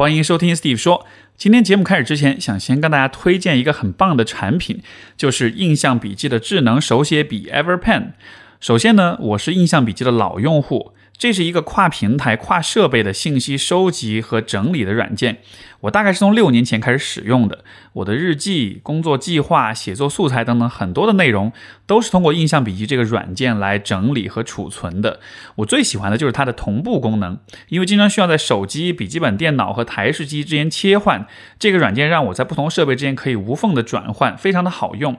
欢迎收听 Steve 说。今天节目开始之前，想先跟大家推荐一个很棒的产品，就是印象笔记的智能手写笔 EverPen。首先呢，我是印象笔记的老用户。这是一个跨平台、跨设备的信息收集和整理的软件。我大概是从六年前开始使用的。我的日记、工作计划、写作素材等等很多的内容，都是通过印象笔记这个软件来整理和储存的。我最喜欢的就是它的同步功能，因为经常需要在手机、笔记本电脑和台式机之间切换，这个软件让我在不同设备之间可以无缝的转换，非常的好用。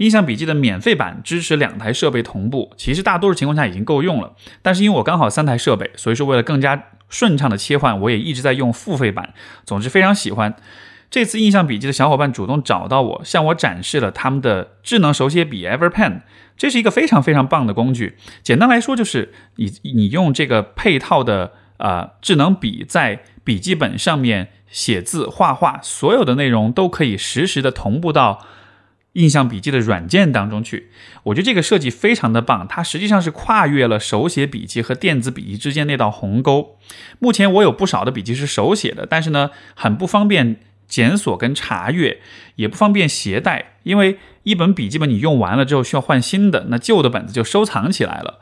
印象笔记的免费版支持两台设备同步，其实大多数情况下已经够用了。但是因为我刚好三台设备，所以说为了更加顺畅的切换，我也一直在用付费版。总之非常喜欢。这次印象笔记的小伙伴主动找到我，向我展示了他们的智能手写笔 EverPen。这是一个非常非常棒的工具。简单来说，就是你你用这个配套的呃智能笔在笔记本上面写字、画画，所有的内容都可以实时的同步到。印象笔记的软件当中去，我觉得这个设计非常的棒，它实际上是跨越了手写笔记和电子笔记之间那道鸿沟。目前我有不少的笔记是手写的，但是呢，很不方便检索跟查阅，也不方便携带，因为一本笔记本你用完了之后需要换新的，那旧的本子就收藏起来了。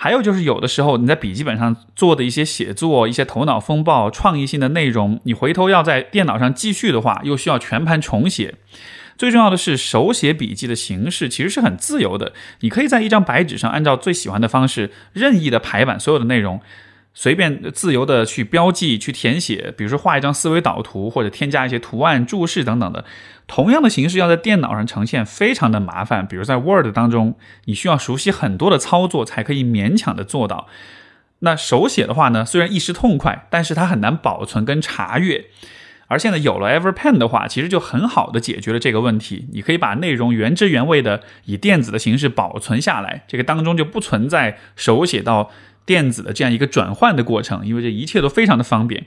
还有就是有的时候你在笔记本上做的一些写作、一些头脑风暴、创意性的内容，你回头要在电脑上继续的话，又需要全盘重写。最重要的是，手写笔记的形式其实是很自由的。你可以在一张白纸上，按照最喜欢的方式，任意的排版所有的内容，随便自由的去标记、去填写。比如说画一张思维导图，或者添加一些图案、注释等等的。同样的形式要在电脑上呈现，非常的麻烦。比如在 Word 当中，你需要熟悉很多的操作，才可以勉强的做到。那手写的话呢，虽然一时痛快，但是它很难保存跟查阅。而现在有了 EverPen 的话，其实就很好的解决了这个问题。你可以把内容原汁原味的以电子的形式保存下来，这个当中就不存在手写到电子的这样一个转换的过程，因为这一切都非常的方便。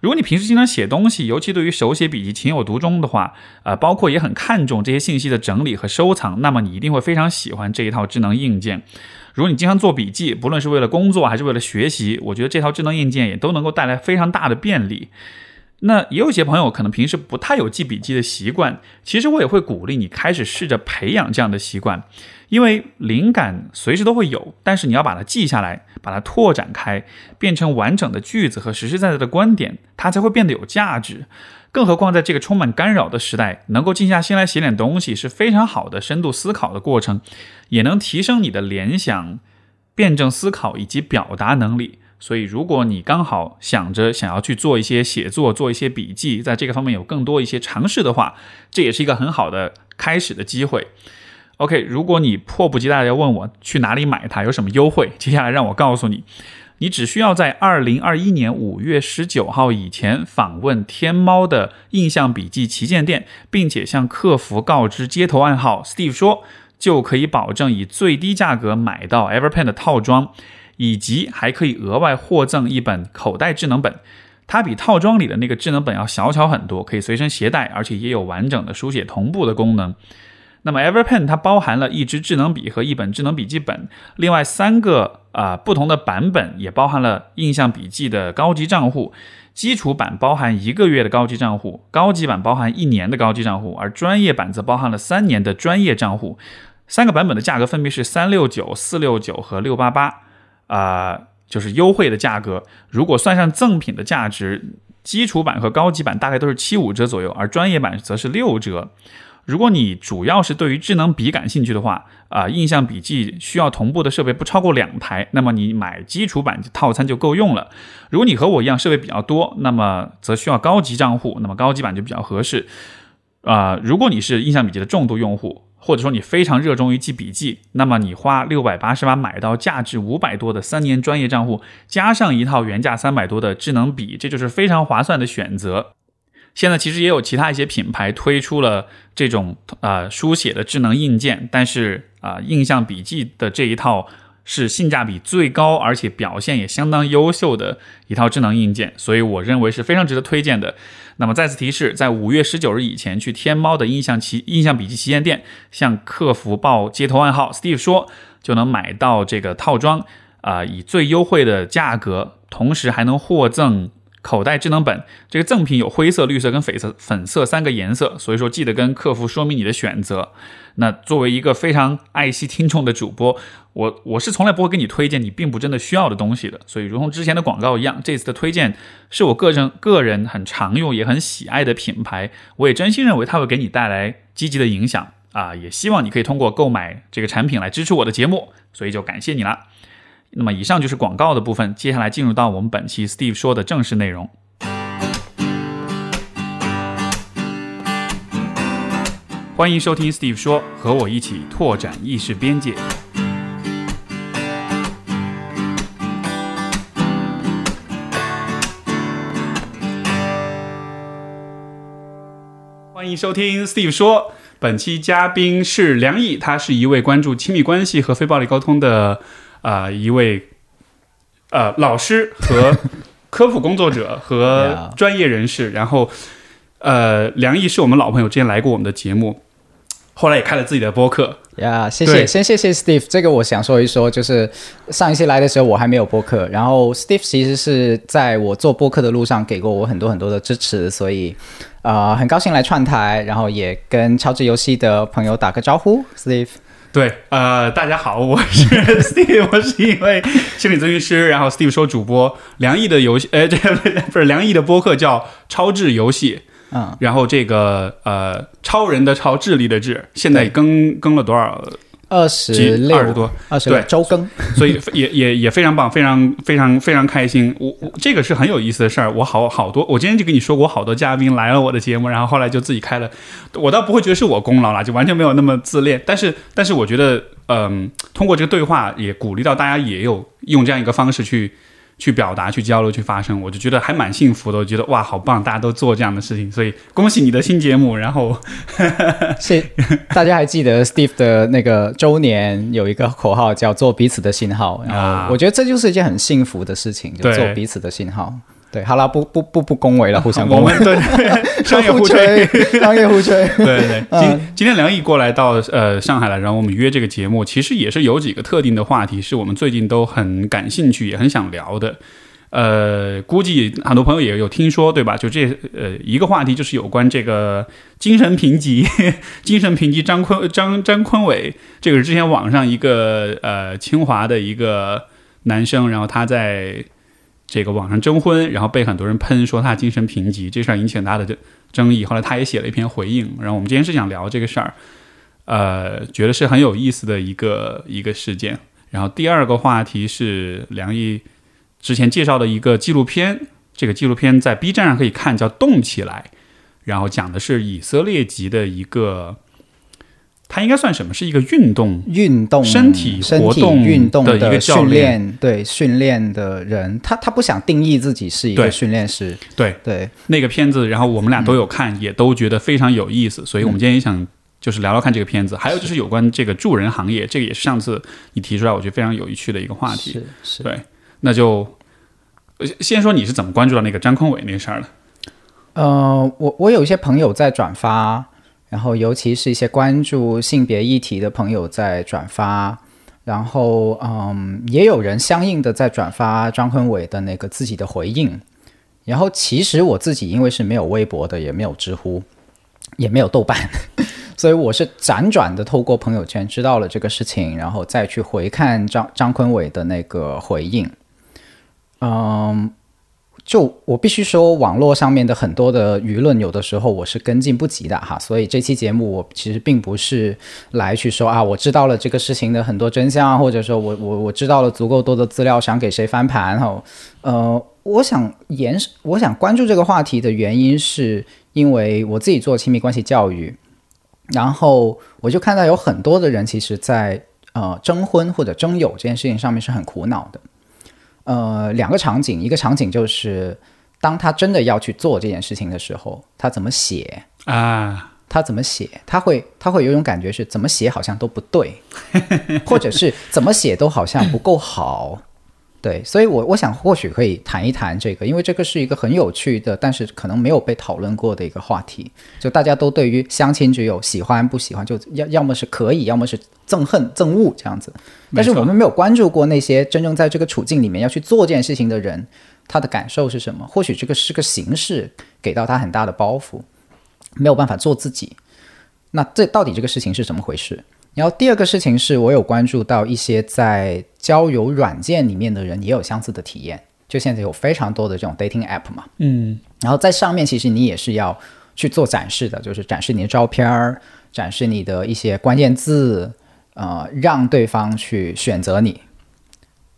如果你平时经常写东西，尤其对于手写笔记情有独钟的话，呃，包括也很看重这些信息的整理和收藏，那么你一定会非常喜欢这一套智能硬件。如果你经常做笔记，不论是为了工作还是为了学习，我觉得这套智能硬件也都能够带来非常大的便利。那也有些朋友可能平时不太有记笔记的习惯，其实我也会鼓励你开始试着培养这样的习惯，因为灵感随时都会有，但是你要把它记下来，把它拓展开，变成完整的句子和实实在在的观点，它才会变得有价值。更何况在这个充满干扰的时代，能够静下心来写点东西是非常好的深度思考的过程，也能提升你的联想、辩证思考以及表达能力。所以，如果你刚好想着想要去做一些写作、做一些笔记，在这个方面有更多一些尝试的话，这也是一个很好的开始的机会。OK，如果你迫不及待的要问我去哪里买它，有什么优惠，接下来让我告诉你，你只需要在二零二一年五月十九号以前访问天猫的印象笔记旗舰店，并且向客服告知街头暗号 Steve 说，就可以保证以最低价格买到 EverPen 的套装。以及还可以额外获赠一本口袋智能本，它比套装里的那个智能本要小巧很多，可以随身携带，而且也有完整的书写同步的功能。那么 EverPen 它包含了一支智能笔和一本智能笔记本，另外三个啊不同的版本也包含了印象笔记的高级账户，基础版包含一个月的高级账户，高级版包含一年的高级账户，而专业版则包含了三年的专业账户。三个版本的价格分别是三六九、四六九和六八八。啊，就是优惠的价格。如果算上赠品的价值，基础版和高级版大概都是七五折左右，而专业版则是六折。如果你主要是对于智能笔感兴趣的话，啊，印象笔记需要同步的设备不超过两台，那么你买基础版套餐就够用了。如果你和我一样设备比较多，那么则需要高级账户，那么高级版就比较合适。啊，如果你是印象笔记的重度用户。或者说你非常热衷于记笔记，那么你花六百八十八买到价值五百多的三年专业账户，加上一套原价三百多的智能笔，这就是非常划算的选择。现在其实也有其他一些品牌推出了这种呃书写的智能硬件，但是啊印象笔记的这一套。是性价比最高，而且表现也相当优秀的一套智能硬件，所以我认为是非常值得推荐的。那么再次提示，在五月十九日以前去天猫的印象旗印象笔记旗舰店向客服报接头暗号。Steve 说，就能买到这个套装，啊，以最优惠的价格，同时还能获赠口袋智能本这个赠品有灰色、绿色跟粉色、粉色三个颜色，所以说记得跟客服说明你的选择。那作为一个非常爱惜听众的主播，我我是从来不会给你推荐你并不真的需要的东西的。所以，如同之前的广告一样，这次的推荐是我个人个人很常用也很喜爱的品牌，我也真心认为它会给你带来积极的影响啊！也希望你可以通过购买这个产品来支持我的节目，所以就感谢你了。那么，以上就是广告的部分，接下来进入到我们本期 Steve 说的正式内容。欢迎收听 Steve 说，和我一起拓展意识边界。欢迎收听 Steve 说，本期嘉宾是梁毅，他是一位关注亲密关系和非暴力沟通的啊一位呃老师和 科普工作者和专业人士。然后呃，梁毅是我们老朋友，之前来过我们的节目。后来也开了自己的播客呀，谢谢，先谢谢 Steve。这个我想说一说，就是上一期来的时候我还没有播客，然后 Steve 其实是在我做播客的路上给过我很多很多的支持，所以啊很高兴来串台，然后也跟超级游戏的朋友打个招呼，Steve。对，呃，大家好，我是 Steve，我是一位心理咨询师，然后 Steve 说主播梁毅的游戏，呃，这不是梁毅的播客叫超智游戏。嗯，然后这个呃，超人的超，智力的智，现在更更了多少？二十六，二十多，二十对周更，所以也也也非常棒，非常非常非常开心。我我这个是很有意思的事儿。我好好多，我今天就跟你说过，好多嘉宾来了我的节目，然后后来就自己开了。我倒不会觉得是我功劳啦，就完全没有那么自恋。但是但是我觉得，嗯，通过这个对话，也鼓励到大家，也有用这样一个方式去。去表达、去交流、去发声，我就觉得还蛮幸福的。我觉得哇，好棒，大家都做这样的事情，所以恭喜你的新节目。然后，是大家还记得 Steve 的那个周年有一个口号叫做“彼此的信号”，然后我觉得这就是一件很幸福的事情，就做彼此的信号。对，好了，不不不不恭维了，互相 恭维，对，商业互吹，商业互吹，对对。今今天梁毅过来到呃上海来，然后我们约这个节目，其实也是有几个特定的话题，是我们最近都很感兴趣，也很想聊的。呃，估计很多朋友也有听说，对吧？就这呃一个话题，就是有关这个精神评级，精神评级张坤张张坤伟，这个是之前网上一个呃清华的一个男生，然后他在。这个网上征婚，然后被很多人喷说他精神贫瘠，这事儿引起很大的争议。后来他也写了一篇回应。然后我们今天是想聊这个事儿，呃，觉得是很有意思的一个一个事件。然后第二个话题是梁毅之前介绍的一个纪录片，这个纪录片在 B 站上可以看，叫《动起来》，然后讲的是以色列籍的一个。它应该算什么？是一个运动、运动、身体活动、运动的一个训练，对训练的人，他他不想定义自己是一个训练师。对对，那个片子，然后我们俩都有看，也都觉得非常有意思，所以我们今天也想就是聊聊看这个片子。还有就是有关这个助人行业，这个也是上次你提出来，我觉得非常有趣的一个话题。是是，对，那就先说你是怎么关注到那个张坤伟那事儿的？呃，我我有一些朋友在转发。然后，尤其是一些关注性别议题的朋友在转发，然后，嗯，也有人相应的在转发张坤伟的那个自己的回应。然后，其实我自己因为是没有微博的，也没有知乎，也没有豆瓣，所以我是辗转的透过朋友圈知道了这个事情，然后再去回看张张坤伟的那个回应。嗯。就我必须说，网络上面的很多的舆论，有的时候我是跟进不及的哈。所以这期节目我其实并不是来去说啊，我知道了这个事情的很多真相，或者说我我我知道了足够多的资料，想给谁翻盘哈。呃，我想延，我想关注这个话题的原因，是因为我自己做亲密关系教育，然后我就看到有很多的人，其实在呃征婚或者征友这件事情上面是很苦恼的。呃，两个场景，一个场景就是当他真的要去做这件事情的时候，他怎么写啊？他怎么写？他会他会有一种感觉是怎么写好像都不对，或者是怎么写都好像不够好。对，所以，我我想或许可以谈一谈这个，因为这个是一个很有趣的，但是可能没有被讨论过的一个话题。就大家都对于相亲只有喜欢不喜欢，就要要么是可以，要么是憎恨憎恶这样子。但是我们没有关注过那些真正在这个处境里面要去做这件事情的人，他的感受是什么？或许这个是个形式，给到他很大的包袱，没有办法做自己。那这到底这个事情是怎么回事？然后第二个事情是我有关注到一些在交友软件里面的人也有相似的体验，就现在有非常多的这种 dating app 嘛，嗯，然后在上面其实你也是要去做展示的，就是展示你的照片儿，展示你的一些关键字，呃，让对方去选择你。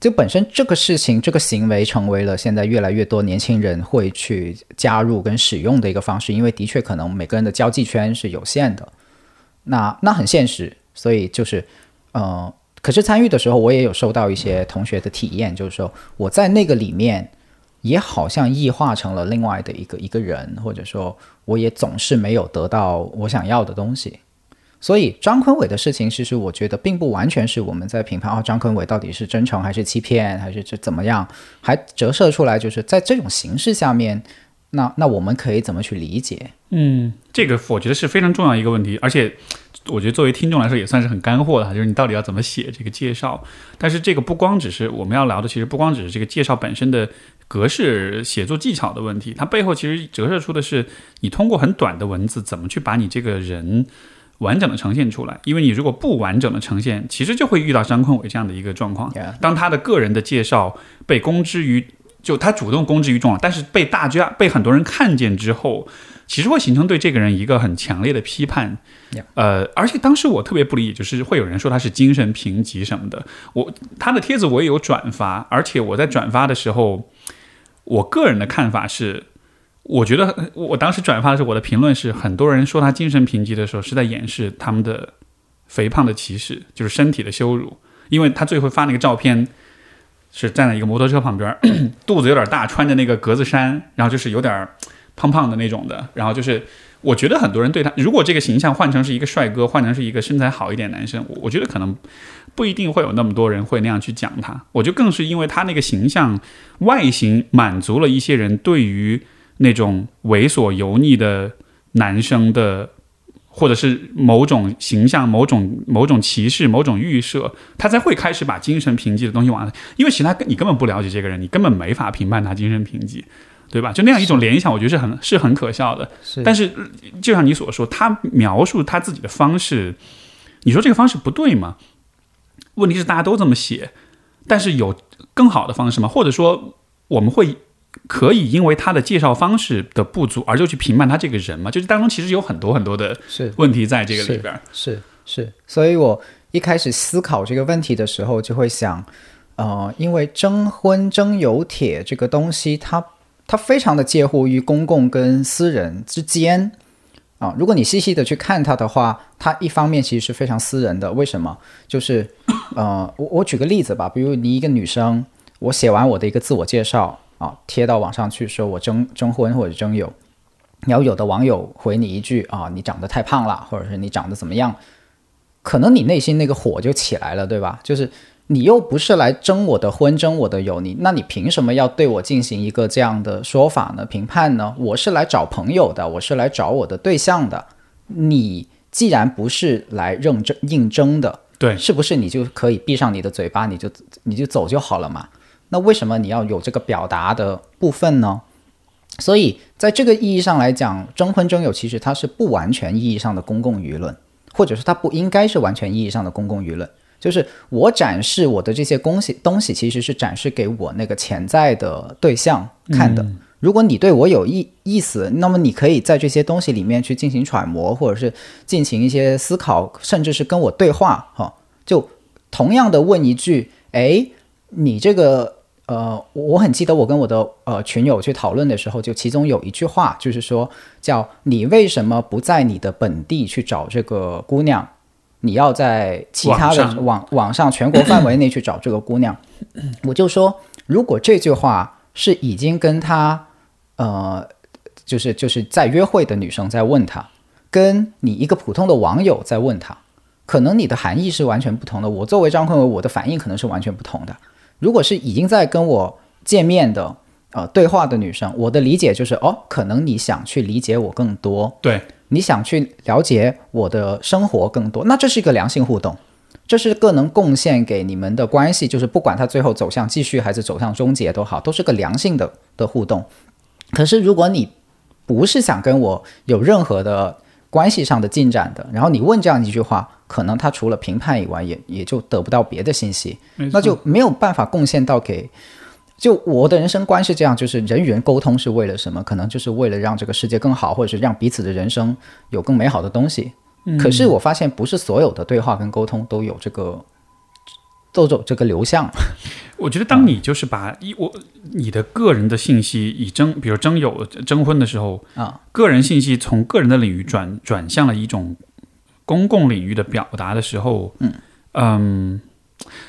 就本身这个事情，这个行为成为了现在越来越多年轻人会去加入跟使用的一个方式，因为的确可能每个人的交际圈是有限的，那那很现实，所以就是，呃，可是参与的时候，我也有收到一些同学的体验，就是说我在那个里面也好像异化成了另外的一个一个人，或者说我也总是没有得到我想要的东西。所以张坤伟的事情，其实我觉得并不完全是我们在评判啊，张坤伟到底是真诚还是欺骗，还是这怎么样，还折射出来就是在这种形式下面，那那我们可以怎么去理解？嗯，这个我觉得是非常重要一个问题，而且我觉得作为听众来说也算是很干货的，就是你到底要怎么写这个介绍。但是这个不光只是我们要聊的，其实不光只是这个介绍本身的格式写作技巧的问题，它背后其实折射出的是你通过很短的文字怎么去把你这个人完整的呈现出来。因为你如果不完整的呈现，其实就会遇到张坤伟这样的一个状况。当他的个人的介绍被公之于就他主动公之于众，但是被大家被很多人看见之后，其实会形成对这个人一个很强烈的批判。呃，而且当时我特别不理解，就是会有人说他是精神贫瘠什么的。我他的帖子我也有转发，而且我在转发的时候，我个人的看法是，我觉得我当时转发的时候，我的评论是，很多人说他精神贫瘠的时候，是在掩饰他们的肥胖的歧视，就是身体的羞辱。因为他最后发那个照片，是站在一个摩托车旁边，肚子有点大，穿着那个格子衫，然后就是有点胖胖的那种的，然后就是。我觉得很多人对他，如果这个形象换成是一个帅哥，换成是一个身材好一点男生，我我觉得可能不一定会有那么多人会那样去讲他。我就更是因为他那个形象外形满足了一些人对于那种猥琐油腻的男生的，或者是某种形象、某种某种歧视、某种预设，他才会开始把精神贫瘠的东西往，因为其他你根本不了解这个人，你根本没法评判他精神贫瘠。对吧？就那样一种联想，我觉得是很是很可笑的。是但是就像你所说，他描述他自己的方式，你说这个方式不对吗？问题是大家都这么写，但是有更好的方式吗？或者说我们会可以因为他的介绍方式的不足而就去评判他这个人吗？就是当中其实有很多很多的是问题在这个里边。是是，所以我一开始思考这个问题的时候，就会想，呃，因为征婚征友帖这个东西，它它非常的介乎于公共跟私人之间啊。如果你细细的去看它的话，它一方面其实是非常私人的。为什么？就是呃，我我举个例子吧，比如你一个女生，我写完我的一个自我介绍啊，贴到网上去说我征征婚或者征友，然后有的网友回你一句啊，你长得太胖了，或者是你长得怎么样，可能你内心那个火就起来了，对吧？就是你又不是来征我的婚，征我的友，你那你凭什么要对我进行一个这样的说法呢？评判呢？我是来找朋友的，我是来找我的对象的。你既然不是来认真应征的，对，是不是你就可以闭上你的嘴巴，你就你就走就好了嘛？那为什么你要有这个表达的部分呢？所以在这个意义上来讲，征婚征友其实它是不完全意义上的公共舆论，或者是它不应该是完全意义上的公共舆论。就是我展示我的这些东西，东西其实是展示给我那个潜在的对象看的。如果你对我有意意思，那么你可以在这些东西里面去进行揣摩，或者是进行一些思考，甚至是跟我对话。哈，就同样的问一句：哎，你这个呃，我很记得我跟我的呃群友去讨论的时候，就其中有一句话就是说，叫你为什么不在你的本地去找这个姑娘？你要在其他的网上网网上全国范围内去找这个姑娘。我就说，如果这句话是已经跟他呃，就是就是在约会的女生在问他，跟你一个普通的网友在问他，可能你的含义是完全不同的。我作为张坤伟，我的反应可能是完全不同的。如果是已经在跟我见面的呃对话的女生，我的理解就是哦，可能你想去理解我更多，对，你想去了解我的生活更多，那这是一个良性互动。这是更能贡献给你们的关系，就是不管它最后走向继续还是走向终结都好，都是个良性的的互动。可是如果你不是想跟我有任何的关系上的进展的，然后你问这样一句话，可能他除了评判以外，也也就得不到别的信息，那就没有办法贡献到给。就我的人生观是这样，就是人与人沟通是为了什么？可能就是为了让这个世界更好，或者是让彼此的人生有更美好的东西。可是我发现，不是所有的对话跟沟通都有这个，都有这个流向。我觉得，当你就是把一我你的个人的信息以征，比如征友、征婚的时候啊，个人信息从个人的领域转转向了一种公共领域的表达的时候，嗯嗯，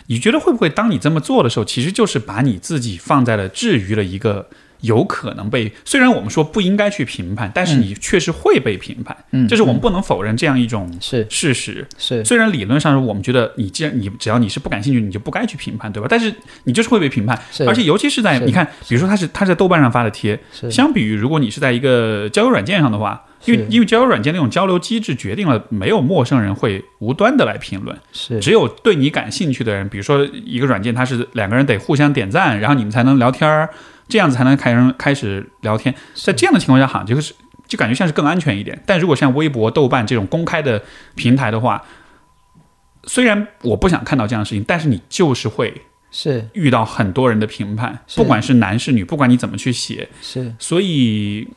你觉得会不会当你这么做的时候，其实就是把你自己放在了置于了一个。有可能被，虽然我们说不应该去评判，但是你确实会被评判，嗯，就是我们不能否认这样一种是。事实。是，虽然理论上我们觉得你既然你只要你是不感兴趣，你就不该去评判，对吧？但是你就是会被评判，而且尤其是在你看，比如说他是他在豆瓣上发的贴，相比于如果你是在一个交友软件上的话，因为因为交友软件那种交流机制决定了没有陌生人会无端的来评论，是。只有对你感兴趣的人，比如说一个软件，它是两个人得互相点赞，然后你们才能聊天儿。这样子才能开始开始聊天，在这样的情况下，好像就是就感觉像是更安全一点。但如果像微博、豆瓣这种公开的平台的话，虽然我不想看到这样的事情，但是你就是会是。遇到很多人的评判，不管是男是女，不管你怎么去写，是。所以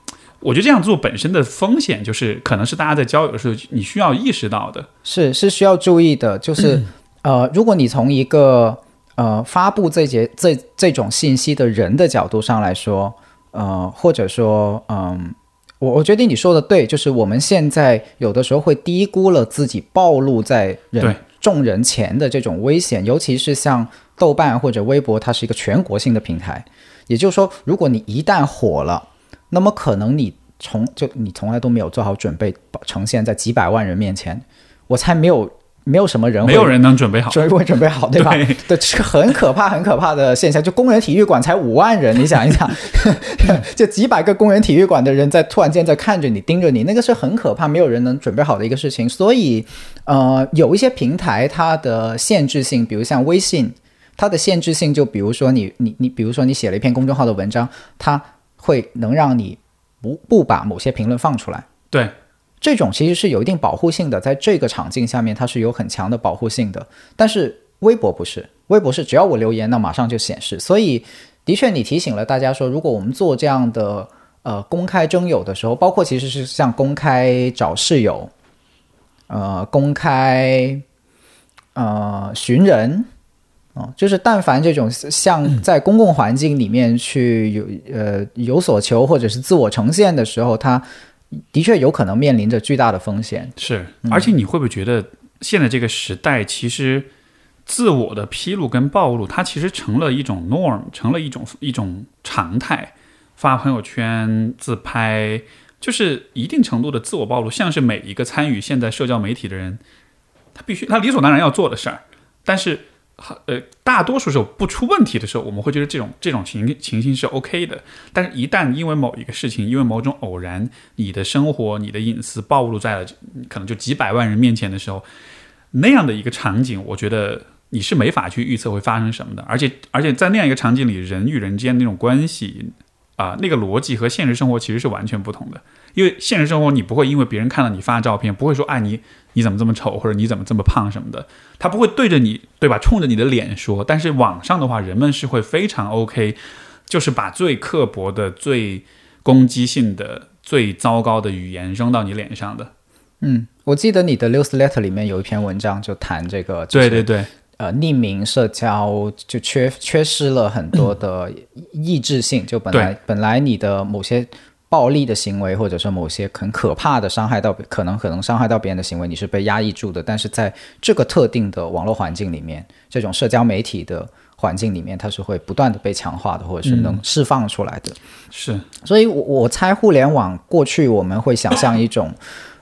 我觉得这样做本身的风险，就是可能是大家在交友的时候你需要意识到的，是是需要注意的。就是呃，如果你从一个呃，发布这节这这种信息的人的角度上来说，呃，或者说，嗯，我我觉得你说的对，就是我们现在有的时候会低估了自己暴露在人众人前的这种危险，尤其是像豆瓣或者微博，它是一个全国性的平台，也就是说，如果你一旦火了，那么可能你从就你从来都没有做好准备，呈现在几百万人面前，我才没有。没有什么人，没有人能准备好，准备准备好，对吧？对，是个很可怕、很可怕的现象。就工人体育馆才五万人，你想一想，就几百个工人体育馆的人在突然间在看着你、盯着你，那个是很可怕，没有人能准备好的一个事情。所以，呃，有一些平台它的限制性，比如像微信，它的限制性就比如说你、你、你，比如说你写了一篇公众号的文章，它会能让你不不把某些评论放出来。对。这种其实是有一定保护性的，在这个场景下面，它是有很强的保护性的。但是微博不是，微博是只要我留言，那马上就显示。所以，的确你提醒了大家说，如果我们做这样的呃公开征友的时候，包括其实是像公开找室友，呃，公开呃寻人，哦，就是但凡这种像在公共环境里面去有呃有所求或者是自我呈现的时候，它。的确有可能面临着巨大的风险，是。而且你会不会觉得，现在这个时代，其实自我的披露跟暴露，它其实成了一种 norm，成了一种一种常态。发朋友圈、自拍，就是一定程度的自我暴露，像是每一个参与现在社交媒体的人，他必须他理所当然要做的事儿。但是。呃，大多数时候不出问题的时候，我们会觉得这种这种情情形是 OK 的。但是，一旦因为某一个事情，因为某种偶然，你的生活、你的隐私暴露在了可能就几百万人面前的时候，那样的一个场景，我觉得你是没法去预测会发生什么的。而且，而且在那样一个场景里，人与人之间那种关系啊，那个逻辑和现实生活其实是完全不同的。因为现实生活，你不会因为别人看到你发照片，不会说“哎，你你怎么这么丑”或者“你怎么这么胖”什么的，他不会对着你，对吧？冲着你的脸说。但是网上的话，人们是会非常 OK，就是把最刻薄的、最攻击性的、最糟糕的语言扔到你脸上的。嗯，我记得你的 newsletter 里面有一篇文章，就谈这个，对对对，呃，匿名社交就缺缺失了很多的 抑制性，就本来本来你的某些。暴力的行为，或者说某些很可怕的伤害到可能可能伤害到别人的行为，你是被压抑住的。但是在这个特定的网络环境里面，这种社交媒体的环境里面，它是会不断的被强化的，或者是能释放出来的。是，所以，我我猜互联网过去我们会想象一种，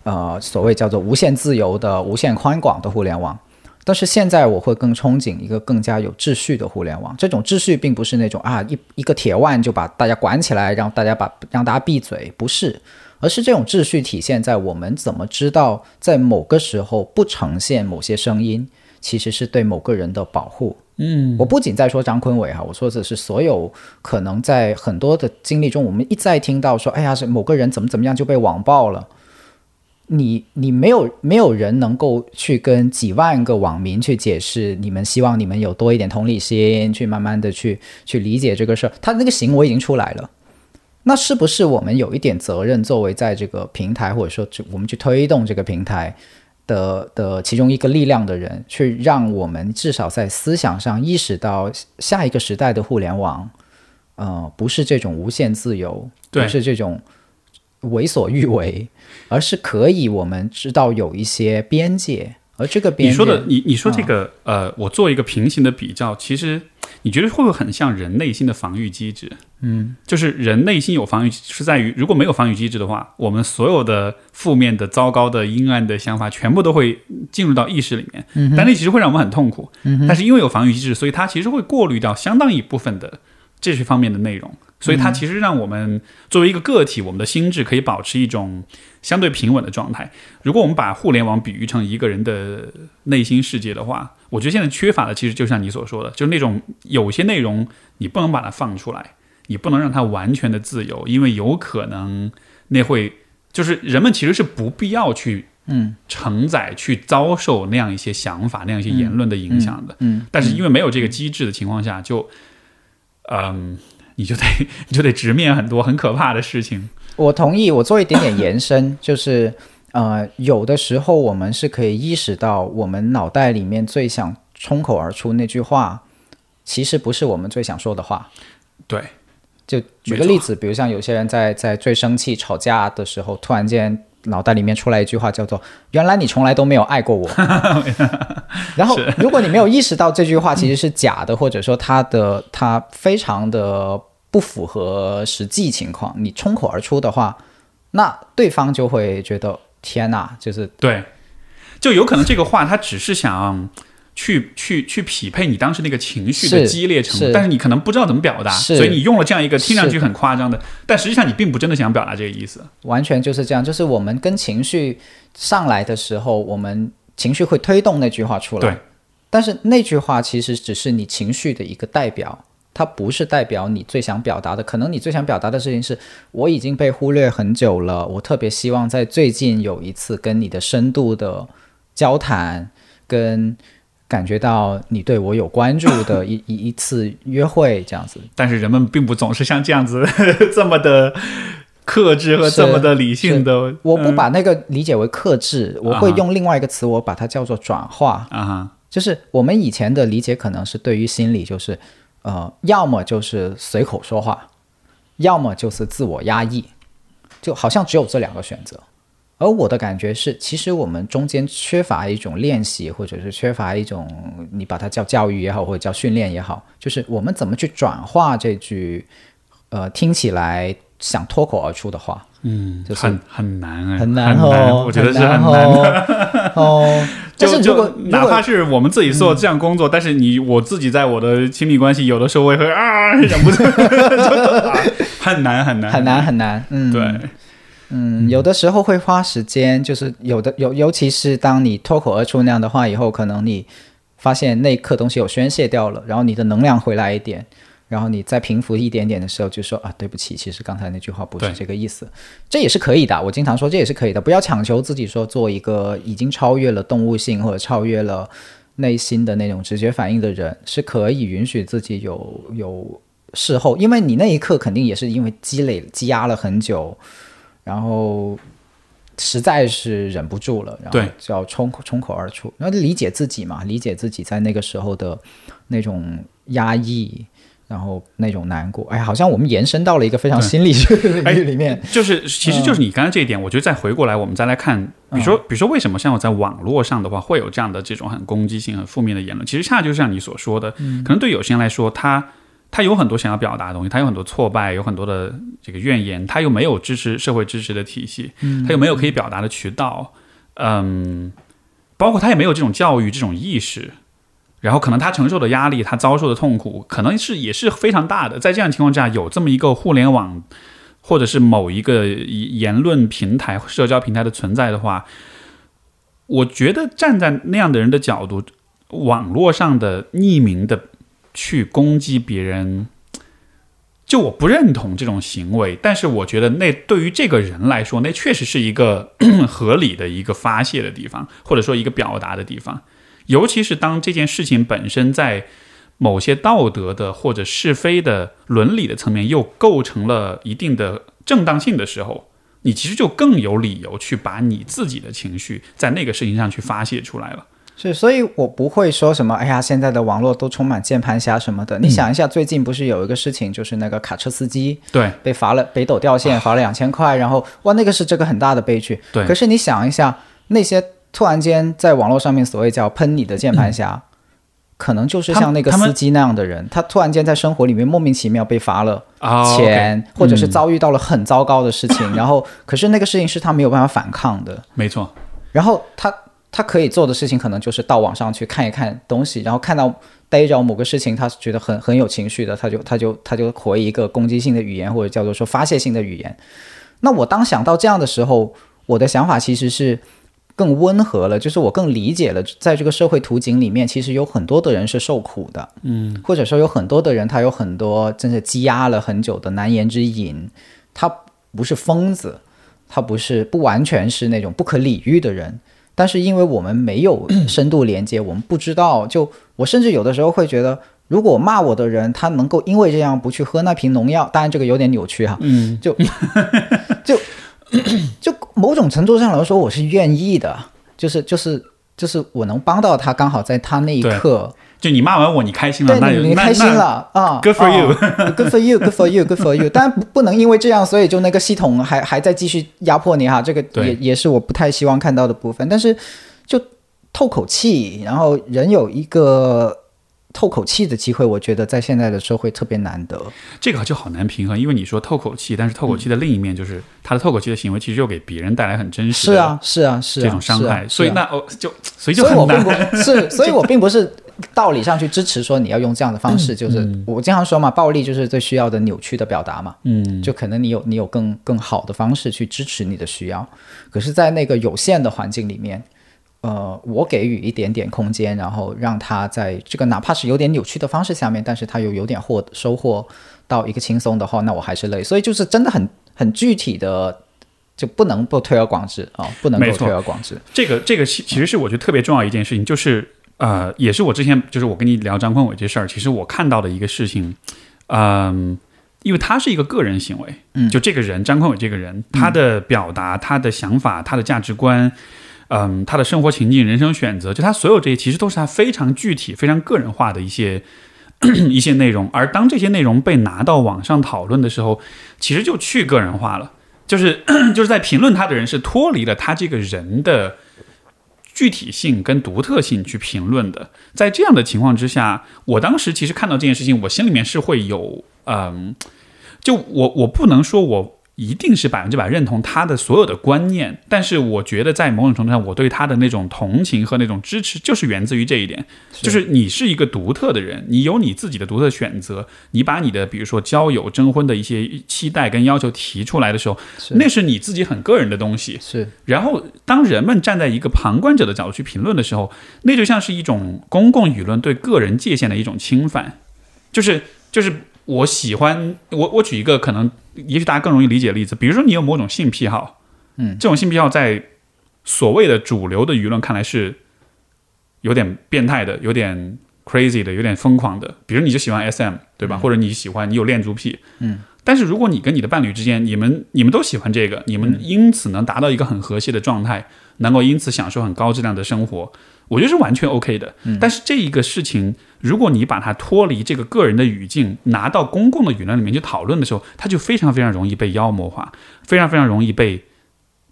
呃，所谓叫做无限自由的、无限宽广的互联网。但是现在我会更憧憬一个更加有秩序的互联网。这种秩序并不是那种啊一一个铁腕就把大家管起来，让大家把让大家闭嘴，不是，而是这种秩序体现在我们怎么知道在某个时候不呈现某些声音。其实是对某个人的保护。嗯，我不仅在说张坤伟哈，我说的是所有可能在很多的经历中，我们一再听到说，哎呀，是某个人怎么怎么样就被网暴了。你你没有没有人能够去跟几万个网民去解释，你们希望你们有多一点同理心，去慢慢的去去理解这个事儿。他那个行为已经出来了，那是不是我们有一点责任，作为在这个平台或者说我们去推动这个平台的的其中一个力量的人，去让我们至少在思想上意识到下一个时代的互联网，呃，不是这种无限自由，对不是这种为所欲为，而是可以我们知道有一些边界，而这个边界，你说的，你你说这个，呃，我做一个平行的比较，其实你觉得会不会很像人内心的防御机制？嗯，就是人内心有防御，是在于如果没有防御机制的话，我们所有的负面的、糟糕的、阴暗的想法，全部都会进入到意识里面。嗯，但那其实会让我们很痛苦。嗯，但是因为有防御机制，所以它其实会过滤掉相当一部分的这些方面的内容。所以它其实让我们作为一个个体，我们的心智可以保持一种相对平稳的状态。如果我们把互联网比喻成一个人的内心世界的话，我觉得现在缺乏的其实就像你所说的，就是那种有些内容你不能把它放出来，你不能让它完全的自由，因为有可能那会就是人们其实是不必要去嗯。承载、去遭受那样一些想法、那样一些言论的影响的。嗯，但是因为没有这个机制的情况下，就嗯，你就得 你就得直面很多很可怕的事情。我同意。我做一点点延伸，就是呃，有的时候我们是可以意识到，我们脑袋里面最想冲口而出那句话，其实不是我们最想说的话。对，就举个例子，比如像有些人在在最生气、吵架的时候，突然间脑袋里面出来一句话，叫做“原来你从来都没有爱过我”。然后，如果你没有意识到这句话其实是假的，或者说它的它非常的不符合实际情况，你冲口而出的话，那对方就会觉得天哪，就是对，就有可能这个话他只是想去去去匹配你当时那个情绪的激烈程度，是但是你可能不知道怎么表达，所以你用了这样一个听上去很夸张的，但实际上你并不真的想表达这个意思。完全就是这样。就是我们跟情绪上来的时候，我们情绪会推动那句话出来。对，但是那句话其实只是你情绪的一个代表，它不是代表你最想表达的。可能你最想表达的事情是，我已经被忽略很久了，我特别希望在最近有一次跟你的深度的交谈，跟感觉到你对我有关注的 一一一次约会，这样子。但是人们并不总是像这样子 这么的克制和这么的理性的。我不嗯把那个理解为克制，我会用另外一个词，我把它叫做转化。啊哈，就是我们以前的理解可能是对于心理，就是呃，要么就是随口说话，要么就是自我压抑，就好像只有这两个选择。而我的感觉是，其实我们中间缺乏一种练习，或者是缺乏一种你把它叫教育也好，或者叫训练也好，就是我们怎么去转化这句呃听起来想脱口而出的话。嗯，就是很很难哎，很难难哦，我觉得是很很难的。哦。就是如果就哪怕是我们自己做这样工作，但是你我自己在我的亲密关系，有的时候我也会啊忍不住，很难 很难很难很难，嗯，对，嗯，有的时候会花时间，就是有的尤尤其是当你脱口而出那样的话以后，可能你发现那一刻东西有宣泄掉了，然后你的能量回来一点，然后你再平复一点点的时候，就说啊，对不起，其实刚才那句话不是这个意思，这也是可以的。我经常说这也是可以的，不要强求自己说做一个已经超越了动物性或者超越了内心的那种直觉反应的人，是可以允许自己有有事后，因为你那一刻肯定也是因为积累积压了很久。然后实在是忍不住了，然后就要冲口冲口而出，然后理解自己嘛，理解自己在那个时候的那种压抑，然后那种难过。哎呀，好像我们延伸到了一个非常心理学的哎领域里面。就是其实就是你刚才这一点，我觉得再回过来，我们再来看，比如说比如说为什么像我在网络上的话会有这样的这种很攻击性、很负面的言论，其实恰就像你所说的，可能对有些人来说，他他有很多想要表达的东西，他有很多挫败，有很多的这个怨言，他又没有支持社会支持的体系，他又没有可以表达的渠道，嗯，包括他也没有这种教育、这种意识。然后可能他承受的压力，他遭受的痛苦，可能是也是非常大的。在这样情况下，有这么一个互联网或者是某一个言论平台、社交平台的存在的话，我觉得站在那样的人的角度，网络上的匿名的去攻击别人，就我不认同这种行为，但是我觉得那对于这个人来说，那确实是一个 合理的一个发泄的地方，或者说一个表达的地方。尤其是当这件事情本身在某些道德的或者是非的伦理的层面又构成了一定的正当性的时候，你其实就更有理由去把你自己的情绪在那个事情上去发泄出来了。是，所以我不会说什么，哎呀，现在的网络都充满键盘侠什么的。你想一下，最近不是有一个事情，就是那个卡车司机对被罚了北斗掉线，罚了两千块，然后哇，那个是这个很大的悲剧。对。可是你想一下，那些突然间在网络上面所谓叫喷你的键盘侠，可能就是像那个司机那样的人，他突然间在生活里面莫名其妙被罚了啊钱或者是遭遇到了很糟糕的事情，然后可是那个事情是他没有办法反抗的。没错，然后他他可以做的事情，可能就是到网上去看一看东西，然后看到逮着某个事情，他是觉得很很有情绪的，他就他就他就回一个攻击性的语言，或者叫做说发泄性的语言。那我当想到这样的时候，我的想法其实是更温和了，就是我更理解了，在这个社会图景里面，其实有很多的人是受苦的，嗯，或者说有很多的人，他有很多真是积压了很久的难言之隐，他不是疯子，他不是不完全是那种不可理喻的人，但是因为我们没有深度连接，我们不知道。就我甚至有的时候会觉得，如果骂我的人他能够因为这样不去喝那瓶农药，当然这个有点扭曲哈，嗯，就就就某种程度上来说，我是愿意的，就是就是就是我能帮到他，刚好在他那一对刻，就你骂完我，你开心了，对那就你你开心了啊 good for you 啊 good for you，good for you，good for you。当然不不能因为这样，所以就那个系统还还在继续压迫你哈，这个也也是我不太希望看到的部分。但是就透口气，然后人有一个透口气的机会，我觉得在现在的社会特别难得。这个就好难平衡，因为你说透口气，但是透口气的另一面就是他的透口气的行为，其实又给别人带来很真实的是啊，是啊，是啊，这种伤害，所以那哦就所以就很难。不是，所以我并不是道理上去支持说你要用这样的方式，就是我经常说嘛，暴力就是最需要的扭曲的表达嘛。嗯，就可能你有你有更更好的方式去支持你的需要，可是，在那个有限的环境里面，呃，我给予一点点空间，然后让他在这个哪怕是有点扭曲的方式下面，但是他又有点获收获到一个轻松的话，那我还是累。所以就是真的很很具体的，就不能不推而广之啊、不能够推而广之。这个这个其其实是我觉得特别重要一件事情，就是呃，也是我之前就是我跟你聊张坤伟这事儿，其实我看到的一个事情，嗯、因为他是一个个人行为，嗯就这个人张坤伟这个人，他的表达、他的想法、他的价值观，嗯、他的生活情境、人生选择，就他所有这些，其实都是他非常具体、非常个人化的一些 一些内容。而当这些内容被拿到网上讨论的时候，其实就去个人化了。就是 就是在评论他的人是脱离了他这个人的具体性跟独特性去评论的。在这样的情况之下，我当时其实看到这件事情，我心里面是会有嗯，就我我不能说我。一定是百分之百认同他的所有的观念，但是我觉得在某种程度上，我对他的那种同情和那种支持，就是源自于这一点，就是你是一个独特的人，你有你自己的独特选择，你把你的比如说交友、征婚的一些期待跟要求提出来的时候，那是你自己很个人的东西。是然后，当人们站在一个旁观者的角度去评论的时候，那就像是一种公共舆论对个人界限的一种侵犯。就是就是，我喜欢我我举一个可能也许大家更容易理解的例子，比如说你有某种性癖好，嗯，这种性癖好在所谓的主流的舆论看来是有点变态的，有点 crazy 的，有点疯狂的。比如你就喜欢 SM，对吧？或者你喜欢你有恋足癖，嗯。但是如果你跟你的伴侣之间，你们你们都喜欢这个，你们因此能达到一个很和谐的状态，能够因此享受很高质量的生活，我觉得是完全 OK 的。但是这一个事情，如果你把它脱离这个个人的语境，拿到公共的舆论里面去讨论的时候，它就非常非常容易被妖魔化，非常非常容易被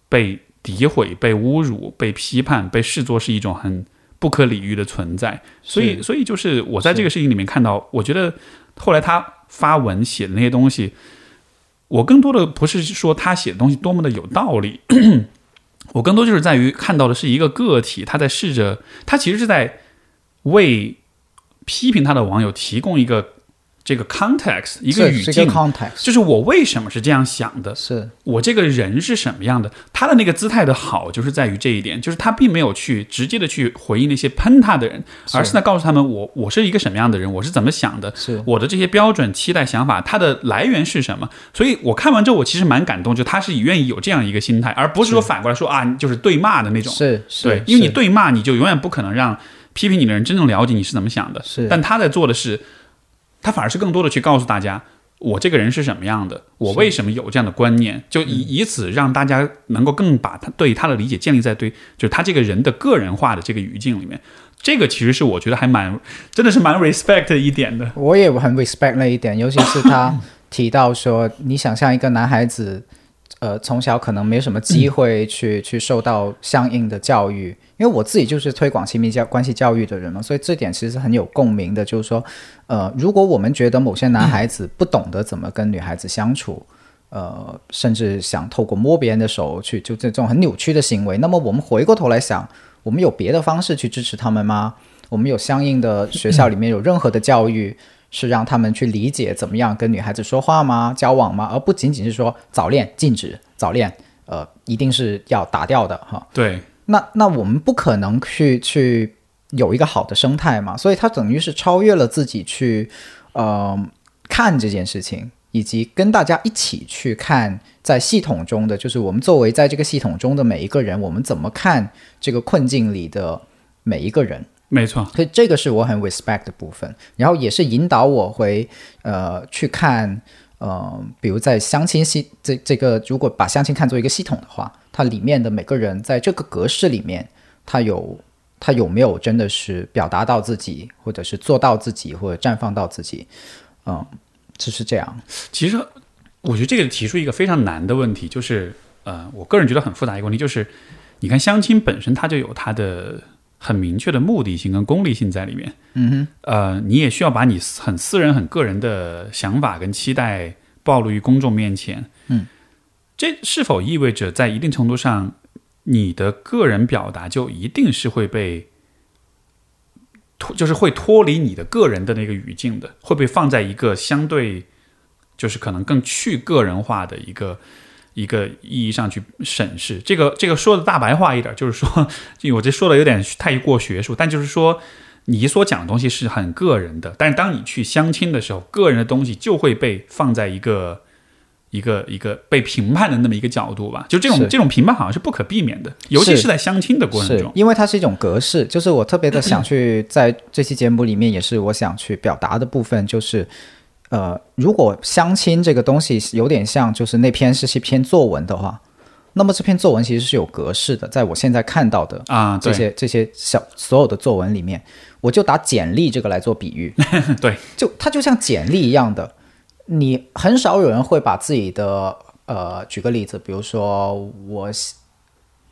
被诋毁、被侮辱、被批判、被视作是一种很不可理喻的存在。所以，所以就是我在这个事情里面看到，我觉得后来他发文写的那些东西，我更多的不是说他写的东西多么的有道理，我更多就是在于看到的是一个个体，他在试着，他其实是在为批评他的网友提供一个。这个 context 一个语境个，context，就是我为什么是这样想的，是我这个人是什么样的？他的那个姿态的好，就是在于这一点，就是他并没有去直接的去回应那些喷他的人，而是在告诉他们我我是一个什么样的人，我是怎么想的，是我的这些标准、期待、想法，它的来源是什么？所以我看完之后，我其实蛮感动，就他是愿意有这样一个心态，而不是说反过来说啊，就是对骂的那种。是是，对，因为你对骂，你就永远不可能让批评你的人真正了解你是怎么想的。是但他在做的是，他反而是更多的去告诉大家，我这个人是什么样的，我为什么有这样的观念，就以以此让大家能够更把他对他的理解建立在对，就是他这个人的个人化的这个语境里面。这个其实是我觉得还蛮，真的是蛮 respect 一点的。我也很 respect 那一点，尤其是他提到说，你想象一个男孩子，呃，从小可能没什么机会去、去受到相应的教育，因为我自己就是推广亲密教关系教育的人嘛，所以这点其实很有共鸣的。就是说，呃，如果我们觉得某些男孩子不懂得怎么跟女孩子相处，呃，甚至想透过摸别人的手去就这种很扭曲的行为，那么我们回过头来想，我们有别的方式去支持他们吗？我们有相应的学校里面有任何的教育是让他们去理解怎么样跟女孩子说话吗？交往吗？而不仅仅是说早恋禁止，早恋呃一定是要打掉的哈。对，那那我们不可能去去有一个好的生态嘛，所以他等于是超越了自己去呃看这件事情，以及跟大家一起去看在系统中的，就是我们作为在这个系统中的每一个人，我们怎么看这个困境里的每一个人。没错，所以这个是我很 respect 的部分，然后也是引导我回呃去看呃，比如在相亲系这这个，如果把相亲看作一个系统的话，它里面的每个人在这个格式里面，他有他有没有真的是表达到自己，或者是做到自己，或者绽放到自己，嗯，就是这样。其实我觉得这个提出一个非常难的问题，就是呃，我个人觉得很复杂一个问题，就是你看相亲本身它就有它的很明确的目的性跟功利性在里面。嗯哼，呃，你也需要把你很私人、很个人的想法跟期待暴露于公众面前。嗯，这是否意味着在一定程度上，你的个人表达就一定是会被脱，就是会脱离你的个人的那个语境的，会被放在一个相对，就是可能更去个人化的一个。一个意义上去审视。这个，这个说的大白话一点，就是说，我这说的有点太过学术，但就是说，你所讲的东西是很个人的，但是当你去相亲的时候，个人的东西就会被放在一个一个一个被评判的那么一个角度吧，就这种这种评判好像是不可避免的，尤其是是在相亲的过程中。因为它是一种格式，就是我特别的想去在这期节目里面，也是我想去表达的部分，就是呃，如果相亲这个东西有点像，就是那篇是一篇作文的话，那么这篇作文其实是有格式的，在我现在看到的啊，对。这些这些小所有的作文里面，我就打简历这个来做比喻，对，就它就像简历一样的，你很少有人会把自己的呃，举个例子，比如说我喜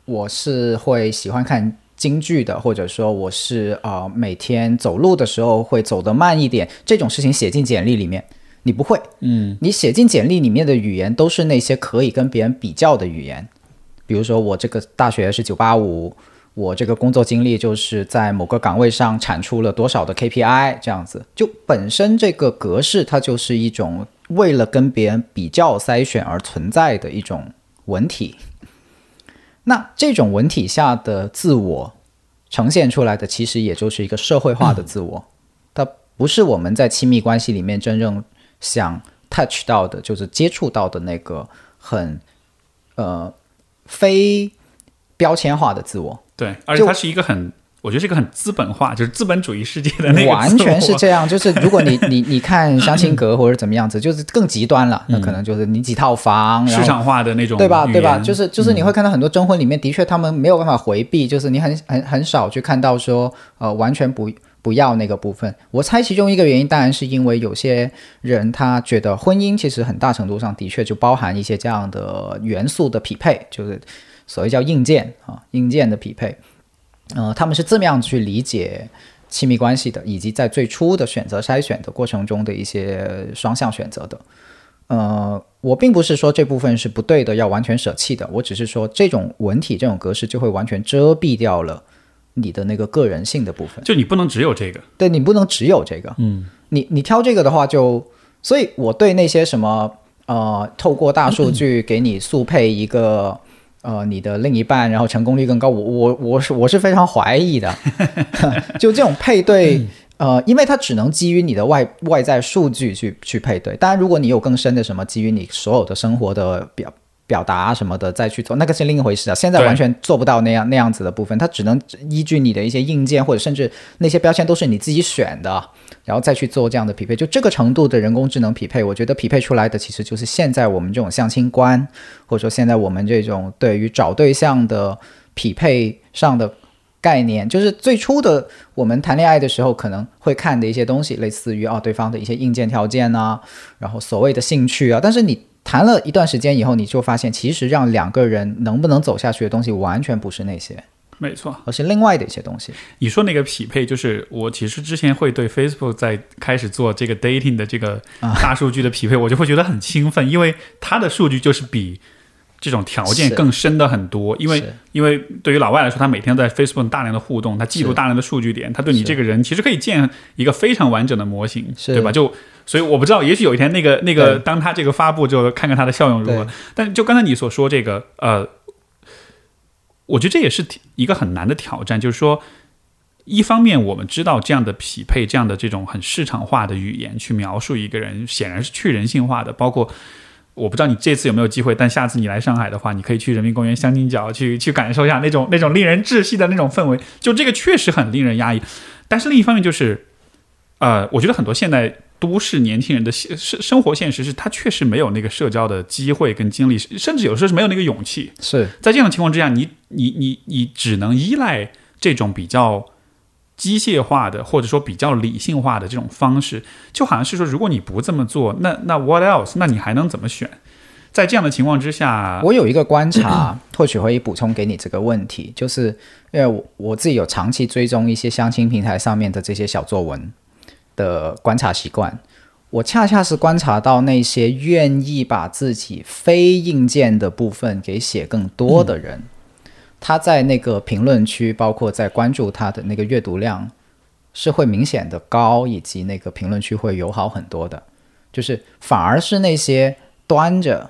我是会喜欢看京剧的，或者说我是呃每天走路的时候会走得慢一点，这种事情写进简历里面，你不会，嗯，你写进简历里面的语言都是那些可以跟别人比较的语言，比如说我这个大学是九八五，我这个工作经历就是在某个岗位上产出了多少的 KPI，这样子，就本身这个格式它就是一种为了跟别人比较筛选而存在的一种文体。那这种文体下的自我呈现出来的，其实也就是一个社会化的自我，它不是我们在亲密关系里面真正想 touch 到的，就是接触到的那个很呃非标签化的自我，对，而且它是一个很，我觉得是一个很资本化，就是资本主义世界的那个完全是这样。就是 如果你你你看相亲阁或者怎么样子，就是更极端了，那可能就是你几套房，市场化的那种对吧？对吧？就是就是你会看到很多征婚里面，的确他们没有办法回避，就是你很很很少去看到说呃完全不不要那个部分。我猜其中一个原因，当然是因为有些人他觉得婚姻其实很大程度上的确就包含一些这样的元素的匹配，就是所谓叫硬件啊硬件的匹配。呃，他们是这么样去理解亲密关系的，以及在最初的选择筛选的过程中的一些双向选择的。呃，我并不是说这部分是不对的，要完全舍弃的，我只是说这种文体、这种格式就会完全遮蔽掉了你的那个个人性的部分。就你不能只有这个，对你不能只有这个，嗯，你你挑这个的话就，所以我对那些什么呃，透过大数 据给你速配一个呃你的另一半，然后成功率更高，我我我是我是非常怀疑的。就这种配对，呃，因为它只能基于你的外外在数据去去配对。当然，如果你有更深的什么基于你所有的生活的表。表达什么的再去做，那个是另一回事啊。现在完全做不到那样那样子的部分，它只能依据你的一些硬件，或者甚至那些标签都是你自己选的，然后再去做这样的匹配。就这个程度的人工智能匹配，我觉得匹配出来的其实就是现在我们这种相亲观，或者说现在我们这种对于找对象的匹配上的概念，就是最初的我们谈恋爱的时候可能会看的一些东西，类似于啊对方的一些硬件条件啊，然后所谓的兴趣啊，但是你。谈了一段时间以后，你就发现，其实让两个人能不能走下去的东西，完全不是那些，没错，而是另外的一些东西。你说那个匹配，就是我其实之前会对 Facebook 在开始做这个 dating 的这个大数据的匹配，我就会觉得很兴奋，因为它的数据就是比。这种条件更深的很多，因为因为对于老外来说，他每天在 Facebook 大量的互动，他记录大量的数据点，他对你这个人其实可以建一个非常完整的模型，对吧？就所以我不知道，也许有一天那个那个当他这个发布之后，看看它的效用如何。但就刚才你所说这个，呃，我觉得这也是一个很难的挑战，就是说，一方面我们知道这样的匹配，这样的这种很市场化的语言去描述一个人，显然是去人性化的，包括。我不知道你这次有没有机会，但下次你来上海的话，你可以去人民公园香菱角去去感受一下那种那种令人窒息的那种氛围。就这个确实很令人压抑，但是另一方面就是，呃，我觉得很多现代都市年轻人的现生生活现实是他确实没有那个社交的机会跟精力，甚至有时候是没有那个勇气。是在这样的情况之下，你你你你只能依赖这种比较。机械化的，或者说比较理性化的这种方式，就好像是说，如果你不这么做，那那 what else？那你还能怎么选？在这样的情况之下，我有一个观察，或许可以补充给你这个问题，就是因为我我自己有长期追踪一些相亲平台上面的这些小作文的观察习惯，我恰恰是观察到那些愿意把自己非硬件的部分给写更多的人。他在那个评论区，包括在关注他的那个阅读量，是会明显的高，以及那个评论区会友好很多的。就是反而是那些端着，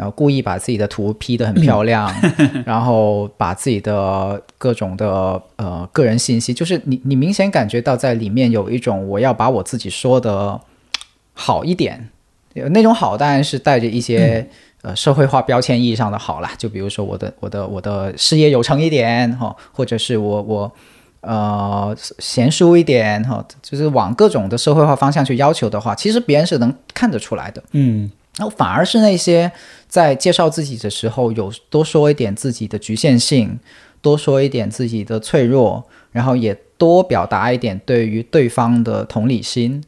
然后故意把自己的图 P 得很漂亮，然后把自己的各种的呃个人信息，就是你你明显感觉到在里面有一种我要把我自己说的好一点，那种好当然是带着一些。呃，社会化标签意义上的好啦，就比如说我的我的我的事业有成一点哈，或者是我我呃贤淑一点哈，就是往各种的社会化方向去要求的话，其实别人是能看得出来的。嗯，然后反而是那些在介绍自己的时候有多说一点自己的局限性，多说一点自己的脆弱，然后也多表达一点对于对方的同理心。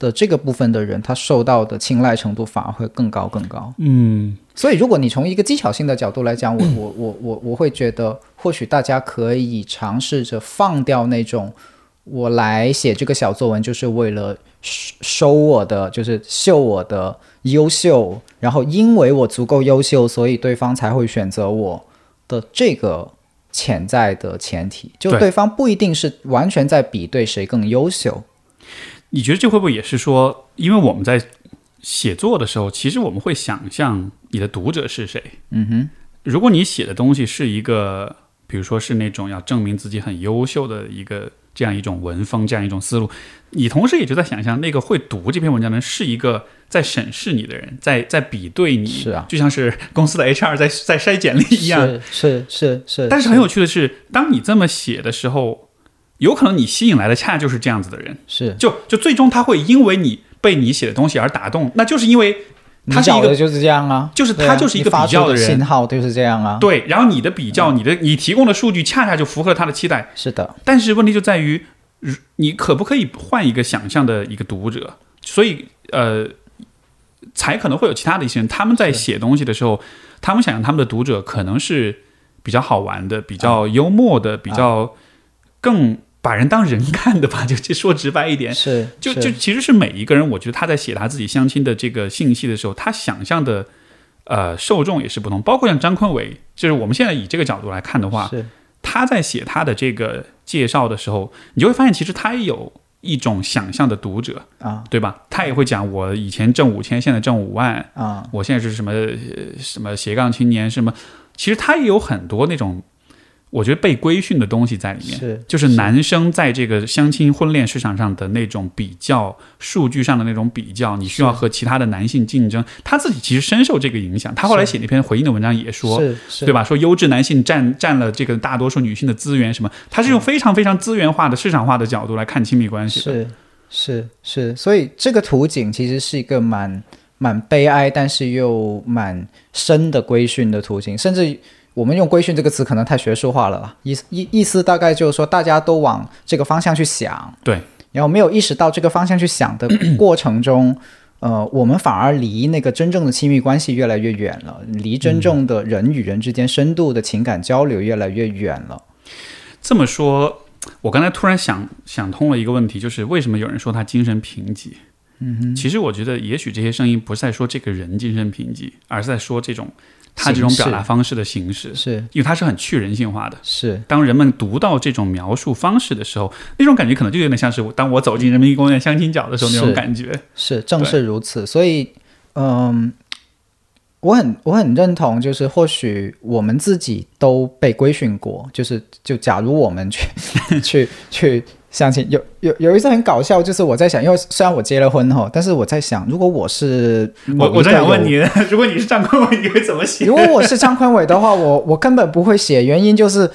的这个部分的人，他受到的青睐程度反而会更高更高。嗯，所以如果你从一个技巧性的角度来讲，我我我我我会觉得，或许大家可以尝试着放掉那种我来写这个小作文就是为了收我的，就是秀我的优秀，然后因为我足够优秀，所以对方才会选择我的这个潜在的前提，就对方不一定是完全在比对谁更优秀。你觉得这会不会也是说，因为我们在写作的时候，其实我们会想象你的读者是谁？嗯哼，如果你写的东西是一个，比如说是那种要证明自己很优秀的一个这样一种文风，这样一种思路，你同时也就在想象那个会读这篇文章的人是一个在审视你的人，在在比对你，是啊，就像是公司的 HR 在在筛简历一样，是是是。但是很有趣的是，当你这么写的时候。有可能你吸引来的恰恰就是这样子的人，是就就最终他会因为你被你写的东西而打动，那就是因为他是一个就是这样啊，就是他就是一个比较的人，信号就是这样啊，对。然后你的比较，你的你提供的数据恰恰就符合他的期待，是的。但是问题就在于，你可不可以换一个想象的一个读者？所以呃，才可能会有其他的一些人，他们在写东西的时候，他们想象他们的读者可能是比较好玩的、比较幽默的、比较更。把人当人看的吧，就就说直白一点，是就就其实是每一个人，我觉得他在写他自己相亲的这个信息的时候，他想象的呃受众也是不同。包括像张坤伟，就是我们现在以这个角度来看的话，他在写他的这个介绍的时候，你就会发现其实他也有一种想象的读者，啊。对吧？他也会讲我以前挣五千，现在挣五万，啊。我现在是什么呃什么斜杠青年，什么，其实他也有很多那种，我觉得被规训的东西在里面。是就是男生在这个相亲婚恋市场上的那种比较，数据上的那种比较，你需要和其他的男性竞争。他自己其实深受这个影响。他后来写那篇回应的文章也说，是是对吧？说优质男性占占了这个大多数女性的资源，什么？他是用非常非常资源化的市场化的角度来看亲密关系的。是是是，所以这个图景其实是一个蛮蛮悲哀，但是又蛮深的规训的图景，甚至我们用“规训”这个词可能太学术化了吧，意思意意思大概就是说大家都往这个方向去想，对，然后没有意识到这个方向去想的过程中。呃，我们反而离那个真正的亲密关系越来越远了，离真正的人与人之间深度的情感交流越来越远了。这么说，我刚才突然想想通了一个问题，就是为什么有人说他精神贫瘠？嗯哼，其实我觉得，也许这些声音不是在说这个人精神贫瘠，而是在说这种他这种表达方式的形式，是因为它是很去人性化的。是，当人们读到这种描述方式的时候，那种感觉可能就有点像是当我走进人民公园相亲角的时候那种感觉。是，正是如此。所以，嗯，我很我很认同，就是或许我们自己都被规训过，就是就假如我们去 去去相亲，有有有一次很搞笑，就是我在想，因为虽然我结了婚哈，但是我在想，如果我是我我在想问你。你，如果你是张坤伟，你会怎么写？如果我是张坤伟的话，我我根本不会写，原因就是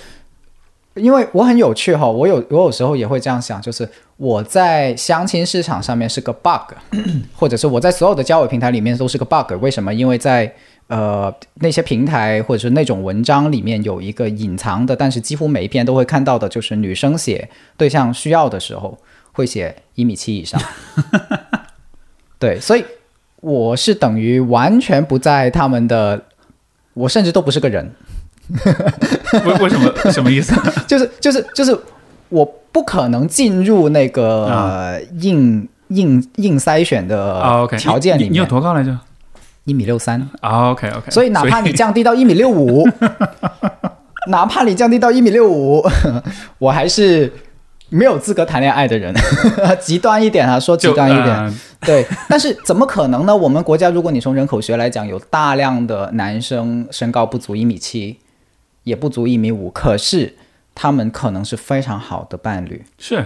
因为我很有趣哈，我有我有时候也会这样想，就是我在相亲市场上面是个 bug，或者是我在所有的交友平台里面都是个 bug，为什么？因为在呃那些平台或者是那种文章里面有一个隐藏的，但是几乎每一篇都会看到的，就是女生写对象需要的时候会写一米七以上，对，所以我是等于完全不在他们的，我甚至都不是个人，为为什么？什么意思？就是就是就是我不可能进入那个、啊呃硬硬硬筛选的条件里你你有，多高来着？一米六三，啊，OK OK，所以哪怕你降低到一米六五，哪怕你降低到一米六五，我还是没有资格谈恋爱的人，极端一点啊，说极端一点，呃。对，但是怎么可能呢？我们国家，如果你从人口学来讲，有大量的男生身高不足一米七，也不足一米五，可是他们可能是非常好的伴侣。是。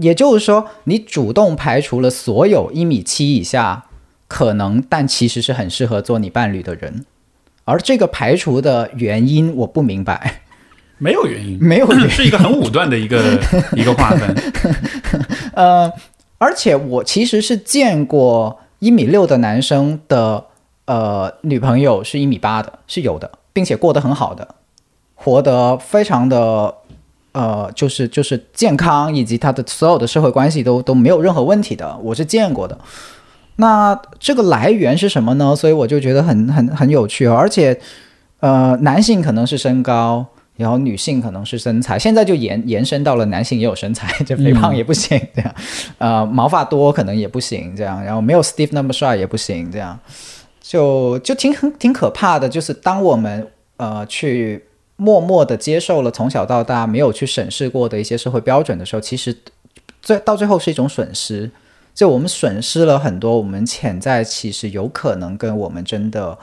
也就是说，你主动排除了所有一米七以下可能，但其实是很适合做你伴侣的人。而这个排除的原因，我不明白，没有原因，没有原因。是一个很武断的一个 一个划分。呃，而且我其实是见过一米六的男生的呃女朋友是一米八的，是有的，并且过得很好的，活得非常的呃，就是就是健康，以及他的所有的社会关系都都没有任何问题的，我是见过的。那这个来源是什么呢？所以我就觉得很很很有趣哦，而且呃，男性可能是身高。然后女性可能是身材，现在就延延伸到了男性也有身材，这肥胖也不行，这样，呃，毛发多可能也不行，这样，然后没有 Steve 那么帅也不行，这样，就就挺很挺可怕的。就是当我们呃去默默的接受了从小到大没有去审视过的一些社会标准的时候，其实最到最后是一种损失。就我们损失了很多我们潜在其实有可能跟我们真的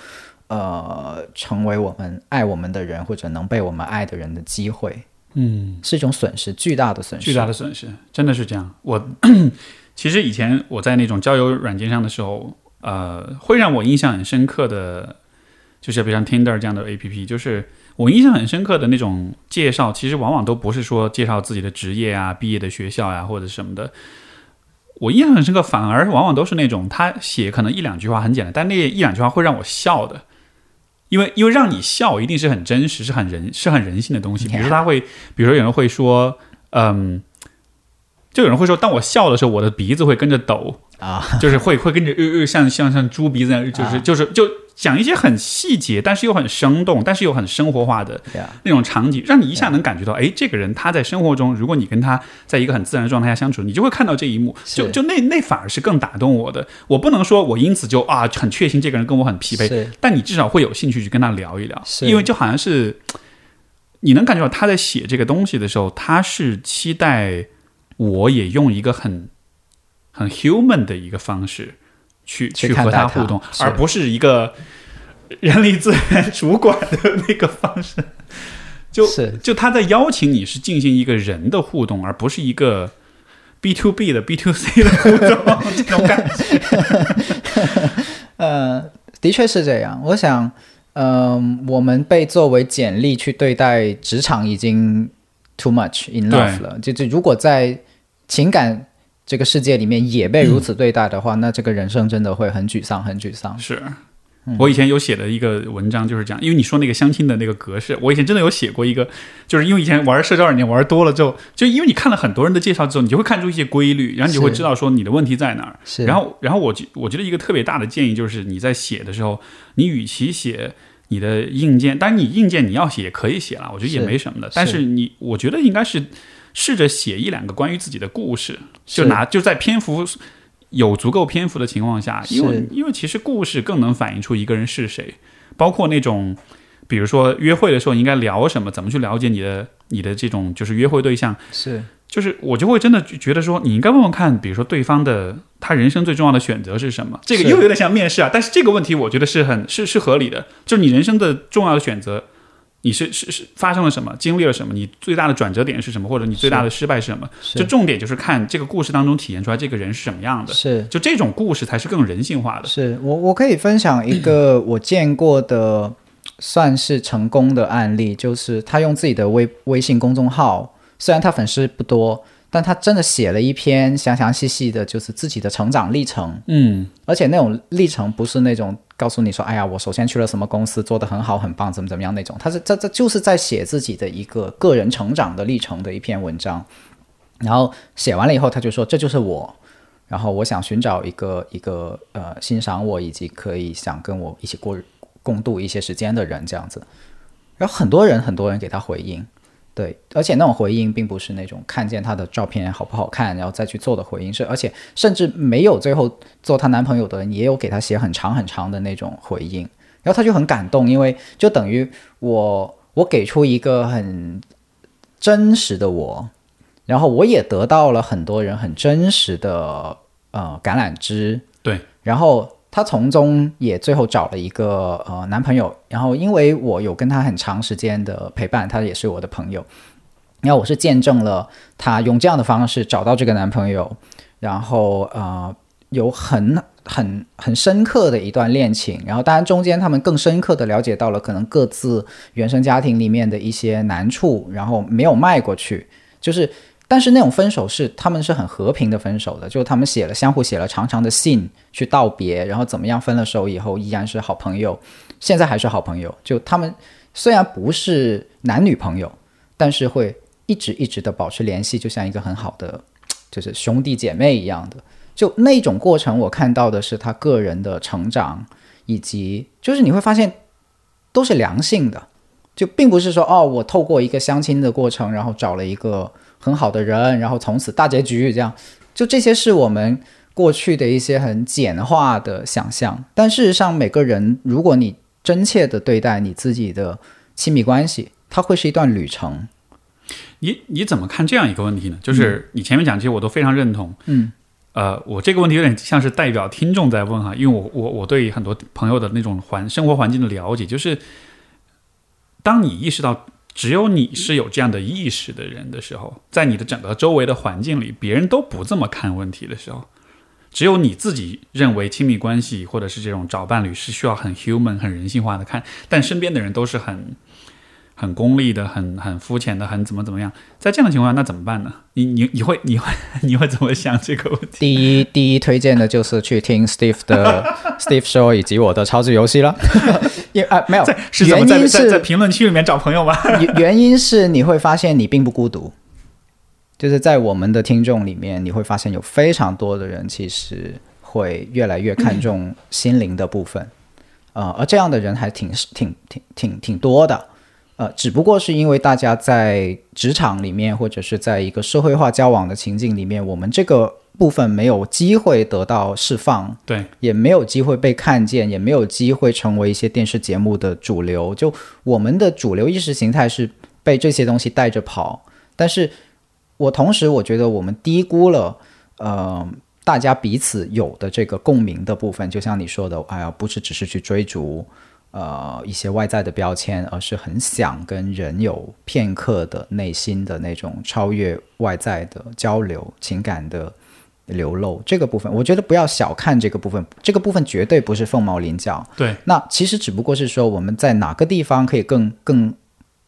呃成为我们爱我们的人或者能被我们爱的人的机会，嗯，是一种损失，巨大的损失，巨大的损失，真的是这样。我 其实以前我在那种交友软件上的时候，呃，会让我印象很深刻的，就是比如像 Tinder 这样的 APP，就是我印象很深刻的那种介绍，其实往往都不是说介绍自己的职业啊、毕业的学校呀、或者什么的。我印象很深刻，反而往往都是那种他写可能一两句话很简单，但那一两句话会让我笑的，因为因为让你笑一定是很真实、是很人、是很人性的东西。比如说他会，比如说有人会说，嗯，就有人会说，当我笑的时候，我的鼻子会跟着抖 啊，就是会会跟着呃呃，像像像猪鼻子就是、啊。就是就讲一些很细节，但是又很生动，但是又很生活化的那种场景，让你一下能感觉到，哎，这个人他在生活中，如果你跟他在一个很自然的状态下相处，你就会看到这一幕，就就那那反而是更打动我的。我不能说我因此就啊很确信这个人跟我很匹配，但你至少会有兴趣去跟他聊一聊，因为就好像是你能感觉到他在写这个东西的时候，他是期待我也用一个很很 human 的一个方式去去和他互动，而不是一个人力资源主管的那个方式。就是就他在邀请你是进行一个人的互动，而不是一个 B to B 的 B to C 的互动这种感觉。呃，的确是这样。我想，嗯、我们被作为简历去对待职场已经 too much enough 了。就就如果在情感这个世界里面也被如此对待的话，那这个人生真的会很沮丧，很沮丧。是。我以前有写的一个文章就是这样，因为你说那个相亲的那个格式，我以前真的有写过一个，就是因为以前玩社交软件玩多了之后，就因为你看了很多人的介绍之后，你就会看出一些规律，然后你就会知道说你的问题在哪儿。是，然后，然后我觉我觉得一个特别大的建议就是你在写的时候，你与其写你的硬件，当然你硬件你要写也可以写了，我觉得也没什么的。但是你，我觉得应该是试着写一两个关于自己的故事，就拿就在篇幅有足够篇幅的情况下，因为因为其实故事更能反映出一个人是谁，包括那种。比如说约会的时候应该聊什么，怎么去了解你的你的这种就是约会对象，是。就是我就会真的觉得说，你应该问问看，比如说对方的他人生最重要的选择是什么？这个又有点像面试啊，但是这个问题我觉得是很是是合理的，就是你人生的重要的选择，你是是是发生了什么，经历了什么，你最大的转折点是什么，或者你最大的失败是什么？是就重点就是看这个故事当中体现出来这个人是什么样的，是就这种故事才是更人性化的。是我我可以分享一个 我见过的算是成功的案例，就是他用自己的微微信公众号，虽然他粉丝不多，但他真的写了一篇详详细细的，就是自己的成长历程，嗯，而且那种历程不是那种告诉你说，哎呀，我首先去了什么公司，做得很好，很棒，怎么怎么样那种，他是这这就是在写自己的一个个人成长的历程的一篇文章，然后写完了以后，他就说这就是我。然后我想寻找一个一个呃欣赏我以及可以想跟我一起过共度一些时间的人这样子，然后很多人很多人给他回应，对，而且那种回应并不是那种看见她的照片好不好看然后再去做的回应，是而且甚至没有最后做她男朋友的人也有给她写很长很长的那种回应，然后她就很感动，因为就等于我我给出一个很真实的我，然后我也得到了很多人很真实的呃橄榄枝，对，然后她从中也最后找了一个呃男朋友，然后因为我有跟她很长时间的陪伴，她也是我的朋友，然后我是见证了她用这样的方式找到这个男朋友，然后呃有很很很深刻的一段恋情，然后当然中间他们更深刻的了解到了可能各自原生家庭里面的一些难处，然后没有迈过去，就是。但是那种分手是他们是很和平的分手的，就他们写了相互写了长长的信去道别，然后怎么样分了手以后依然是好朋友，现在还是好朋友。就他们虽然不是男女朋友，但是会一直一直的保持联系，就像一个很好的就是兄弟姐妹一样的。就那种过程，我看到的是他个人的成长，以及就是你会发现都是良性的，就并不是说哦，我透过一个相亲的过程，然后找了一个很好的人，然后从此大结局这样。就这些是我们过去的一些很简化的想象，但事实上，每个人如果你真切的对待你自己的亲密关系，它会是一段旅程。你你怎么看这样一个问题呢？就是你前面讲这些我都非常认同，嗯，呃，我这个问题有点像是代表听众在问哈，因为我我我对很多朋友的那种环生活环境的了解，就是当你意识到只有你是有这样的意识的人的时候，在你的整个周围的环境里，别人都不这么看问题的时候，只有你自己认为亲密关系或者是这种找伴侣是需要很 human、很人性化的看，但身边的人都是很。很功利的，很很肤浅的，很怎么怎么样？在这样的情况下，那怎么办呢？你你你会你会 你会怎么想这个问题？第一，第一推荐的就是去听 Steve 的 Steve Show 以及我的超级游戏了。因啊没有，是原因是在评论区里面找朋友吗？原原因是你会发现你并不孤独，就是在我们的听众里面，你会发现有非常多的人其实会越来越看重心灵的部分，呃，而这样的人还挺挺挺挺挺多的。呃，只不过是因为大家在职场里面，或者是在一个社会化交往的情境里面，我们这个部分没有机会得到释放，对，也没有机会被看见，也没有机会成为一些电视节目的主流。就我们的主流意识形态是被这些东西带着跑，但是我同时我觉得我们低估了呃大家彼此有的这个共鸣的部分，就像你说的，哎呀，不是只是去追逐呃一些外在的标签，而是很想跟人有片刻的内心的那种超越外在的交流、情感的流露。这个部分，我觉得不要小看这个部分，这个部分绝对不是凤毛麟角。对，那其实只不过是说我们在哪个地方可以更更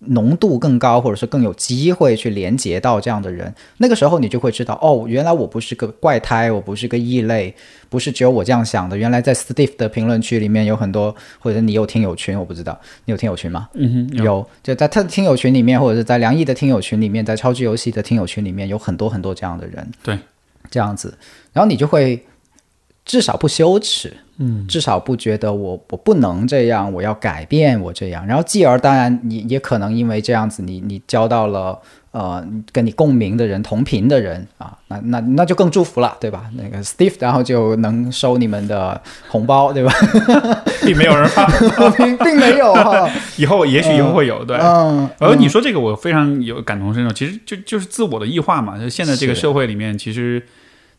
浓度更高，或者是更有机会去连接到这样的人，那个时候你就会知道，哦，原来我不是个怪胎，我不是个异类，不是只有我这样想的。原来在 Steve 的评论区里面有很多，或者你有听友群，我不知道你有听友群吗？嗯哼，有，就在他的听友群里面，或者是在梁毅的听友群里面，在超级游戏的听友群里面，有很多很多这样的人。对，这样子，然后你就会至少不羞耻，嗯，至少不觉得我我不能这样，我要改变我这样。然后继而，当然你也可能因为这样子，你你交到了呃跟你共鸣的人、同频的人啊，那那那就更祝福了，对吧？那个 Steve，然后就能收你们的红包，对吧？并没有人发，并 并没有哈，以后也许以后会有，对。嗯，而你说这个，我非常有感同身受。其实就就是自我的异化嘛。就现在这个社会里面，其实，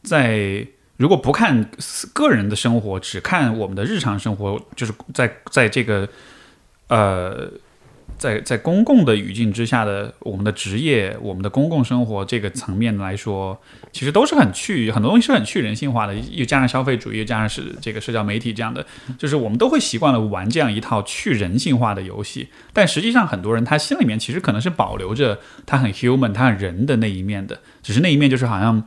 在如果不看个人的生活，只看我们的日常生活，就是在在这个呃，在在公共的语境之下的我们的职业、我们的公共生活这个层面来说，其实都是很去很多东西是很去人性化的，又加上消费主义，又加上是这个社交媒体这样的，就是我们都会习惯了玩这样一套去人性化的游戏。但实际上，很多人他心里面其实可能是保留着他很 human、他很人的那一面的，只是那一面就是好像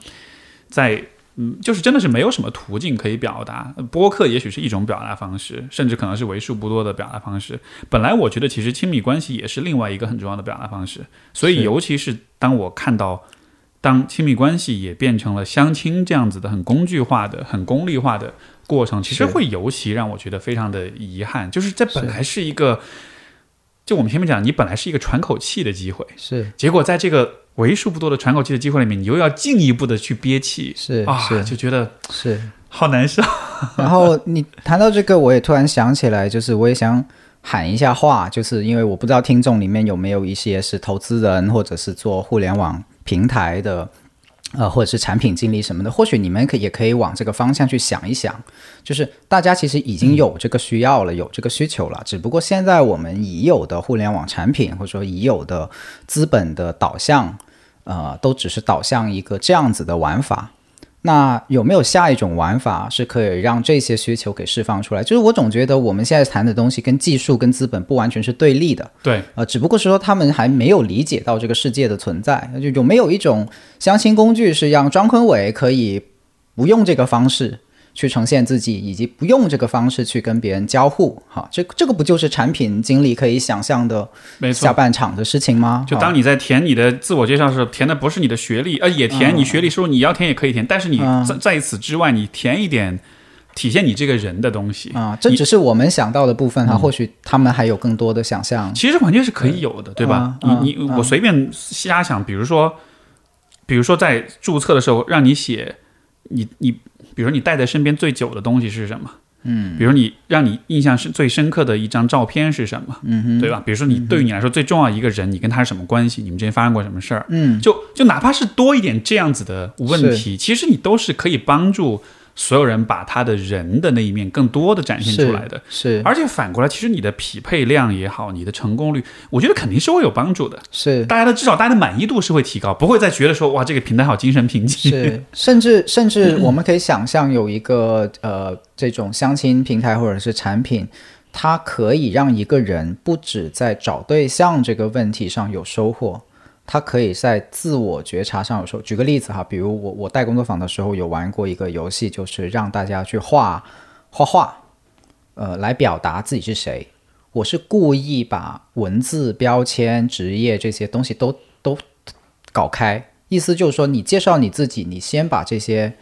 在。嗯，就是真的是没有什么途径可以表达。播客也许是一种表达方式，甚至可能是为数不多的表达方式。本来我觉得其实亲密关系也是另外一个很重要的表达方式。所以，尤其是当我看到，当亲密关系也变成了相亲这样子的很工具化的、很功利化的过程，其实会尤其让我觉得非常的遗憾。就是这本来是一个，就我们前面讲，你本来是一个喘口气的机会，是结果在这个为数不多的喘口气的机会里面，你又要进一步的去憋气，是啊，是就觉得是。好难受。然后你谈到这个，我也突然想起来，就是我也想喊一下话，就是因为我不知道听众里面有没有一些是投资人，或者是做互联网平台的，呃，或者是产品经理什么的，或许你们可也可以往这个方向去想一想，就是大家其实已经有这个需要了，有这个需求了，只不过现在我们已有的互联网产品，或者说已有的资本的导向，呃，都只是导向一个这样子的玩法。那有没有下一种玩法是可以让这些需求给释放出来？就是我总觉得我们现在谈的东西跟技术跟资本不完全是对立的，对，呃，只不过是说他们还没有理解到这个世界的存在。就有没有一种相亲工具是让张坤伟可以不用这个方式去呈现自己，以及不用这个方式去跟别人交互？哈，这这个不就是产品经理可以想象的。下半场的事情吗？就当你在填你的自我介绍的时候，填的不是你的学历，呃，也填你学历是不是你要填也可以填，但是你嗯在在此之外，你填一点体现你这个人的东西。啊、这只是我们想到的部分哈，或许他们还有更多的想象。其实完全是可以有的，对吧？嗯你你嗯我随便瞎想，比如说，比如说在注册的时候让你写你你，比如说你带在身边最久的东西是什么？嗯，比如你让你印象是最深刻的一张照片是什么？嗯，对吧？比如说你对于你来说最重要一个人，你跟他是什么关系？你们之间发生过什么事儿？嗯，就就哪怕是多一点这样子的问题，其实你都是可以帮助所有人把他的人的那一面更多的展现出来的。是而且反过来，其实你的匹配量也好，你的成功率，我觉得肯定是会有帮助的。是大家的至少大家的满意度是会提高，不会再觉得说哇这个平台好精神贫瘠。是，甚至甚至我们可以想象有一个呃这种相亲平台或者是产品，它可以让一个人不止在找对象这个问题上有收获，他可以在自我觉察上有时候。举个例子哈，比如我我带工作坊的时候有玩过一个游戏，就是让大家去画画画，呃，来表达自己是谁。我是故意把文字、标签、职业这些东西都都搞开，意思就是说，你介绍你自己，你先把这些，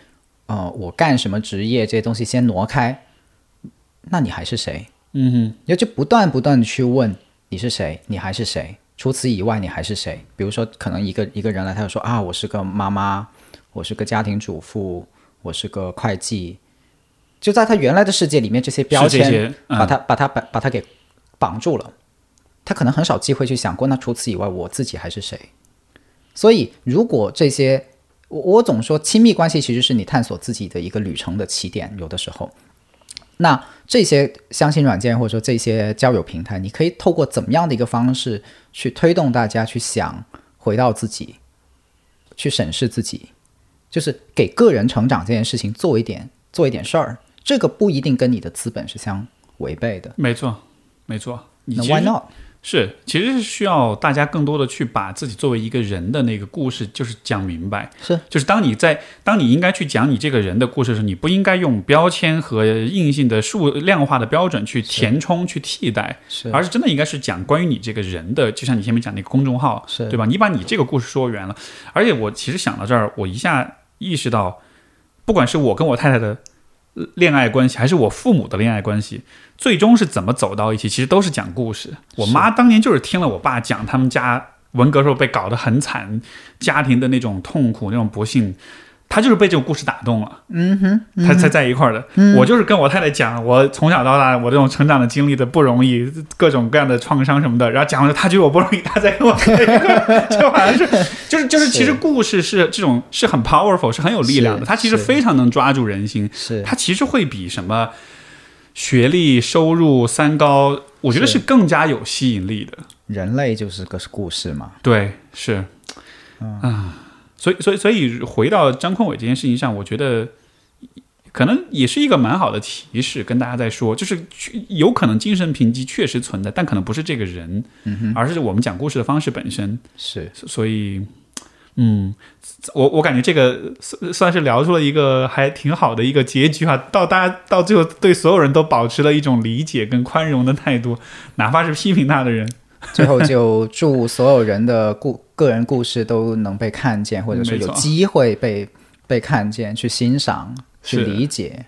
呃，我干什么职业这些东西先挪开，那你还是谁？嗯哼，你就不断不断的去问你是谁，你还是谁？除此以外，你还是谁？比如说，可能一个一个人来，他就说啊，我是个妈妈，我是个家庭主妇，我是个会计。就在他原来的世界里面，这些标签把他、把他把把他给绑住了。他可能很少机会去想过，那除此以外，我自己还是谁？所以，如果这些，我我总说，亲密关系其实是你探索自己的一个旅程的起点。有的时候，那这些相亲软件或者说这些交友平台，你可以透过怎么样的一个方式去推动大家去想回到自己，去审视自己，就是给个人成长这件事情做一点做一点事儿。这个不一定跟你的资本是相违背的。没错，没错。那 Why not？是，其实是需要大家更多的去把自己作为一个人的那个故事，就是讲明白。是，就是当你在当你应该去讲你这个人的故事的时，候，你不应该用标签和硬性的数量化的标准去填充、去替代，是，而是真的应该是讲关于你这个人的。就像你前面讲那个公众号，是对吧？你把你这个故事说圆了。而且我其实想到这儿，我一下意识到，不管是我跟我太太的。恋爱关系还是我父母的恋爱关系，最终是怎么走到一起？其实都是讲故事。我妈当年就是听了我爸讲他们家文革时候被搞得很惨，家庭的那种痛苦、那种不幸。他就是被这个故事打动了，嗯哼，他才在一块儿的。我就是跟我太太讲，我从小到大我这种成长的经历的不容易，各种各样的创伤什么的。然后讲完了，他觉得我不容易，他在跟我在一块儿，就好像是，就是就是，其实故事是这种是很 powerful，是很有力量的。他其实非常能抓住人心，是他其实会比什么学历、收入、三高，我觉得是更加有吸引力的。人类就是个故事嘛，对，是，啊。所以，所以，所以回到张坤伟这件事情上，我觉得可能也是一个蛮好的提示，跟大家在说，就是有可能精神贫瘠确实存在，但可能不是这个人，嗯而是我们讲故事的方式本身是。所以，嗯，我我感觉这个算算是聊出了一个还挺好的一个结局哈。到大家到最后对所有人都保持了一种理解跟宽容的态度，哪怕是批评他的人。最后就祝所有人的故个人故事都能被看见，或者是有机会被被看见、去欣赏、去理解。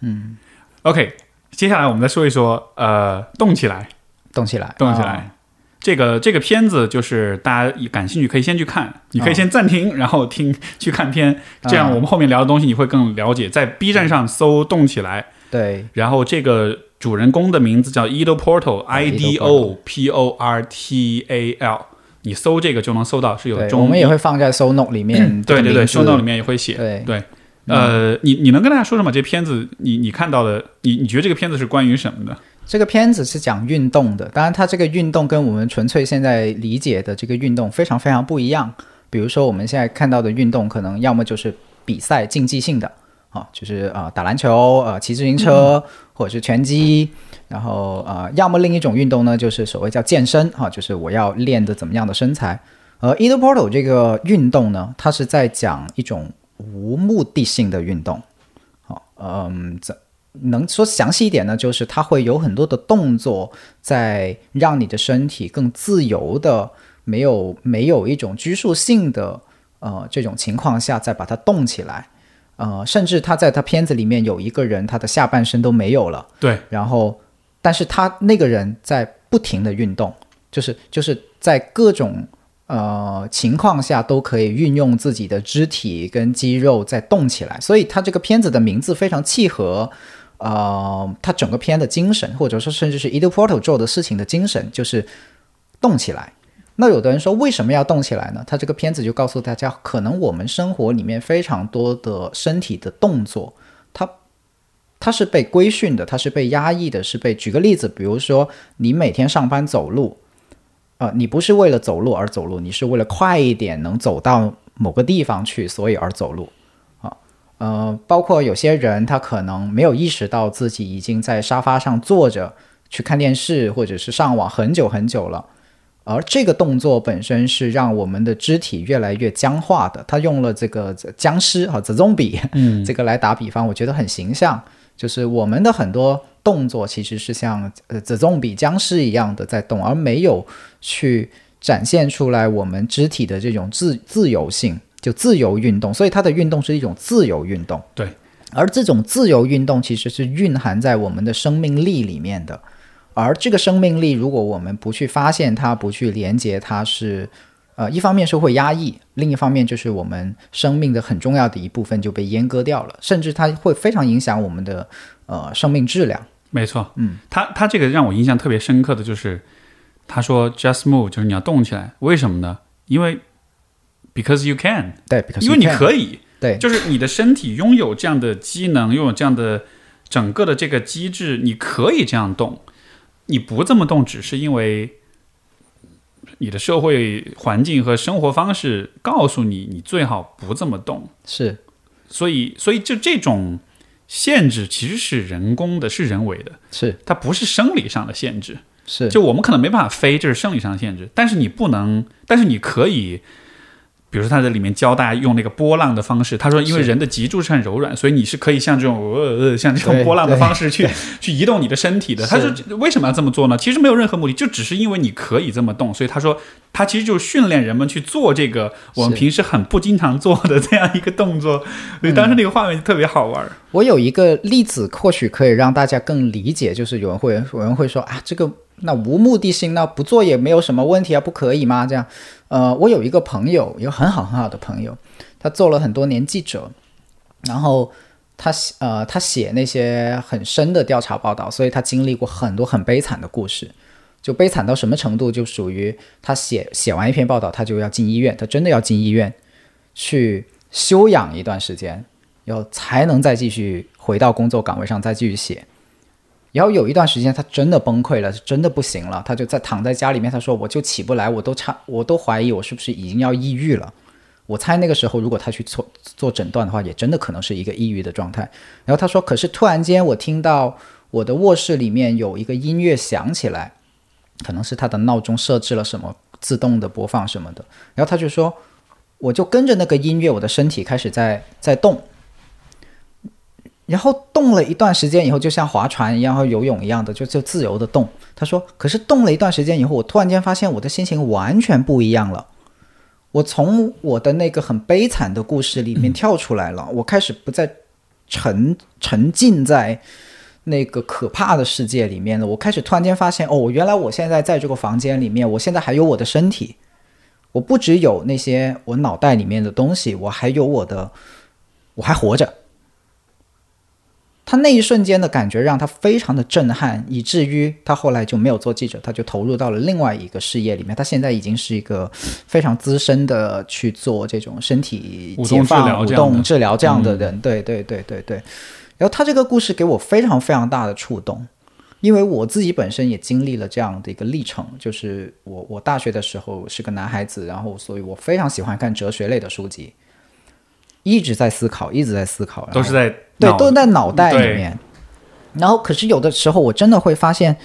嗯，OK，接下来我们再说一说，呃，动起来，动起来，动起来。这个这个片子就是大家感兴趣可以先去看，你可以先暂停，然后听去看片，这样我们后面聊的东西你会更了解。在 B 站上搜“动起来”，对，然后这个。主人公的名字叫 Ido Portal，I D O P O R T A L，你搜这个就能搜到，是有中。我们也会放在 Show Note 里面。对对对，Show Note 里面也会写。对对，呃，你你能跟大家说什么？这片子你你看到的，你你觉得这个片子是关于什么的？这个片子是讲运动的，当然它这个运动跟我们纯粹现在理解的这个运动非常非常不一样。比如说我们现在看到的运动，可能要么就是比赛竞技性的。啊，就是呃打篮球，呃骑自行车，或者是拳击，然后呃，要么另一种运动呢，就是所谓叫健身，哈，就是我要练的怎么样的身材。而 e d Portal 这个运动呢，它是在讲一种无目的性的运动。好，嗯，怎能说详细一点呢？就是它会有很多的动作，在让你的身体更自由的，没有没有一种拘束性的，呃，这种情况下再把它动起来。呃，甚至他在他片子里面有一个人，他的下半身都没有了。对，然后，但是他那个人在不停的运动，就是就是在各种呃情况下都可以运用自己的肢体跟肌肉在动起来，所以他这个片子的名字非常契合，呃，他整个片的精神，或者说甚至是 Edo Portal 做的事情的精神，就是动起来。那有的人说，为什么要动起来呢？他这个片子就告诉大家，可能我们生活里面非常多的身体的动作，它它是被规训的，它是被压抑的，是被。举个例子，比如说你每天上班走路，呃，你不是为了走路而走路，你是为了快一点能走到某个地方去，所以而走路啊。呃，包括有些人他可能没有意识到自己已经在沙发上坐着去看电视或者是上网很久很久了。而这个动作本身是让我们的肢体越来越僵化的。他用了这个僵尸啊，the zombie，嗯，这个来打比方，我觉得很形象。就是我们的很多动作其实是像呃 the zombie 僵尸一样的在动，而没有去展现出来我们肢体的这种自自由性，就自由运动。所以它的运动是一种自由运动。对，而这种自由运动其实是蕴含在我们的生命力里面的。而这个生命力，如果我们不去发现它，不去连接它，是，呃，一方面是会压抑，另一方面就是我们生命的很重要的一部分就被阉割掉了，甚至它会非常影响我们的呃生命质量。没错，嗯，他他这个让我印象特别深刻的就是，他说 “just move”，就是你要动起来，为什么呢？因为 because you can，对，because 因为你可以，对，就是你的身体拥有这样的机能，拥有这样的整个的这个机制，你可以这样动。你不这么动，只是因为你的社会环境和生活方式告诉你，你最好不这么动。是所以，所以就这种限制其实是人工的，是人为的，是它不是生理上的限制。是，就我们可能没办法飞，这是生理上的限制，但是你不能，但是你可以。比如说，他在里面教大家用那个波浪的方式。他说，因为人的脊柱是很柔软，所以你是可以像这种呃呃像这种 波浪的方式去去移动你的身体的。他说，为什么要这么做呢？其实没有任何目的，就只是因为你可以这么动。所以他说，他其实就是训练人们去做这个我们平时很不经常做的这样一个动作。所以当时那个画面就特别好玩儿。我有一个例子，或许可以让大家更理解，就是有人会有人会说啊，这个那无目的性，那不做也没有什么问题啊，不可以吗？这样，呃，我有一个朋友，有很好很好的朋友，他做了很多年记者，然后他写呃他写那些很深的调查报道，所以他经历过很多很悲惨的故事。就悲惨到什么程度，就属于他写写完一篇报道，他就要进医院，他真的要进医院去休养一段时间，然后才能再继续回到工作岗位上再继续写。然后有一段时间他真的崩溃了，真的不行了，他就在躺在家里面，他说我就起不来，我都差，我都怀疑我是不是已经要抑郁了。我猜那个时候如果他去做做诊断的话，也真的可能是一个抑郁的状态。然后他说，可是突然间我听到我的卧室里面有一个音乐响起来，可能是他的闹钟设置了什么自动的播放什么的。然后他就说，我就跟着那个音乐，我的身体开始在在动。然后动了一段时间以后，就像划船一样和游泳一样的，就就自由的动。他说，可是动了一段时间以后，我突然间发现我的心情完全不一样了。我从我的那个很悲惨的故事里面跳出来了，我开始不再沉沉浸在那个可怕的世界里面了。我开始突然间发现，哦，原来我现在在这个房间里面，我现在还有我的身体，我不只有那些我脑袋里面的东西，我还有我的，我还活着。他那一瞬间的感觉让他非常的震撼，以至于他后来就没有做记者，他就投入到了另外一个事业里面。他现在已经是一个非常资深的去做这种身体解放、舞动治疗这样的人。对对对对对。然后他这个故事给我非常非常大的触动，因为我自己本身也经历了这样的一个历程，就是我我大学的时候是个男孩子，然后所以我非常喜欢看哲学类的书籍，一直在思考，一直在思考，都是在对，都是在脑袋里面。然后，可是有的时候我真的会发现，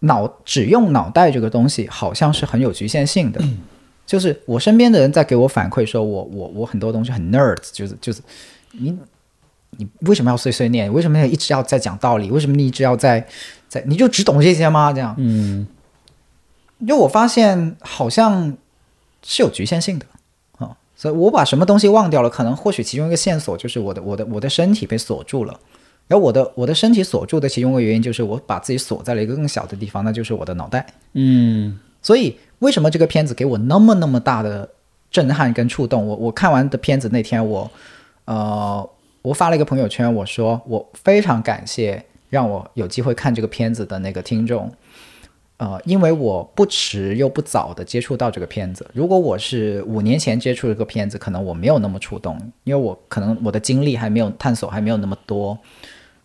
脑只用脑袋这个东西好像是很有局限性的。就是我身边的人在给我反馈说我我我很多东西很 nerd，就是就是你你为什么要碎碎念？为什么要一直要在讲道理？为什么你一直要在在你就只懂这些吗？这样，嗯，因为我发现好像是有局限性的啊、所以我把什么东西忘掉了，可能或许其中一个线索就是我的我的我的身体被锁住了，然后我的我的身体锁住的其中一个原因就是我把自己锁在了一个更小的地方，那就是我的脑袋。嗯，所以为什么这个片子给我那么那么大的震撼跟触动？我我看完的片子那天我，呃，我发了一个朋友圈，我说我非常感谢让我有机会看这个片子的那个听众，呃，因为我不迟又不早的接触到这个片子。如果我是五年前接触这个片子，可能我没有那么触动，因为我可能我的经历还没有探索还没有那么多。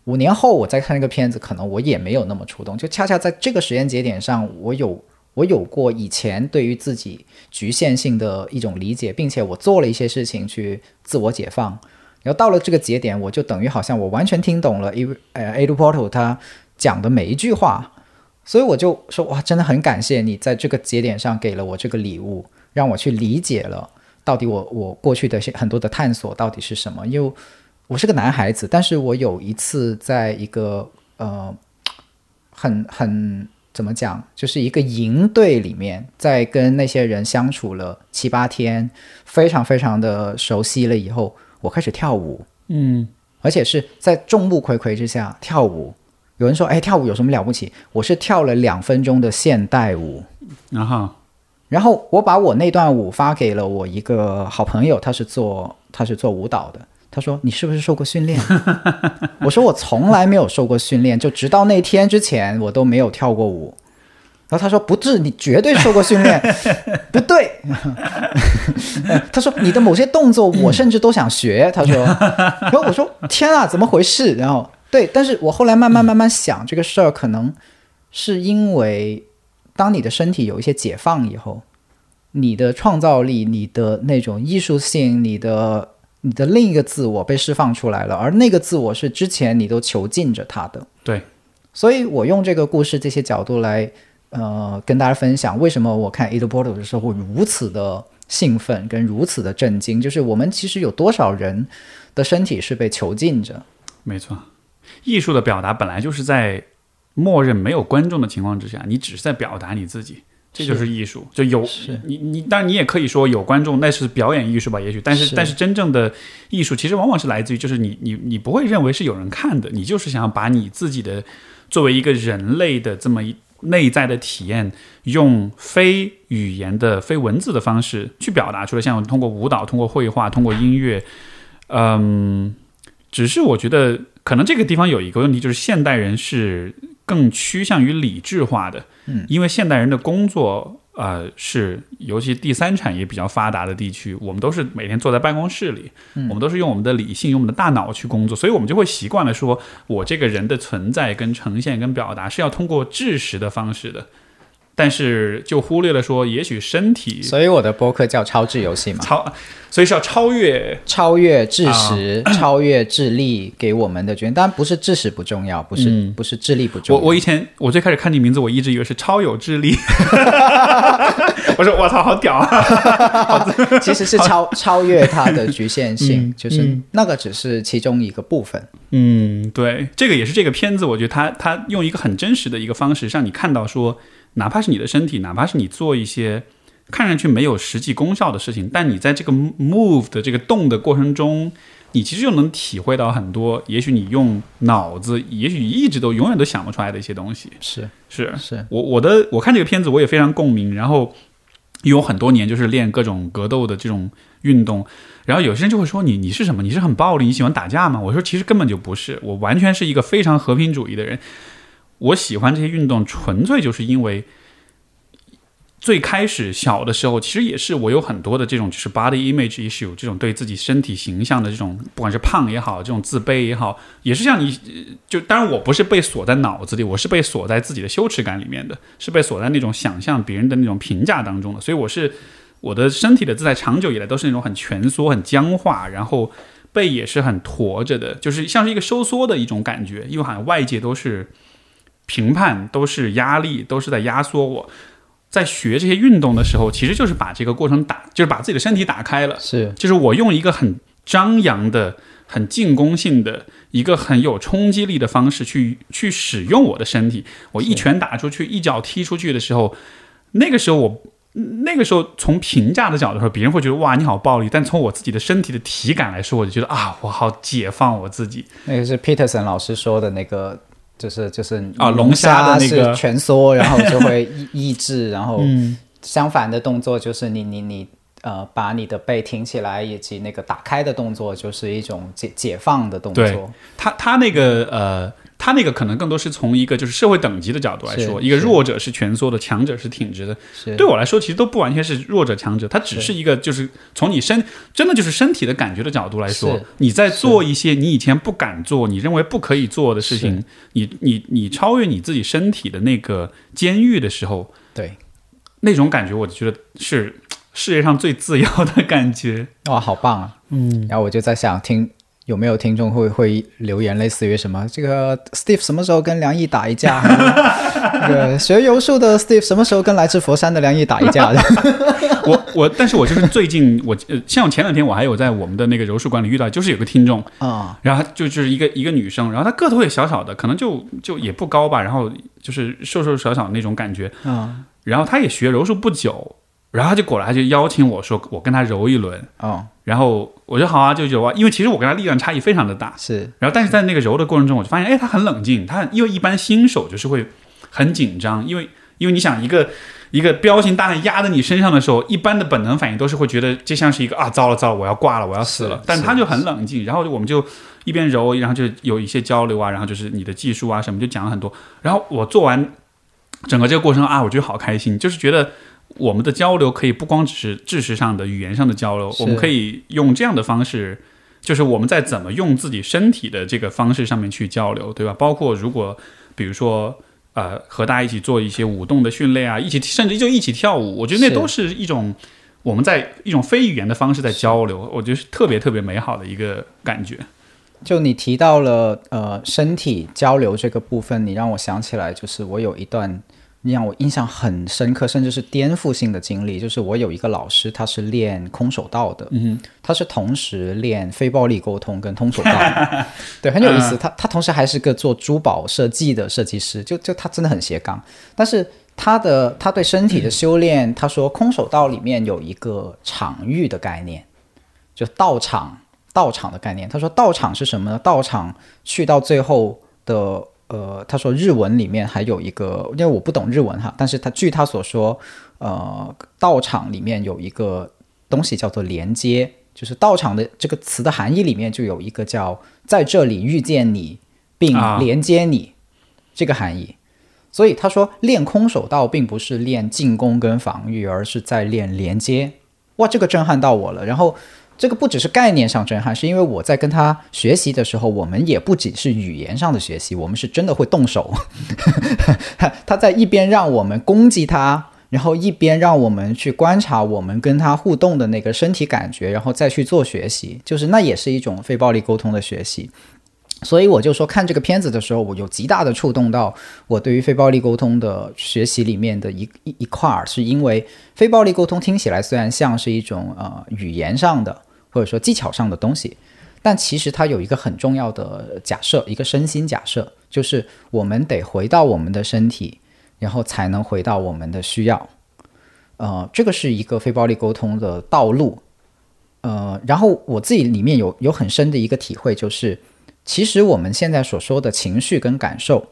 五年后我再看这个片子，可能我也没有那么触动。就恰恰在这个时间节点上，我有我有过以前对于自己局限性的一种理解，并且我做了一些事情去自我解放。然后到了这个节点，我就等于好像我完全听懂了 A 呃 A. d Porto 他讲的每一句话，所以我就说哇，真的很感谢你在这个节点上给了我这个礼物，让我去理解了到底我我过去的些很多的探索到底是什么。因为我是个男孩子，但是我有一次在一个呃很很怎么讲，就是一个营队里面，在跟那些人相处了七八天，非常非常的熟悉了以后，我开始跳舞，嗯，而且是在众目睽睽之下跳舞。有人说：“哎，跳舞有什么了不起？”我是跳了两分钟的现代舞，然后然后我把我那段舞发给了我一个好朋友，他是做他是做舞蹈的。他说：“你是不是受过训练？” 我说：“我从来没有受过训练，就直到那天之前，我都没有跳过舞。”然后他说不是，你绝对受过训练，不对。他说你的某些动作我甚至都想学。他说，然后我说天啊，怎么回事？然后对，但是我后来慢慢慢慢想这个事儿，可能是因为当你的身体有一些解放以后，你的创造力、你的那种艺术性、你的你的另一个自我被释放出来了，而那个自我是之前你都囚禁着他的。对，所以我用这个故事这些角度来。呃，跟大家分享为什么我看《e d b o r d 的时候如此的兴奋，跟如此的震惊，就是我们其实有多少人的身体是被囚禁着？没错，艺术的表达本来就是在默认没有观众的情况之下，你只是在表达你自己，这就是艺术。就有你你，当然你也可以说有观众，那是表演艺术吧？也许，但是但是真正的艺术其实往往是来自于，就是你你你不会认为是有人看的，你就是想要把你自己的作为一个人类的这么一。内在的体验，用非语言的、非文字的方式去表达出来，像通过舞蹈、通过绘画、通过音乐，嗯，只是我觉得可能这个地方有一个问题，就是现代人是更趋向于理智化的，嗯，因为现代人的工作。呃，是，尤其第三产业比较发达的地区，我们都是每天坐在办公室里，我们都是用我们的理性、用我们的大脑去工作，所以我们就会习惯了说，我这个人的存在、跟呈现、跟表达是要通过知识的方式的。但是就忽略了说，也许身体，所以我的播客叫超智游戏嘛，超，所以是要超越超越智识，超越智力给我们的决定。当然不是智识不重要，不是不是智力不重要。我我以前我最开始看你名字，我一直以为是超有智力，我说我操，好屌啊！其实是超超越它的局限性，就是那个只是其中一个部分。嗯，对，这个也是这个片子，我觉得他他用一个很真实的一个方式，让你看到说。哪怕是你的身体，哪怕是你做一些看上去没有实际功效的事情，但你在这个 move 的这个动的过程中，你其实就能体会到很多。也许你用脑子，也许一直都永远都想不出来的一些东西。是是是，我我的我看这个片子我也非常共鸣。然后有很多年就是练各种格斗的这种运动，然后有些人就会说你你是什么？你是很暴力？你喜欢打架吗？我说其实根本就不是，我完全是一个非常和平主义的人。我喜欢这些运动，纯粹就是因为最开始小的时候，其实也是我有很多的这种就是 body image issue，这种对自己身体形象的这种，不管是胖也好，这种自卑也好，也是像你就当然我不是被锁在脑子里，我是被锁在自己的羞耻感里面的，是被锁在那种想象别人的那种评价当中的。所以我是我的身体的姿态长久以来都是那种很蜷缩、很僵化，然后背也是很驼着的，就是像是一个收缩的一种感觉，因为好像外界都是。评判都是压力，都是在压缩我。在学这些运动的时候，其实就是把这个过程打，就是把自己的身体打开了。是，就是我用一个很张扬的、很进攻性的、一个很有冲击力的方式去去使用我的身体。我一拳打出去，一脚踢出去的时候，那个时候我那个时候从评价的角度说，别人会觉得哇你好暴力，但从我自己的身体的体感来说，我就觉得啊我好解放我自己。那个是 Peterson 老师说的那个。就是就是啊，龙虾的那个蜷缩，然后就会抑抑制，然后相反的动作就是你你你呃，把你的背挺起来，以及那个打开的动作，就是一种解解放的动作。他他那个呃。他那个可能更多是从一个就是社会等级的角度来说，一个弱者是蜷缩的，强者是挺直的。对我来说，其实都不完全是弱者强者，它只是一个就是从你身真的就是身体的感觉的角度来说，你在做一些你以前不敢做、你认为不可以做的事情，你你你超越你自己身体的那个监狱的时候，对那种感觉，我觉得是世界上最自由的感觉。哇，好棒啊！嗯，然后我就在想听。有没有听众会会留言，类似于什么？这个 Steve 什么时候跟梁毅打一架？这个学柔术的 Steve 什么时候跟来自佛山的梁毅打一架？我我，但是我就是最近，我呃，像前两天我还有在我们的那个柔术馆里遇到，就是有个听众啊，然后就就是一个一个女生，然后她个头也小小的，可能就就也不高吧，然后就是瘦瘦小小的那种感觉啊，然后她也学柔术不久。然后他就过来，他就邀请我说，我跟他揉一轮。哦，然后我说好啊，就揉啊。因为其实我跟他力量差异非常的大。是。然后，但是在那个揉的过程中，我就发现，哎，他很冷静。他因为一般新手就是会很紧张，因为因为你想一个一个彪形大汉压在你身上的时候，一般的本能反应都是会觉得这像是一个啊，糟了糟了，我要挂了，我要死了。但他就很冷静。然后我们就一边揉，然后就有一些交流啊，然后就是你的技术啊什么，就讲了很多。然后我做完。整个这个过程啊，我觉得好开心，就是觉得我们的交流可以不光只是知识上的、语言上的交流，我们可以用这样的方式，就是我们在怎么用自己身体的这个方式上面去交流，对吧？包括如果比如说。呃，和大家一起做一些舞动的训练啊，一起甚至就一起跳舞，我觉得那都是一种我们在一种非语言的方式在交流，我觉得是特别特别美好的一个感觉。就你提到了呃身体交流这个部分，你让我想起来，就是我有一段让我印象很深刻，甚至是颠覆性的经历，就是我有一个老师，他是练空手道的，嗯他是同时练非暴力沟通跟空手道的，对，很有意思。他他同时还是个做珠宝设计的设计师，就就他真的很斜杠。但是他的他对身体的修炼，他说空手道里面有一个场域的概念，就道场道场的概念。他说道场是什么呢？道场去到最后的呃，他说日文里面还有一个，因为我不懂日文哈，但是他据他所说，呃，道场里面有一个东西叫做连接，就是道场的这个词的含义里面就有一个叫在这里遇见你并啊连接你、这个含义。所以他说练空手道并不是练进攻跟防御，而是在练连接。哇，这个震撼到我了。然后这个不只是概念上震撼，是因为我在跟他学习的时候，我们也不仅是语言上的学习，我们是真的会动手。他在一边让我们攻击他，然后一边让我们去观察我们跟他互动的那个身体感觉，然后再去做学习，就是那也是一种非暴力沟通的学习。所以我就说，看这个片子的时候，我有极大的触动到我对于非暴力沟通的学习里面的一一一块儿，是因为非暴力沟通听起来虽然像是一种呃语言上的或者说技巧上的东西，但其实它有一个很重要的假设，一个身心假设，就是我们得回到我们的身体，然后才能回到我们的需要。呃，这个是一个非暴力沟通的道路。呃，然后我自己里面有有很深的一个体会，就是其实我们现在所说的情绪跟感受，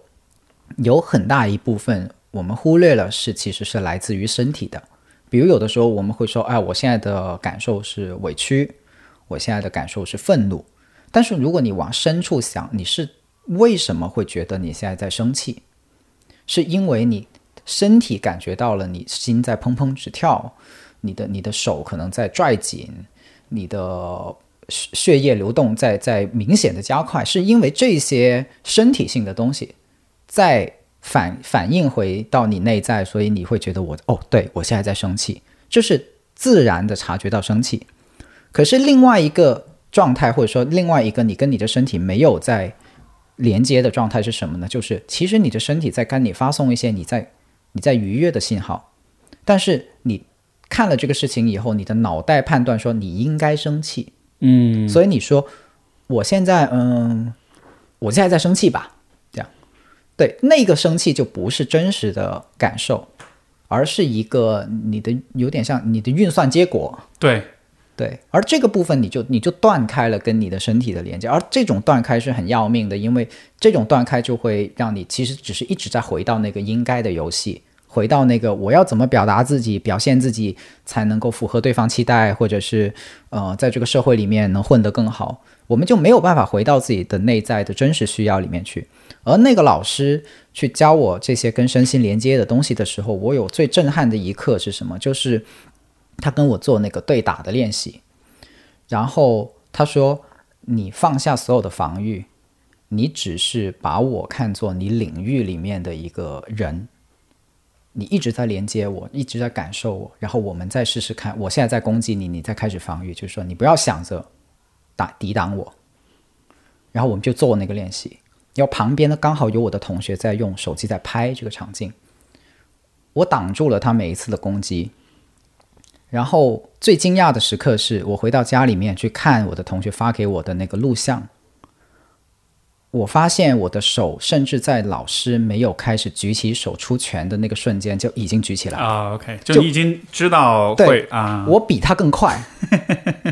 有很大一部分我们忽略了，是其实是来自于身体的。比如有的时候我们会说，哎，我现在的感受是委屈，我现在的感受是愤怒。但是如果你往深处想，你是为什么会觉得你现在在生气？是因为你身体感觉到了你心在砰砰直跳，你的你的手可能在拽紧，你的血血液流动在在明显的加快，是因为这些身体性的东西在反反映回到你内在，所以你会觉得我哦，对我现在在生气，就是自然的察觉到生气。可是另外一个状态，或者说另外一个你跟你的身体没有在连接的状态是什么呢？就是其实你的身体在跟你发送一些你在你在愉悦的信号，但是你看了这个事情以后，你的脑袋判断说你应该生气，嗯，所以你说我现在嗯，我现在在生气吧，这样，对，那个生气就不是真实的感受，而是一个你的有点像你的运算结果，对，对，而这个部分你就你就断开了跟你的身体的连接，而这种断开是很要命的，因为这种断开就会让你其实只是一直在回到那个应该的游戏，回到那个我要怎么表达自己、表现自己才能够符合对方期待，或者是呃在这个社会里面能混得更好，我们就没有办法回到自己的内在的真实需要里面去。而那个老师去教我这些跟身心连接的东西的时候，我有最震撼的一刻是什么？就是他跟我做那个对打的练习，然后他说：“你放下所有的防御，你只是把我看作你领域里面的一个人，你一直在连接我，一直在感受我，然后我们再试试看。我现在在攻击你，你再开始防御，就是说你不要想着打抵挡我。然后我们就做那个练习，然后旁边呢刚好有我的同学在用手机在拍这个场景，我挡住了他每一次的攻击。”然后最惊讶的时刻是我回到家里面去看我的同学发给我的那个录像，我发现我的手甚至在老师没有开始举起手出拳的那个瞬间就已经举起来了。啊，OK，就已经知道对会啊，我比他更快。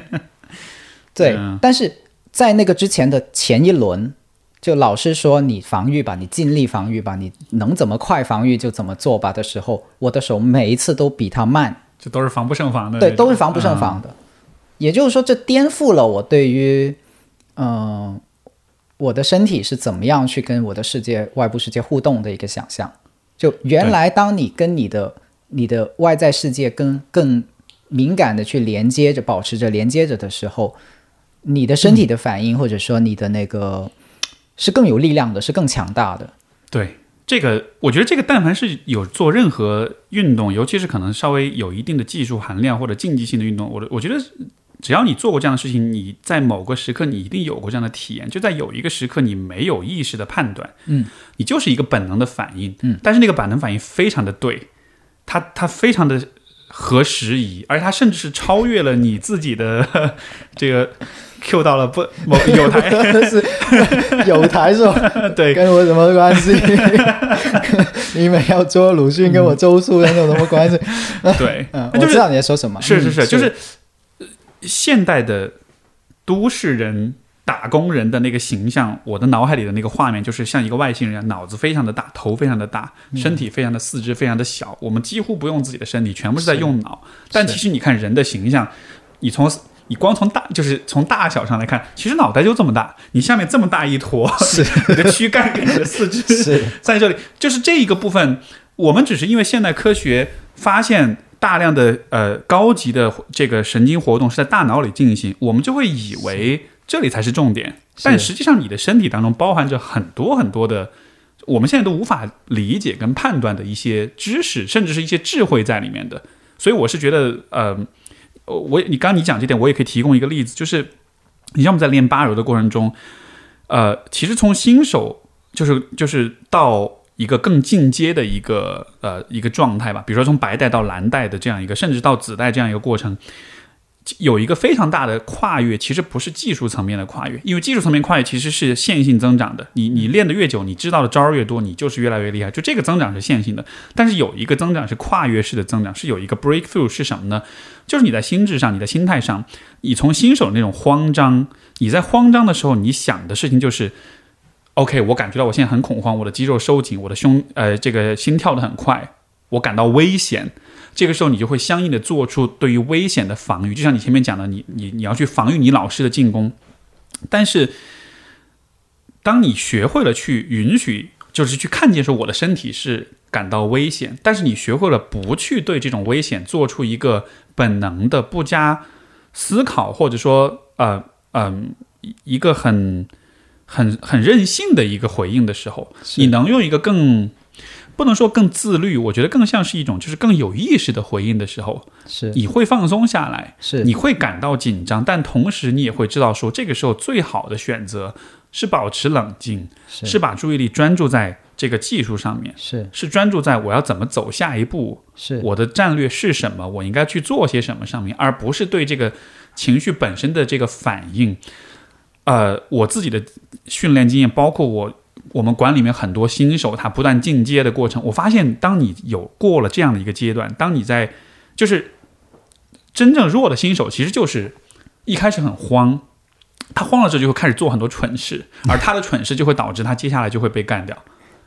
对，嗯但是在那个之前的前一轮，就老师说你防御吧，你尽力防御吧，你能怎么快防御就怎么做吧的时候，我的手每一次都比他慢。这都是防不胜防的对，都是防不胜啊防的。也就是说，这颠覆了我对于，嗯、我的身体是怎么样去跟我的世界、外部世界互动的一个想象。就原来当你跟你的你的外在世界跟更敏感的去连接着、保持着连接着的时候，你的身体的反应、或者说你的那个是更有力量的，是更强大的。对这个，我觉得这个，但凡是有做任何运动，尤其是可能稍微有一定的技术含量或者竞技性的运动，我我觉得只要你做过这样的事情，你在某个时刻你一定有过这样的体验，就在有一个时刻你没有意识的判断，嗯，你就是一个本能的反应，嗯，但是那个本能反应非常的对，它它非常的合时宜，而且它甚至是超越了你自己的 这个 Q 到了不某 有台，是有台是吧？对，跟我什么关系？你们要做鲁迅跟我周树人有什么关系？对，嗯，就是我知道你在说什么。是是是，嗯就是呃现代的都市人、打工人的那个形象，我的脑海里的那个画面，就是像一个外星人一样，脑子非常的大，头非常的大，嗯。身体非常的四肢非常的小，我们几乎不用自己的身体，全部是在用脑。但其实你看人的形象，你从你光从大就是从大小上来看，其实脑袋就这么大，你下面这么大一坨，是。你的躯干跟你的四肢。是。在这里，就是这一个部分，我们只是因为现代科学发现大量的呃高级的这个神经活动是在大脑里进行，我们就会以为这里才是重点，但实际上你的身体当中包含着很多很多的。我们现在都无法理解跟判断的一些知识，甚至是一些智慧在里面的，所以我是觉得，呃，我你刚刚你讲这点，我也可以提供一个例子，就是你像我们在练八柔的过程中，呃，其实从新手就是就是到一个更进阶的一个呃一个状态吧，比如说从白带到蓝带的这样一个，甚至到紫带这样一个过程，有一个非常大的跨越，其实不是技术层面的跨越，因为技术层面跨越其实是线性增长的。你你练得越久，你知道的招儿越多，你就是越来越厉害。就这个增长是线性的，但是有一个增长是跨越式的增长，是有一个 breakthrough 是什么呢？就是你在心智上，你的心态上，你从新手那种慌张，你在慌张的时候，你想的事情就是。OK，我感觉到我现在很恐慌，我的肌肉收紧，我的胸呃这个心跳的很快，我感到危险。这个时候你就会相应的做出对于危险的防御，就像你前面讲的，你你你要去防御你老师的进攻。但是，当你学会了去允许，就是去看见说我的身体是感到危险，但是你学会了不去对这种危险做出一个本能的不加思考，或者说呃嗯、一个很很很任性的一个回应的时候，你能用一个更不能说更自律，我觉得更像是一种就是更有意识的回应的时候，是。你会放松下来，是。你会感到紧张，但同时你也会知道说，这个时候最好的选择是保持冷静，是。是把注意力专注在这个技术上面，是。是专注在我要怎么走下一步，是。我的战略是什么，我应该去做些什么上面，而不是对这个情绪本身的这个反应。呃，我自己的训练经验，包括我我们馆里面很多新手，他不断进阶的过程，我发现，当你有过了这样的一个阶段，当你在就是真正弱的新手，其实就是一开始很慌，他慌了之后就会开始做很多蠢事，而他的蠢事就会导致他接下来就会被干掉。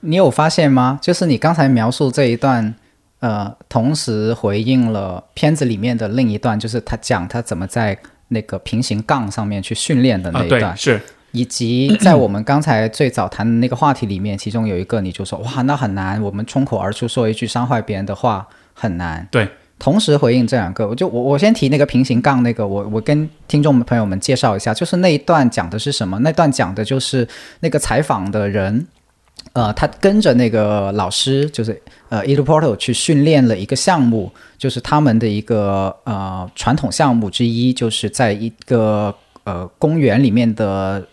你有发现吗？就是你刚才描述这一段，呃，同时回应了片子里面的另一段，就是他讲他怎么在那个平行杠上面去训练的那啊，一段，对，是以及在我们刚才最早谈的那个话题里面，其中有一个你就说哇，那很难，我们冲口而出说一句伤害别人的话很难。对，同时回应这两个，我就我我先提那个平行杠那个，我我跟听众朋友们介绍一下，就是那一段讲的是什么？那段讲的就是那个采访的人，呃，他跟着那个老师，就是呃 e d Portal 去训练了一个项目，就是他们的一个呃传统项目之一，就是在一个呃公园里面的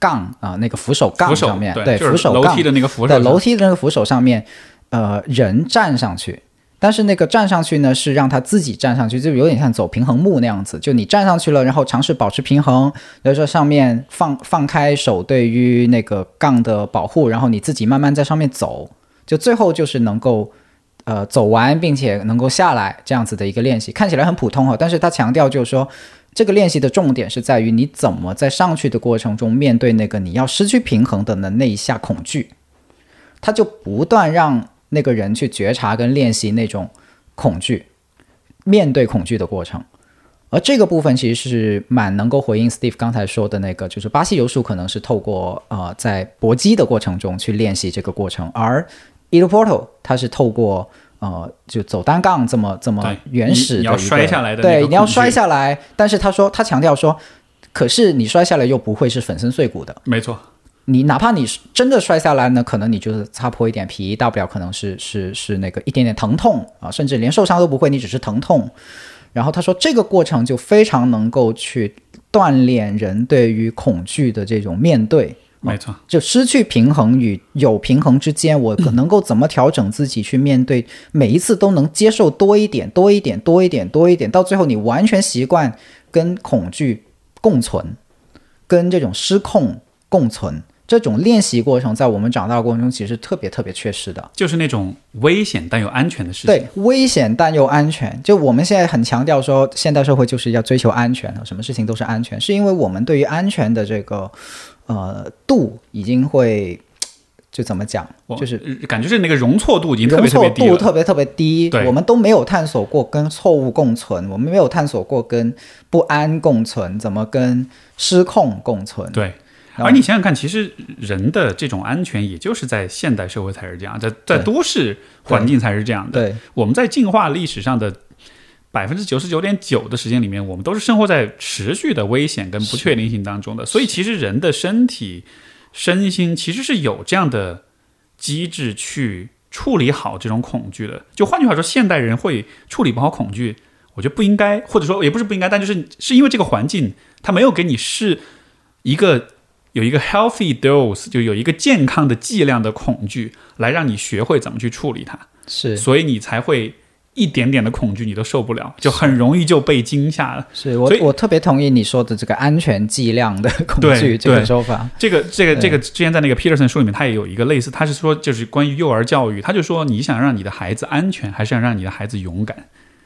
杠啊、那个扶手杠上面，对，就是扶手杠楼梯的那个扶手对，楼梯的那个扶手上面，呃，人站上去，但是那个站上去呢，是让他自己站上去，就有点像走平衡木那样子，就你站上去了，然后尝试保持平衡，然后说上面放放开手对于那个杠的保护，然后你自己慢慢在上面走，就最后就是能够。呃，走完并且能够下来这样子的一个练习，看起来很普通哈，但是他强调就是说，这个练习的重点是在于你怎么在上去的过程中面对那个你要失去平衡的那一下恐惧，他就不断让那个人去觉察跟练习那种恐惧，面对恐惧的过程。而这个部分其实是蛮能够回应 Steve 刚才说的那个，就是巴西柔术可能是透过呃在搏击的过程中去练习这个过程，而 e l Porto 它是透过呃就走单杠这么这么原始的你你要摔下来的对，你要摔下来，但是他说他强调说，可是你摔下来又不会是粉身碎骨的，没错，你哪怕你真的摔下来呢，可能你就是擦破一点皮，大不了可能是是是那个一点点疼痛啊，甚至连受伤都不会，你只是疼痛。然后他说，这个过程就非常能够去锻炼人对于恐惧的这种面对，没错，就失去平衡与有平衡之间，我可能够怎么调整自己去面对每一次都能接受多一点、多一点、多一点、多一点，到最后你完全习惯跟恐惧共存，跟这种失控共存。这种练习过程，在我们长大的过程中，其实特别特别缺失的。就是那种危险但又安全的事情。对，危险但又安全。就我们现在很强调说，现代社会就是要追求安全什么事情都是安全，是因为我们对于安全的这个呃度已经会就怎么讲，就是呃感觉是那个容错度已经特容别特错度别低了。特别特别低对，我们都没有探索过跟错误共存，我们没有探索过跟不安共存，怎么跟失控共存。对，而你想想看，其实人的这种安全，也就是在现代社会才是这样，在在都市环境才是这样的。对我们在进化历史上的百分之九十九点九的时间里面，我们都是生活在持续的危险跟不确定性当中的。所以，其实人的身体、身心其实是有这样的机制去处理好这种恐惧的。就换句话说，现代人会处理不好恐惧，我觉得不应该，或者说也不是不应该，但就是是因为这个环境它没有给你是一个。有一个 healthy dose，就有一个健康的剂量的恐惧，来让你学会怎么去处理它。是所以你才会一点点的恐惧你都受不了，就很容易就被惊吓了。是我我特别同意你说的这个安全剂量的恐惧这个说法。这个这个这个之前在那个 Peterson 书里面，他也有一个类似，他是说就是关于幼儿教育，他就说你想让你的孩子安全，还是想让你的孩子勇敢？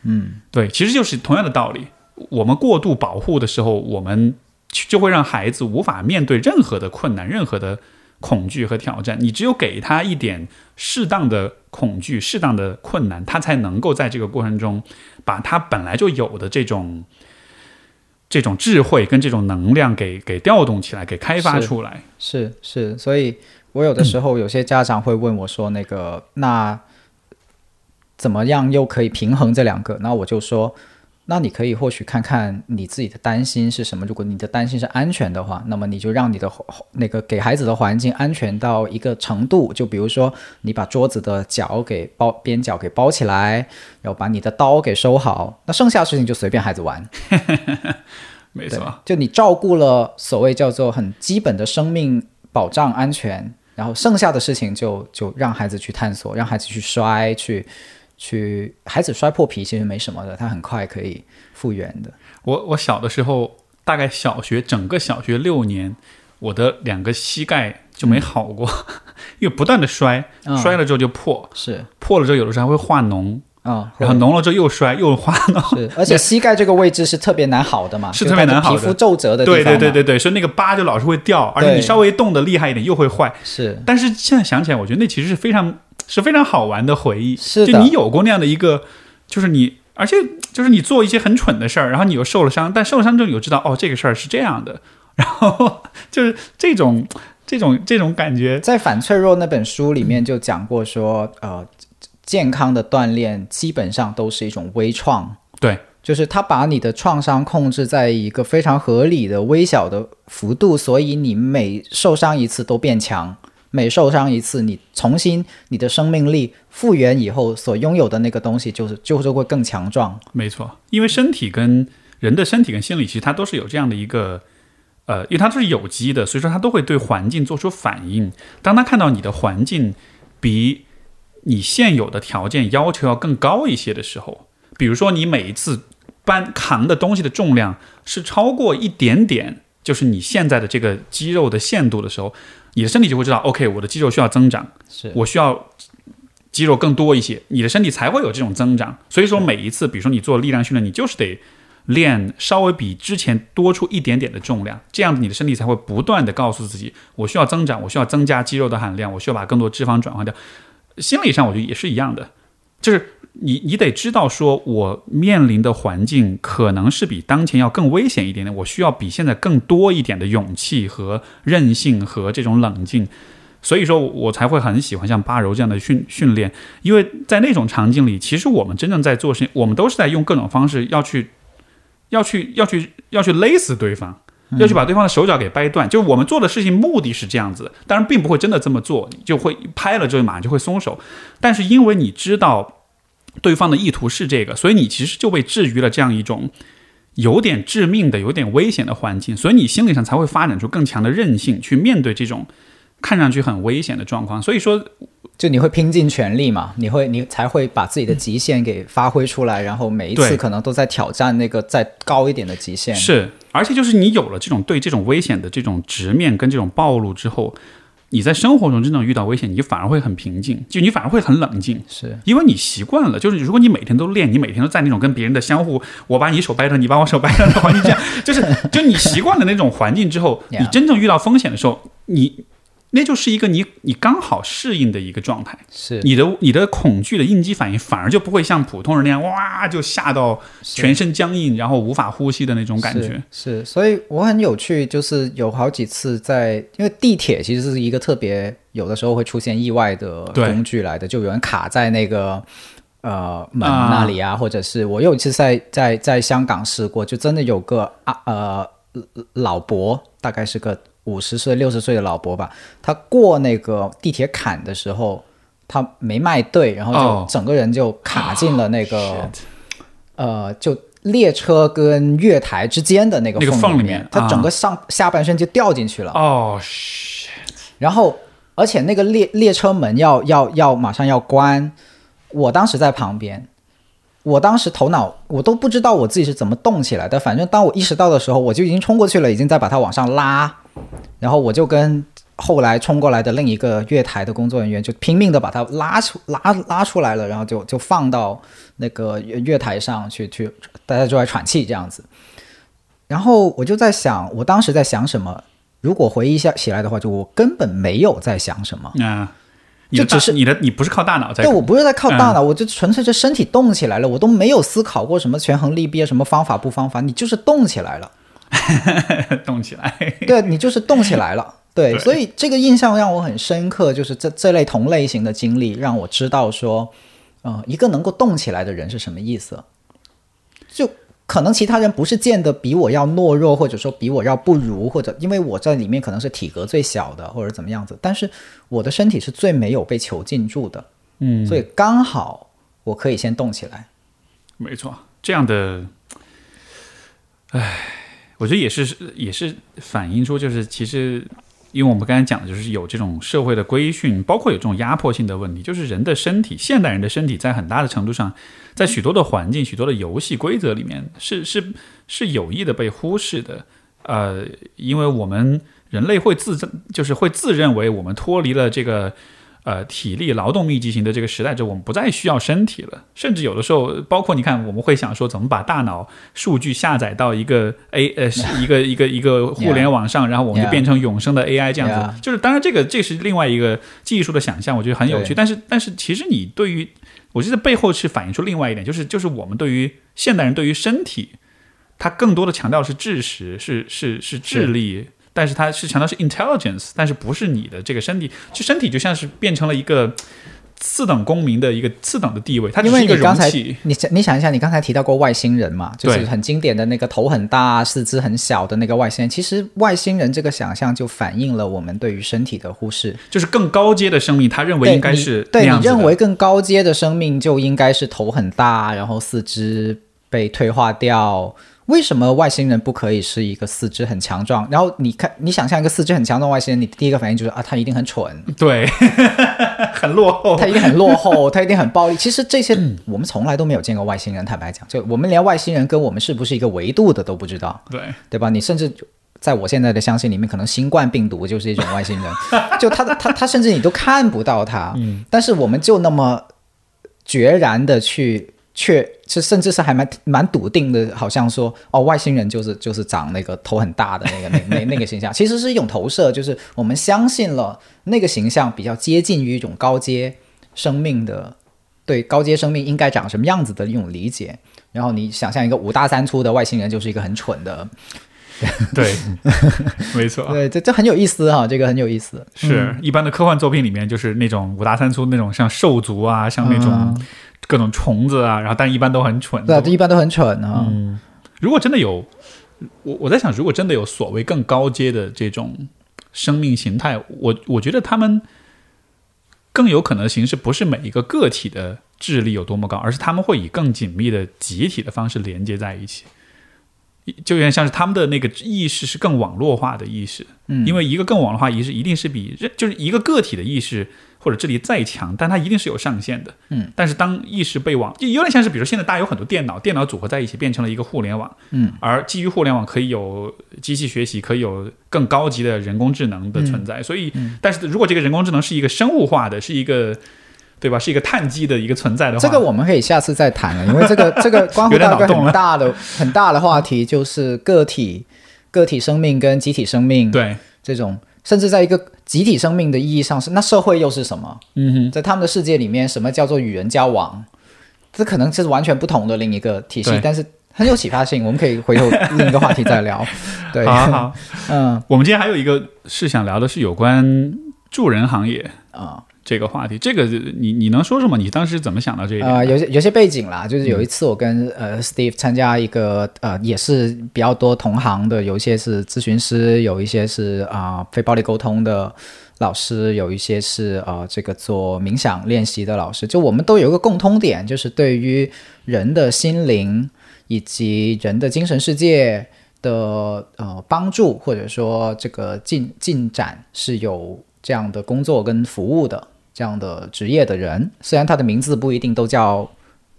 嗯，对，其实就是同样的道理。我们过度保护的时候，我们就会让孩子无法面对任何的困难、任何的恐惧和挑战。你只有给他一点适当的恐惧、适当的困难，他才能够在这个过程中把他本来就有的这种这种智慧跟这种能量给给调动起来，给开发出来。是是，所以我有的时候有些家长会问我说：“那个，那怎么样又可以平衡这两个？”那我就说：“那你可以或许看看你自己的担心是什么。如果你的担心是安全的话，那么你就让你的那个给孩子的环境安全到一个程度。就比如说，你把桌子的角给包边角给包起来，然后把你的刀给收好，那剩下的事情就随便孩子玩。”对没错，，就你照顾了所谓叫做很基本的生命保障安全，然后剩下的事情就就让孩子去探索，让孩子去摔，去去孩子摔破皮其实没什么的，他很快可以复原的。我我小的时候，大概小学整个小学六年，我的两个膝盖就没好过，因为不断的摔，嗯。摔了之后就破，是，破了之后有的时候还会化脓，啊，然后脓了之后又摔又化脓。是，而且膝盖这个位置是特别难好的嘛，是特别难好的。皮肤皱褶的地方对对对对对，所以那个疤就老是会掉，而且你稍微动的厉害一点又会坏。是。但是现在想起来，我觉得那其实是非常是非常好玩的回忆。是的。就你有过那样的一个，就是你，而且就是你做一些很蠢的事儿，然后你又受了伤，但受了伤之后你又知道，哦，这个事儿是这样的，然后就是这种这种这种感觉。在《反脆弱》那本书里面就讲过说，呃，健康的锻炼基本上都是一种微创，对，就是它把你的创伤控制在一个非常合理的微小的幅度，所以你每受伤一次都变强，每受伤一次，你重新你的生命力复原以后所拥有的那个东西，就是就是会更强壮。没错，因为身体跟人的身体跟心理，其实它都是有这样的一个，呃，因为它都是有机的，所以说它都会对环境做出反应。当他看到你的环境比你现有的条件要求要更高一些的时候，比如说你每一次搬扛的东西的重量是超过一点点，就是你现在的这个肌肉的限度的时候，你的身体就会知道，OK，我的肌肉需要增长。是我需要肌肉更多一些，你的身体才会有这种增长。所以说，每一次，比如说你做力量训练，你就是得练稍微比之前多出一点点的重量，这样子你的身体才会不断的告诉自己，我需要增长，我需要增加肌肉的含量，我需要把更多脂肪转化掉。心理上，我觉得也是一样的，就是你你得知道，说我面临的环境可能是比当前要更危险一点点，我需要比现在更多一点的勇气和韧性和这种冷静。所以说我才会很喜欢像八柔这样的训训练，因为在那种场景里，其实我们真正在做事情，我们都是在用各种方式要去要去要去要去勒死对方。要去把对方的手脚给掰断，就是我们做的事情目的是这样子，当然并不会真的这么做，就会拍了之后马上就会松手。但是因为你知道对方的意图是这个，所以你其实就被置于了这样一种有点致命的、有点危险的环境，所以你心理上才会发展出更强的韧性去面对这种看上去很危险的状况。所以说。就你会拼尽全力嘛？你会你才会把自己的极限给发挥出来，然后每一次可能都在挑战那个再高一点的极限。是，而且就是你有了这种对这种危险的这种直面跟这种暴露之后，你在生活中真正遇到危险，你反而会很平静，就你反而会很冷静。是因为你习惯了，就是如果你每天都练，你每天都在那种跟别人的相互，我把你手掰断，你把我手掰断的环境，这样就是就你习惯了那种环境之后，你真正遇到风险的时候，你。那就是一个你你刚好适应的一个状态，是。你的你的恐惧的应激反应反而就不会像普通人那样哇就吓到全身僵硬，然后无法呼吸的那种感觉。是，所以我很有趣，就是有好几次在，因为地铁其实是一个特别有的时候会出现意外的工具来的，就有人卡在那个呃门那里啊，或者是我有一次在在在香港试过，就真的有个啊呃老伯，大概是个。五十岁、六十岁的老伯吧，他过那个地铁坎的时候，他没迈对，然后就整个人就卡进了那个，呃，就列车跟月台之间的那个缝里面，他整个上下半身就掉进去了。哦然后，而且那个列列车门要要要马上要关，我当时在旁边。我当时头脑我都不知道我自己是怎么动起来的，反正当我意识到的时候，我就已经冲过去了，已经在把它往上拉，然后我就跟后来冲过来的另一个月台的工作人员就拼命的把它拉出拉拉出来了，然后就就放到那个月台上去去，大家就在喘气这样子。然后我就在想，我当时在想什么？如果回忆一下起来的话，就我根本没有在想什么。嗯就只是你的，你不是靠大脑在。对，我不是在靠大脑，我就纯粹是身体动起来了，我都没有思考过什么权衡利弊啊，什么方法不方法，你就是动起来了，动起来。对，你就是动起来了。对，所以这个印象让我很深刻，就是这这类同类型的经历让我知道说，嗯，一个能够动起来的人是什么意思，就。可能其他人不是见得比我要懦弱，或者说比我要不如，或者因为我在里面可能是体格最小的，或者怎么样子，但是我的身体是最没有被囚禁住的，嗯，所以刚好我可以先动起来。没错，这样的，唉，我觉得也是也是反映出就是其实。因为我们刚才讲的就是有这种社会的规训，包括有这种压迫性的问题，就是人的身体，现代人的身体在很大的程度上，在许多的环境、许多的游戏规则里面，是是是有意的被忽视的。呃，因为我们人类会自，就是会自认为我们脱离了这个。呃，体力劳动密集型的这个时代，就我们不再需要身体了。甚至有的时候，包括你看，我们会想说，怎么把大脑数据下载到一个 A 呃，一个一个一个互联 网上，然后我们就变成永生的 AI 这样子。就是当然，这个这是另外一个技术的想象，我觉得很有趣。但是，但是其实你对于，我觉得背后是反映出另外一点，就是就是我们对于现代人对于身体，它更多的强调是知识，是是是智力。但是它是强调是 intelligence，但是不是你的这个身体，就身体就像是变成了一个次等公民的一个次等的地位，它只是一个容器。你想你想一下，你刚才提到过外星人嘛，就是很经典的那个头很大、四肢很小的那个外星人。其实外星人这个想象就反映了我们对于身体的忽视，就是更高阶的生命，他认为应该是对你认为更高阶的生命就应该是头很大，然后四肢被退化掉。为什么外星人不可以是一个四肢很强壮？然后你看，你想象一个四肢很强壮外星人，你第一个反应就是啊，他一定很蠢，对，很落后，他一定很落后，他一定很暴力。其实这些我们从来都没有见过外星人，坦白讲，就我们连外星人跟我们是不是一个维度的都不知道，对对吧？你甚至在我现在的相信里面，可能新冠病毒就是一种外星人，就他他他甚至你都看不到他，嗯，但是我们就那么决然的去。却是甚至是还蛮蛮笃定的，好像说哦，外星人就是就是长那个头很大的那个那那那个形象，其实是一种投射，就是我们相信了那个形象比较接近于一种高阶生命的对高阶生命应该长什么样子的一种理解。然后你想象一个五大三粗的外星人，就是一个很蠢的 对，没错，对，这这很有意思哈，这个很有意思。是一般的科幻作品里面，就是那种五大三粗那种，像兽族啊，像那种各种虫子啊，然后但一般都很蠢。对，一般都很蠢啊。嗯，如果真的有，我我在想，如果真的有所谓更高阶的这种生命形态，我我觉得他们更有可能的形式，不是每一个个体的智力有多么高，而是他们会以更紧密的集体的方式连接在一起。就有点像是他们的那个意识是更网络化的意识，嗯，因为一个更网络化意识一定是比就是一个个体的意识或者智力再强，但它一定是有上限的，嗯。但是当意识被网，就有点像是比如现在大家有很多电脑，电脑组合在一起变成了一个互联网，嗯。而基于互联网可以有机器学习，可以有更高级的人工智能的存在，所以，但是如果这个人工智能是一个生物化的，是一个。对吧？是一个碳基的一个存在的话，这个我们可以下次再谈了，因为这个 这个关乎到一个很大的很大的话题，就是个体个体生命跟集体生命，对这种甚至在一个集体生命的意义上是，那社会又是什么？嗯哼，在他们的世界里面，什么叫做与人交往？这可能是完全不同的另一个体系，但是很有启发性。我们可以回头另一个话题再聊。对，好好，嗯，我们今天还有一个是想聊的是有关助人行业啊。这个话题，这个你你能说说吗？你当时怎么想到这个？啊，有些有些背景啦，就是有一次我跟呃 Steve 参加一个呃，也是比较多同行的，有一些是咨询师，有一些是啊非暴力沟通的老师，有一些是啊这个做冥想练习的老师。就我们都有一个共通点，就是对于人的心灵以及人的精神世界的呃帮助，或者说这个进进展是有这样的工作跟服务的。这样的职业的人，虽然他的名字不一定都叫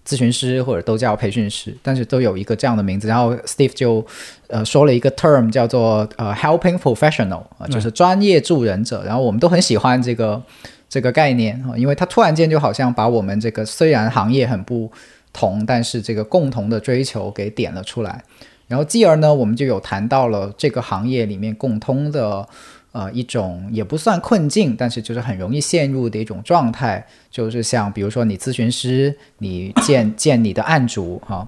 咨询师或者都叫培训师，但是都有一个这样的名字。然后 Steve 就呃说了一个 term 叫做呃 helping professional 啊，就是专业助人者。然后我们都很喜欢这个这个概念啊，因为他突然间就好像把我们这个虽然行业很不同，但是这个共同的追求给点了出来。然后继而呢，我们就有谈到了这个行业里面共通的。呃，一种也不算困境，但是就是很容易陷入的一种状态，就是像比如说你咨询师，你见见你的案主哈，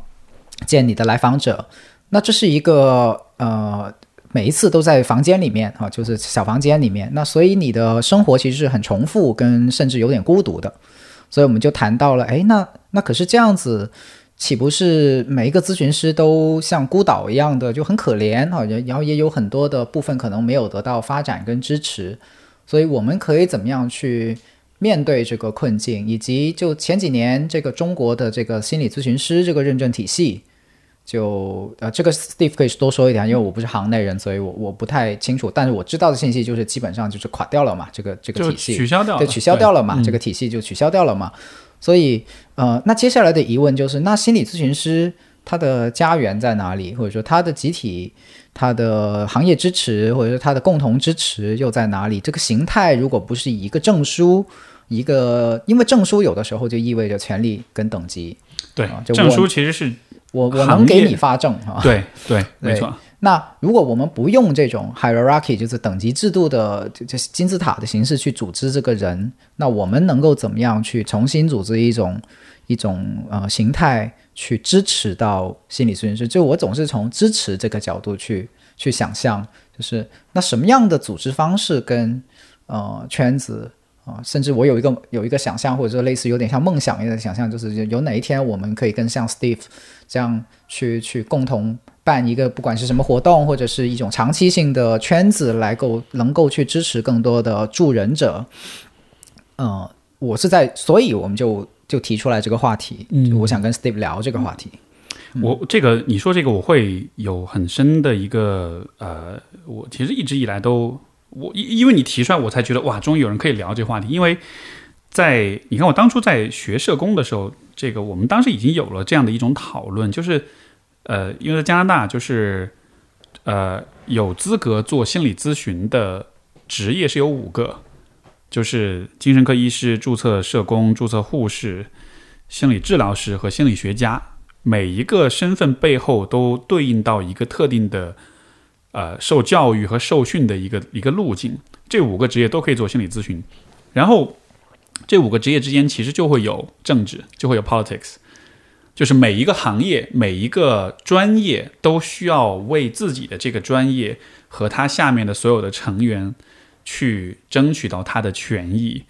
见你的来访者，那这是一个呃，每一次都在房间里面啊，就是小房间里面，那所以你的生活其实是很重复，跟甚至有点孤独的，所以我们就谈到了，哎，那那可是这样子。岂不是每一个咨询师都像孤岛一样的就很可怜啊？然后也有很多的部分可能没有得到发展跟支持，所以我们可以怎么样去面对这个困境？以及就前几年这个中国的这个心理咨询师这个认证体系，就呃这个 Steve 可以多说一点，因为我不是行内人，所以我我不太清楚。但是我知道的信息就是基本上就是垮掉了嘛，这个这个体系取消掉，对，取消掉了嘛，这个体系就取消掉了嘛。所以，呃，那接下来的疑问就是，那心理咨询师他的家园在哪里？或者说他的集体、他的行业支持，或者说他的共同支持又在哪里？这个形态如果不是一个证书，一个，因为证书有的时候就意味着权利跟等级。对，证书其实是我我能给你发证啊。对对，没错。那如果我们不用这种 hierarchy，就是等级制度的这这金字塔的形式去组织这个人，那我们能够怎么样去重新组织一种一种呃形态去支持到心理咨询师？就我总是从支持这个角度去去想象，就是那什么样的组织方式跟呃圈子啊，甚至我有一个有一个想象，或者说类似有点像梦想一样的想象，就是有哪一天我们可以跟像 Steve 这样去去共同。办一个不管是什么活动，或者是一种长期性的圈子，来够能够去支持更多的助人者。嗯，我是在，所以我们就就提出来这个话题。嗯，我想跟 Steve 聊这个话题。我这个你说这个，我会有很深的一个呃，我其实一直以来都我因因为你提出来，我才觉得哇，终于有人可以聊这个话题。因为在你看我当初在学社工的时候，这个我们当时已经有了这样的一种讨论，就是。呃，因为在加拿大，就是呃，有资格做心理咨询的职业是有五个，就是精神科医师、注册社工、注册护士、心理治疗师和心理学家。每一个身份背后都对应到一个特定的呃受教育和受训的一个一个路径。这五个职业都可以做心理咨询，然后这五个职业之间其实就会有政治，就会有 politics。就是每一个行业、每一个专业都需要为自己的这个专业和他下面的所有的成员去争取到他的权益。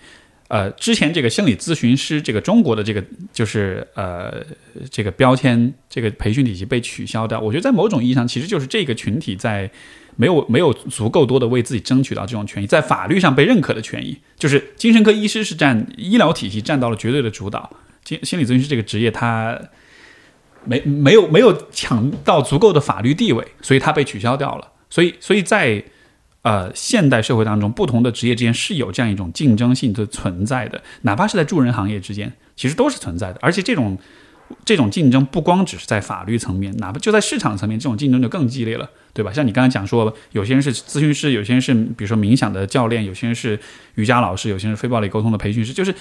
呃，之前这个心理咨询师，这个中国的这个就是呃这个标签，这个培训体系被取消掉。我觉得在某种意义上，其实就是这个群体在没有没有足够多的为自己争取到这种权益，在法律上被认可的权益，就是精神科医师是占医疗体系占到了绝对的主导，心心理咨询师这个职业他没没有没有抢到足够的法律地位，所以他被取消掉了。所以所以在呃，现代社会当中，不同的职业之间是有这样一种竞争性的存在的，哪怕是在助人行业之间，其实都是存在的。而且这种这种竞争不光只是在法律层面，哪怕就在市场层面，这种竞争就更激烈了，对吧？像你刚才讲说，有些人是咨询师，有些人是比如说冥想的教练，有些人是瑜伽老师，有些人是非暴力沟通的培训师，就是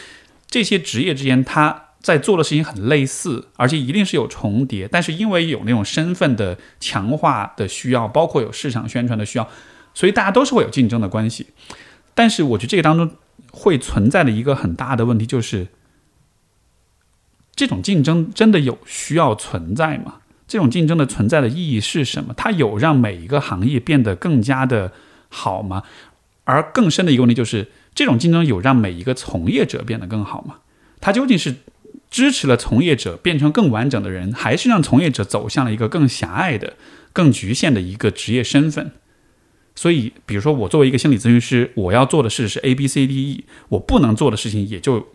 这些职业之间，他在做的事情很类似，而且一定是有重叠，但是因为有那种身份的强化的需要，包括有市场宣传的需要。所以大家都是会有竞争的关系，但是我觉得这个当中会存在的一个很大的问题就是，这种竞争真的有需要存在吗？这种竞争的存在的意义是什么？它有让每一个行业变得更加的好吗？而更深的一个问题就是，这种竞争有让每一个从业者变得更好吗？它究竟是支持了从业者变成更完整的人，还是让从业者走向了一个更狭隘的、更局限的一个职业身份？所以，比如说，我作为一个心理咨询师，我要做的事是 A B C D E，我不能做的事情也就，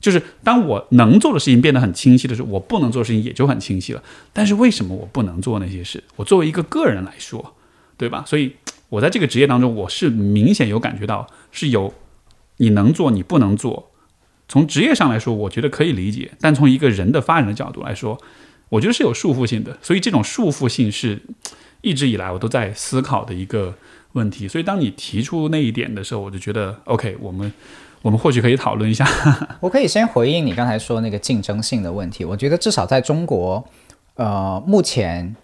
就是当我能做的事情变得很清晰的时候，我不能做的事情也就很清晰了。但是为什么我不能做那些事？我作为一个个人来说，对吧？所以我在这个职业当中，我是明显有感觉到是有你能做，你不能做。从职业上来说，我觉得可以理解，但从一个人的发展的角度来说，我觉得是有束缚性的。所以这种束缚性是一直以来我都在思考的一个。问题，所以当你提出那一点的时候，我就觉得 OK，我们我们或许可以讨论一下。我可以先回应你刚才说那个竞争性的问题。我觉得至少在中国，呃，目前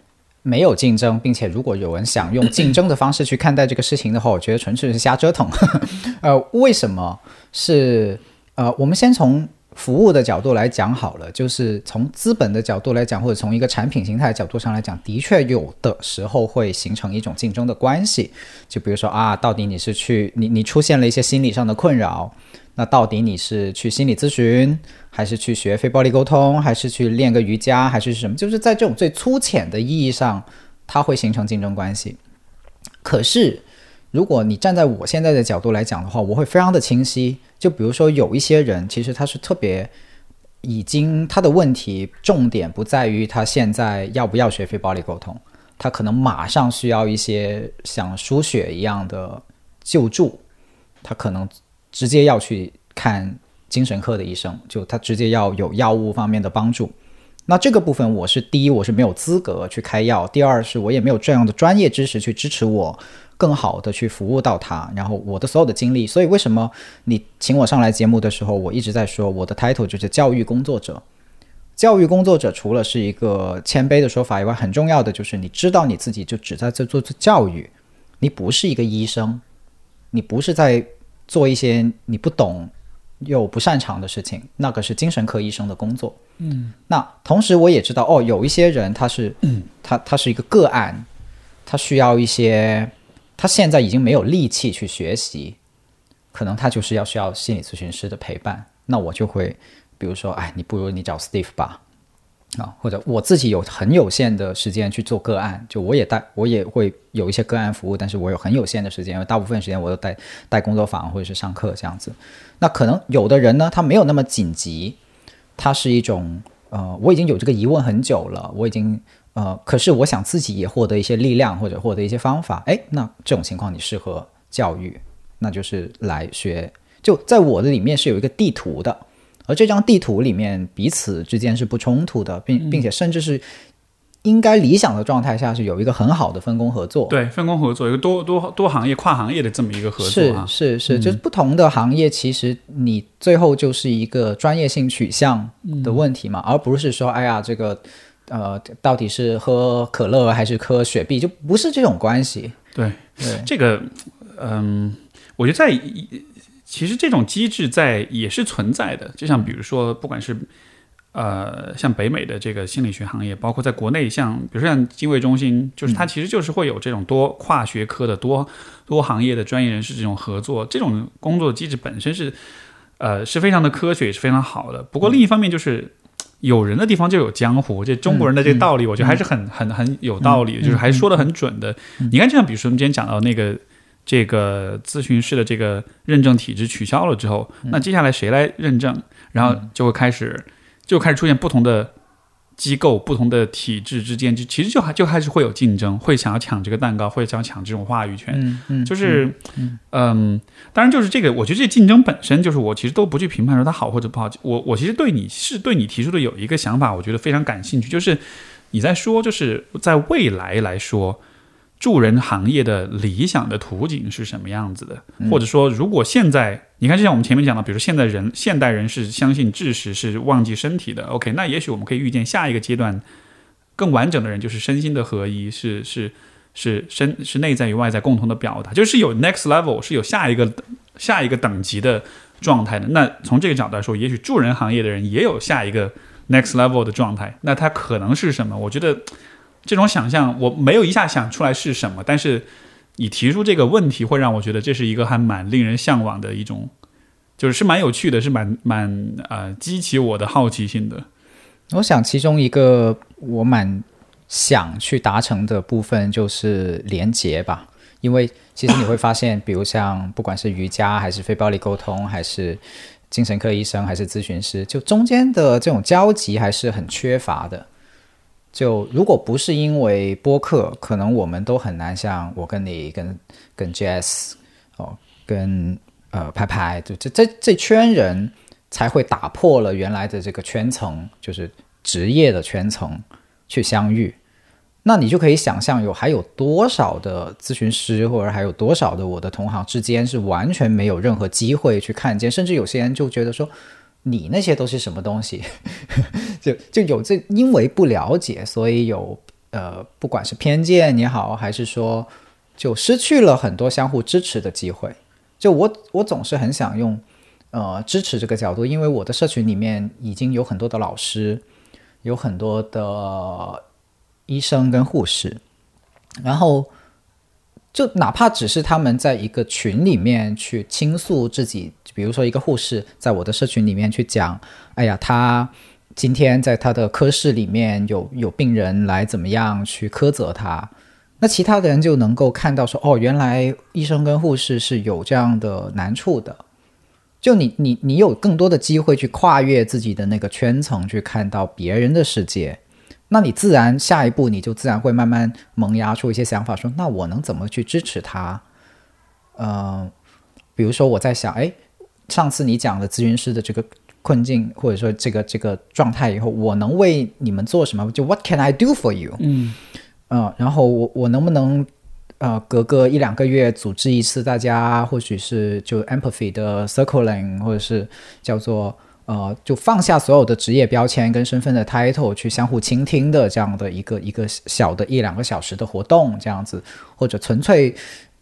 没有竞争，并且如果有人想用竞争的方式去看待这个事情的话，我觉得纯粹是瞎折腾。呃，为什么是呃，我们先从。服务的角度来讲好了，就是从资本的角度来讲，或者从一个产品形态角度上来讲，的确有的时候会形成一种竞争的关系。就比如说啊，到底你是去你你出现了一些心理上的困扰，那到底你是去心理咨询，还是去学非暴力沟通，还是去练个瑜伽，还是什么？就是在这种最粗浅的意义上，它会形成竞争关系。可是，如果你站在我现在的角度来讲的话，我会非常的清晰。就比如说，有一些人其实他是特别已经他的问题重点不在于他现在要不要学非暴力沟通，他可能马上需要一些像输血一样的救助，他可能直接要去看精神科的医生，就他直接要有药物方面的帮助。那这个部分，我是第一，我是没有资格去开药；第二，是我也没有这样的专业知识去支持我。更好的去服务到他，然后我的所有的经历，所以为什么你请我上来节目的时候，我一直在说我的 title 就是教育工作者。教育工作者除了是一个谦卑的说法以外，很重要的就是你知道你自己就只在这做做教育，你不是一个医生，你不是在做一些你不懂又不擅长的事情，那个是精神科医生的工作。嗯，那同时我也知道哦，有一些人他是，他他是一个个案，他需要一些。他现在已经没有力气去学习，可能他就是要需要心理咨询师的陪伴。那我就会，比如说，哎，你不如你找 Steve 吧，啊，或者我自己有很有限的时间去做个案，就我也带，我也会有一些个案服务，但是我有很有限的时间，因为大部分时间我都带带工作坊或者是上课这样子。那可能有的人呢，他没有那么紧急，他是一种，呃，我已经有这个疑问很久了，我已经。呃，可是我想自己也获得一些力量或者获得一些方法，哎，那这种情况你适合教育，那就是来学。就在我的里面是有一个地图的，而这张地图里面彼此之间是不冲突的，并并且甚至是应该理想的状态下是有一个很好的分工合作。对，分工合作，一个多多多行业跨行业的这么一个合作。是是是，就是不同的行业，其实你最后就是一个专业性取向的问题嘛，而不是说，哎呀，这个。呃，到底是喝可乐还是喝雪碧，就不是这种关系。对，对，这个，嗯，我觉得在其实这种机制在也是存在的。就像比如说，不管是呃，像北美的这个心理学行业，包括在国内，像比如说像经纬中心，就是它其实就是会有这种多跨学科的多多行业的专业人士这种合作，这种工作机制本身是呃是非常的科学，也是非常好的。不过另一方面就是有人的地方就有江湖，这中国人的这个道理，我觉得还是很很很有道理，就是还说的很准的。你看，就像比如说我们今天讲到那个这个咨询师的这个认证体制取消了之后，那接下来谁来认证？然后就会开始。就开始出现不同的机构、不同的体制之间，就其实就还就还是会有竞争，会想要抢这个蛋糕，会想要抢这种话语权。嗯嗯，就是嗯，当然就是这个，我觉得这竞争本身就是我其实都不去评判说它好或者不好。我我其实对你是对你提出的有一个想法，我觉得非常感兴趣，就是你在说，就是在未来来说。助人行业的理想的图景是什么样子的？或者说，如果现在你看，就像我们前面讲的，比如说现在人现代人是相信知识是忘记身体的，OK，那也许我们可以预见下一个阶段更完整的人就是身心的合一，是是是身是内在与外在共同的表达，就是有 next level，是有下一个下一个等级的状态的。那从这个角度来说，也许助人行业的人也有下一个 next level 的状态，那它可能是什么？我觉得。这种想象我没有一下想出来是什么，但是你提出这个问题，会让我觉得这是一个还蛮令人向往的一种，就是是蛮有趣的，是蛮蛮呃激起我的好奇心的。我想其中一个我蛮想去达成的部分就是连结吧，因为其实你会发现，比如像不管是瑜伽，还是非暴力沟通，还是精神科医生，还是咨询师，就中间的这种交集还是很缺乏的。就如果不是因为播客，可能我们都很难像我跟你、跟跟 Jazz 哦、跟呃拍拍，就这这这圈人才会打破了原来的这个圈层，就是职业的圈层去相遇。那你就可以想象，有还有多少的咨询师，或者还有多少的我的同行之间是完全没有任何机会去看见，甚至有些人就觉得说。你那些都是什么东西？就就有这，因为不了解，所以有呃，不管是偏见也好，还是说就失去了很多相互支持的机会。就我我总是很想用呃支持这个角度，因为我的社群里面已经有很多的老师，有很多的医生跟护士，然后。就哪怕只是他们在一个群里面去倾诉自己，比如说一个护士在我的社群里面去讲，哎呀，他今天在他的科室里面有有病人来怎么样去苛责他，那其他的人就能够看到说，哦，原来医生跟护士是有这样的难处的，就你你你有更多的机会去跨越自己的那个圈层，去看到别人的世界。那你自然下一步你就自然会慢慢萌芽出一些想法，说那我能怎么去支持他？嗯，比如说我在想，哎，上次你讲的咨询师的这个困境或者说这个这个状态以后，我能为你们做什么？就 What can I do for you？嗯嗯，然后我我能不能呃隔个一两个月组织一次大家或许是就 empathy 的 circling，或者是叫做。呃，就放下所有的职业标签跟身份的 title，去相互倾听的这样的一个一个小的一两个小时的活动，这样子，或者纯粹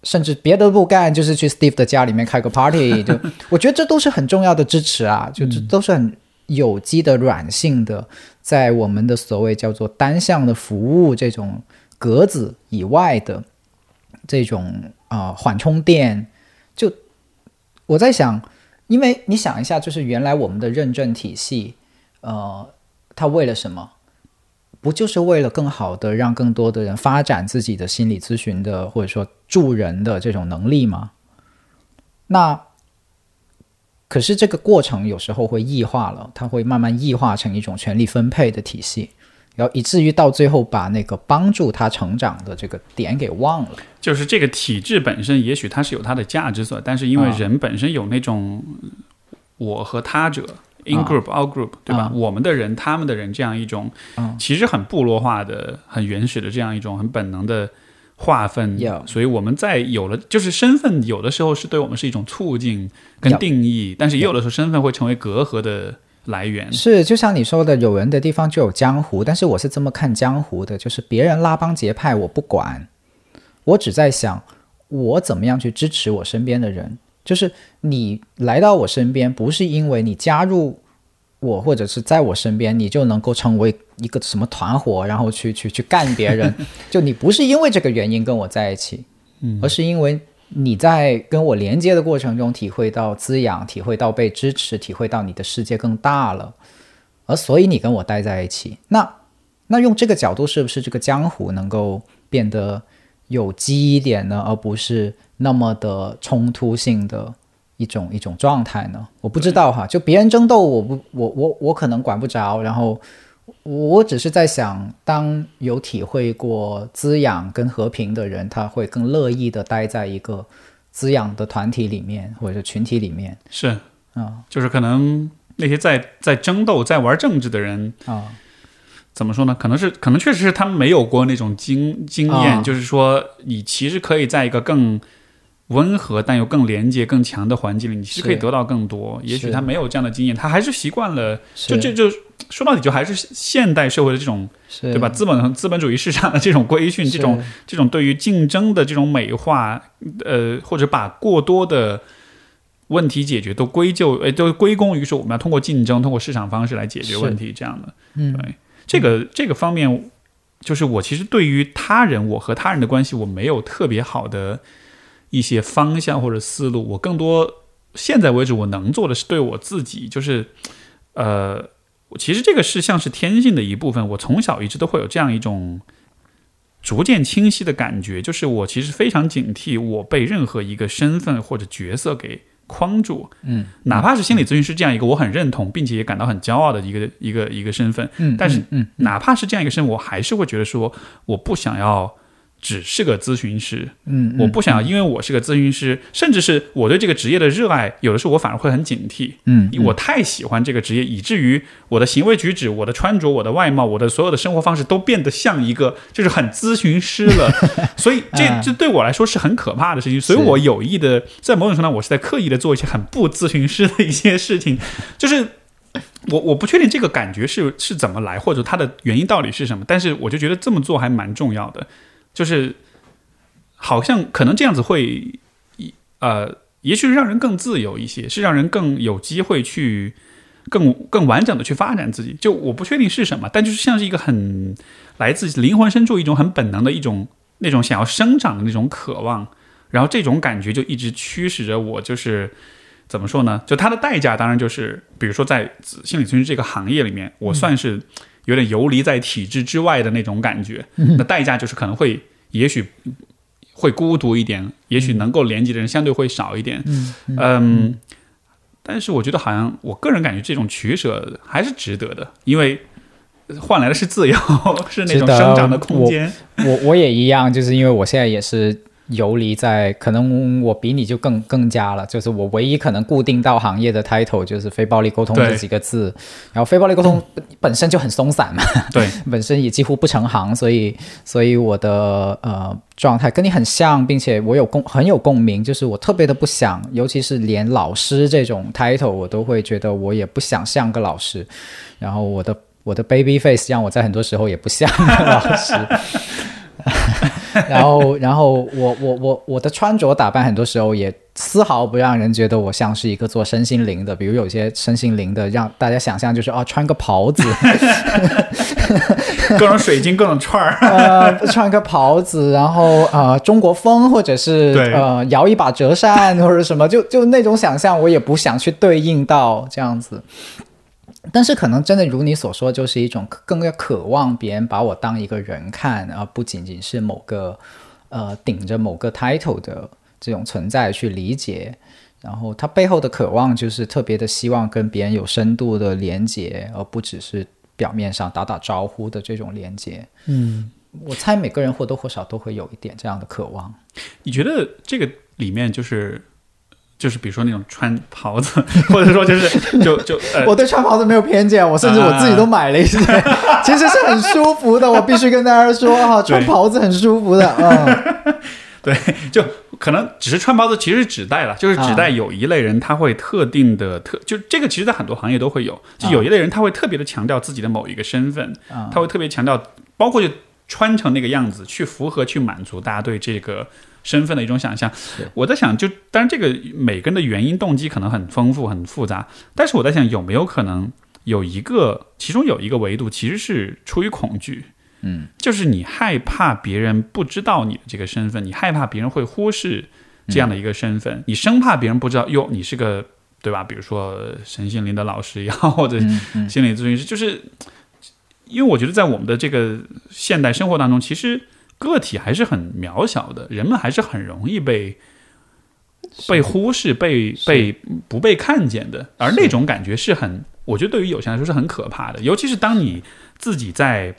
甚至别的不干，就是去 Steve 的家里面开个 party，就我觉得这都是很重要的支持啊，就这都是很有机的软性的，在我们的所谓叫做单向的服务这种格子以外的这种啊缓冲垫，就我在想。因为你想一下，就是原来我们的认证体系，呃，它为了什么？不就是为了更好的让更多的人发展自己的心理咨询的或者说助人的这种能力吗？那可是这个过程有时候会异化了，它会慢慢异化成一种权力分配的体系。然后以至于到最后把那个帮助他成长的这个点给忘了，就是这个体制本身也许它是有它的价值所，但是因为人本身有那种我和他者 in group out group 对吧？我们的人他们的人这样一种其实很部落化的、很原始的这样一种很本能的划分，所以我们在有了就是身份有的时候是对我们是一种促进跟定义，但是也有的时候身份会成为隔阂的。来源是，就像你说的，有人的地方就有江湖。但是我是这么看江湖的，就是别人拉帮结派，我不管，我只在想我怎么样去支持我身边的人。就是你来到我身边，不是因为你加入我或者是在我身边，你就能够成为一个什么团伙，然后去去去干别人。就你不是因为这个原因跟我在一起，嗯而是因为你在跟我连接的过程中体会到滋养，体会到被支持，体会到你的世界更大了，而所以你跟我待在一起。那那用这个角度，是不是这个江湖能够变得有机一点呢？而不是那么的冲突性的一种一种状态呢？我不知道哈，就别人争斗，我不我我我可能管不着，然后。我只是在想，当有体会过滋养跟和平的人，他会更乐意的待在一个滋养的团体里面或者群体里面。是，啊。就是可能那些在在争斗、在玩政治的人，啊。怎么说呢？可能是可能确实是他们没有过那种经经验，啊。就是说你其实可以在一个更温和但又更廉洁、更强的环境里，你其实是。可以得到更多。也许他没有这样的经验，他还是习惯了，就就这就说到底就还是现代社会的这种对吧？资本资本主义市场的这种规训，这种这种对于竞争的这种美化，呃，或者把过多的问题解决都归咎，呃，都归功于说我们要通过竞争、通过市场方式来解决问题，这样的。嗯。对，这个这个方面，就是我其实对于他人，我和他人的关系，我没有特别好的一些方向或者思路。我更多现在为止，我能做的是对我自己，就是呃，其实这个是像是天性的一部分。我从小一直都会有这样一种逐渐清晰的感觉，就是我其实非常警惕我被任何一个身份或者角色给框住。嗯，哪怕是心理咨询师这样一个我很认同并且也感到很骄傲的一个一个一个身份，嗯，但是嗯嗯哪怕是这样一个身份，我还是会觉得说，我不想要只是个咨询师，嗯，我不想要，因为我是个咨询师，甚至是我对这个职业的热爱，有的时候我反而会很警惕。嗯，我太喜欢这个职业，以至于我的行为举止、我的穿着、我的外貌、我的所有的生活方式都变得像一个就是很咨询师了。所以这啊这对我来说是很可怕的事情。所以我有意的，在某种程度上，我是在刻意的做一些很不咨询师的一些事情，就是。我我不确定这个感觉是是怎么来，或者它的原因到底是什么，但是我就觉得这么做还蛮重要的，就是好像可能这样子会，呃，也许让人更自由一些，是让人更有机会去更更完整的去发展自己。就我不确定是什么，但就是像是一个很来自灵魂深处一种很本能的一种那种想要生长的那种渴望，然后这种感觉就一直驱使着我，就是。怎么说呢？就它的代价，当然就是，比如说在心理咨询这个行业里面，我算是有点游离在体制之外的那种感觉。那代价就是可能会，也许会孤独一点，也许能够连接的人相对会少一点。嗯嗯，但是我觉得好像我个人感觉这种取舍还是值得的，因为换来的是自由，是那种生长的空间。我我也一样，就是因为我现在也是游离在，可能我比你就更更加了，就是我唯一可能固定到行业的 title 就是非暴力沟通这几个字，然后非暴力沟通本本身就很松散嘛，对，本身也几乎不成行，所以所以我的呃状态跟你很像，并且我有共很有共鸣，就是我特别的不想，尤其是连老师这种 title 我都会觉得我也不想像个老师，然后我的我的 baby face 让我在很多时候也不像个老师。然后，然后我我我我的穿着打扮很多时候也丝毫不让人觉得我像是一个做身心灵的，比如有些身心灵的，让大家想象就是啊，穿个袍子，各种水晶，各种串儿。呃，穿个袍子，然后呃，中国风，或者是呃，摇一把折扇或者什么，就就那种想象，我也不想去对应到这样子。但是可能真的如你所说，就是一种更加渴望别人把我当一个人看，而不仅仅是某个呃顶着某个 title 的这种存在去理解。然后他背后的渴望就是特别的希望跟别人有深度的连接，而不只是表面上打打招呼的这种连接。嗯，我猜每个人或多或少都会有一点这样的渴望。你觉得这个里面就是就是比如说那种穿袍子，或者说就是就就呃，我对穿袍子没有偏见，我甚至我自己都买了一些，其实是很舒服的。我必须跟大家说啊，穿袍子很舒服的，嗯，对，就可能只是穿袍子，其实是指代了，就是指代有一类人他会特定的特，就这个其实，在很多行业都会有，就有一类人他会特别的强调自己的某一个身份，啊他会特别强调，包括就穿成那个样子，去符合去满足大家对这个。身份的一种想象，我在想，就当然这个每个人的原因动机可能很丰富很复杂，但是我在想有没有可能有一个，其中有一个维度其实是出于恐惧，嗯，就是你害怕别人不知道你的这个身份，你害怕别人会忽视这样的一个身份，你生怕别人不知道，哟，你是个对吧？比如说神心灵的老师也好，或者心理咨询师，就是因为我觉得在我们的这个现代生活当中，其实个体还是很渺小的，人们还是很容易被。被忽视、被被不被看见的，而那种感觉是很，我觉得对于有些人来说是很可怕的。尤其是当你自己在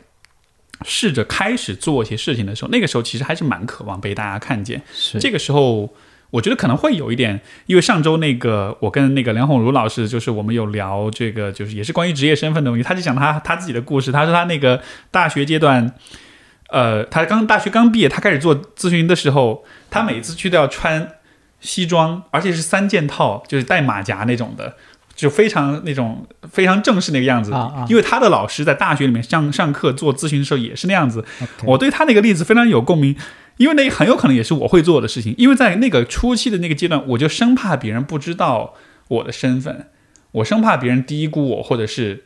试着开始做一些事情的时候，那个时候其实还是蛮渴望被大家看见。是这个时候，我觉得可能会有一点，因为上周那个我跟那个梁红茹老师，就是我们有聊这个，就是也是关于职业身份的问题。他就讲他他自己的故事，他说他那个大学阶段，呃，他刚大学刚毕业，他开始做咨询的时候，他每次去都要穿。西装，而且是三件套，就是带马甲那种的，就非常那种非常正式那个样子。因为他的老师在大学里面上上课做咨询的时候也是那样子。我对他那个例子非常有共鸣，因为那很有可能也是我会做的事情。因为在那个初期的那个阶段，我就生怕别人不知道我的身份，我生怕别人低估我，或者是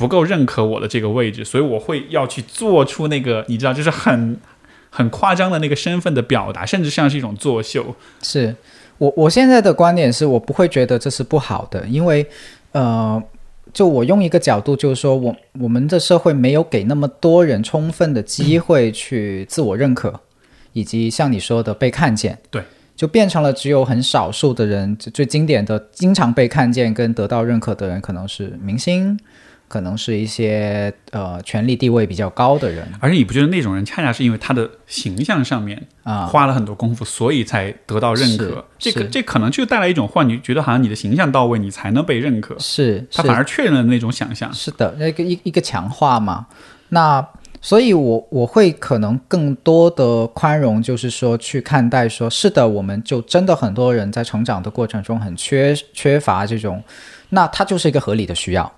不够认可我的这个位置，所以我会要去做出那个你知道，就是很。很夸张的那个身份的表达，甚至像是一种作秀。是我我现在的观点是我不会觉得这是不好的，因为呃，就我用一个角度就是说，我我们的社会没有给那么多人充分的机会去自我认可，以及像你说的被看见。对，就变成了只有很少数的人，最经典的、经常被看见跟得到认可的人，可能是明星。可能是一些呃权力地位比较高的人，而且你不觉得那种人恰恰是因为他的形象上面啊花了很多功夫，所以才得到认可？这个这可能就带来一种幻觉，觉得好像你的形象到位，你才能被认可。是他反而确认了那种想象。是的，那个一一个强化嘛。那所以，我我会可能更多的宽容，就是说去看待，说是的，我们就真的很多人在成长的过程中很缺缺乏这种，那它就是一个合理的需要。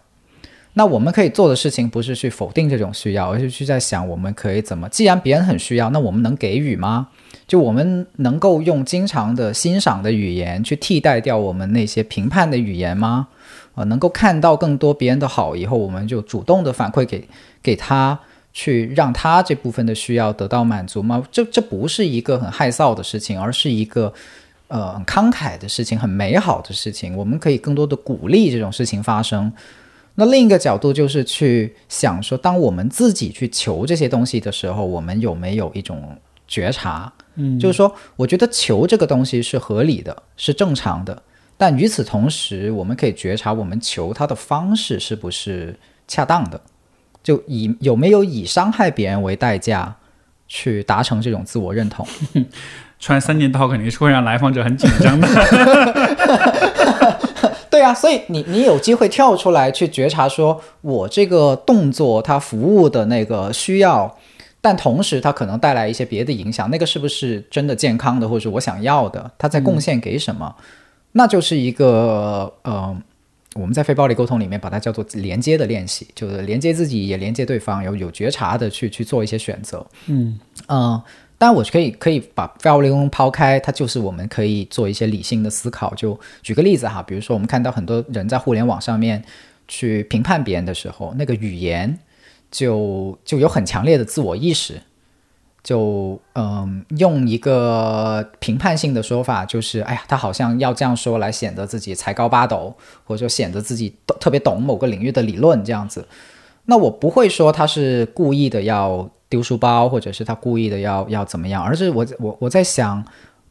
那我们可以做的事情不是去否定这种需要，而是去在想我们可以怎么。既然别人很需要，那我们能给予吗？就我们能够用经常的欣赏的语言去替代掉我们那些评判的语言吗？啊，能够看到更多别人的好以后，我们就主动的反馈给给他，去让他这部分的需要得到满足吗？这这不是一个很害臊的事情，而是一个呃慷慨的事情，很美好的事情。我们可以更多的鼓励这种事情发生。那另一个角度就是去想说，当我们自己去求这些东西的时候，我们有没有一种觉察？嗯，就是说，我觉得求这个东西是合理的，是正常的，但与此同时，我们可以觉察我们求它的方式是不是恰当的，就以有没有以伤害别人为代价去达成这种自我认同。穿三件套肯定是会让来访者很紧张的。对啊，所以你你有机会跳出来去觉察，说我这个动作它服务的那个需要，但同时它可能带来一些别的影响，那个是不是真的健康的，或者我想要的？它在贡献给什么？那就是一个呃，我们在非暴力沟通里面把它叫做连接的练习，就是连接自己也连接对方，有有觉察的去去做一些选择。嗯嗯。但我可以可以把非暴力沟通抛开，它就是我们可以做一些理性的思考。就举个例子哈，比如说我们看到很多人在互联网上面去评判别人的时候，那个语言就就有很强烈的自我意识，就嗯，用一个评判性的说法，就是哎呀，他好像要这样说来显得自己才高八斗，或者说显得自己特别懂某个领域的理论这样子。那我不会说他是故意的要。丢书包，或者是他故意的要要怎么样？而是我我我在想，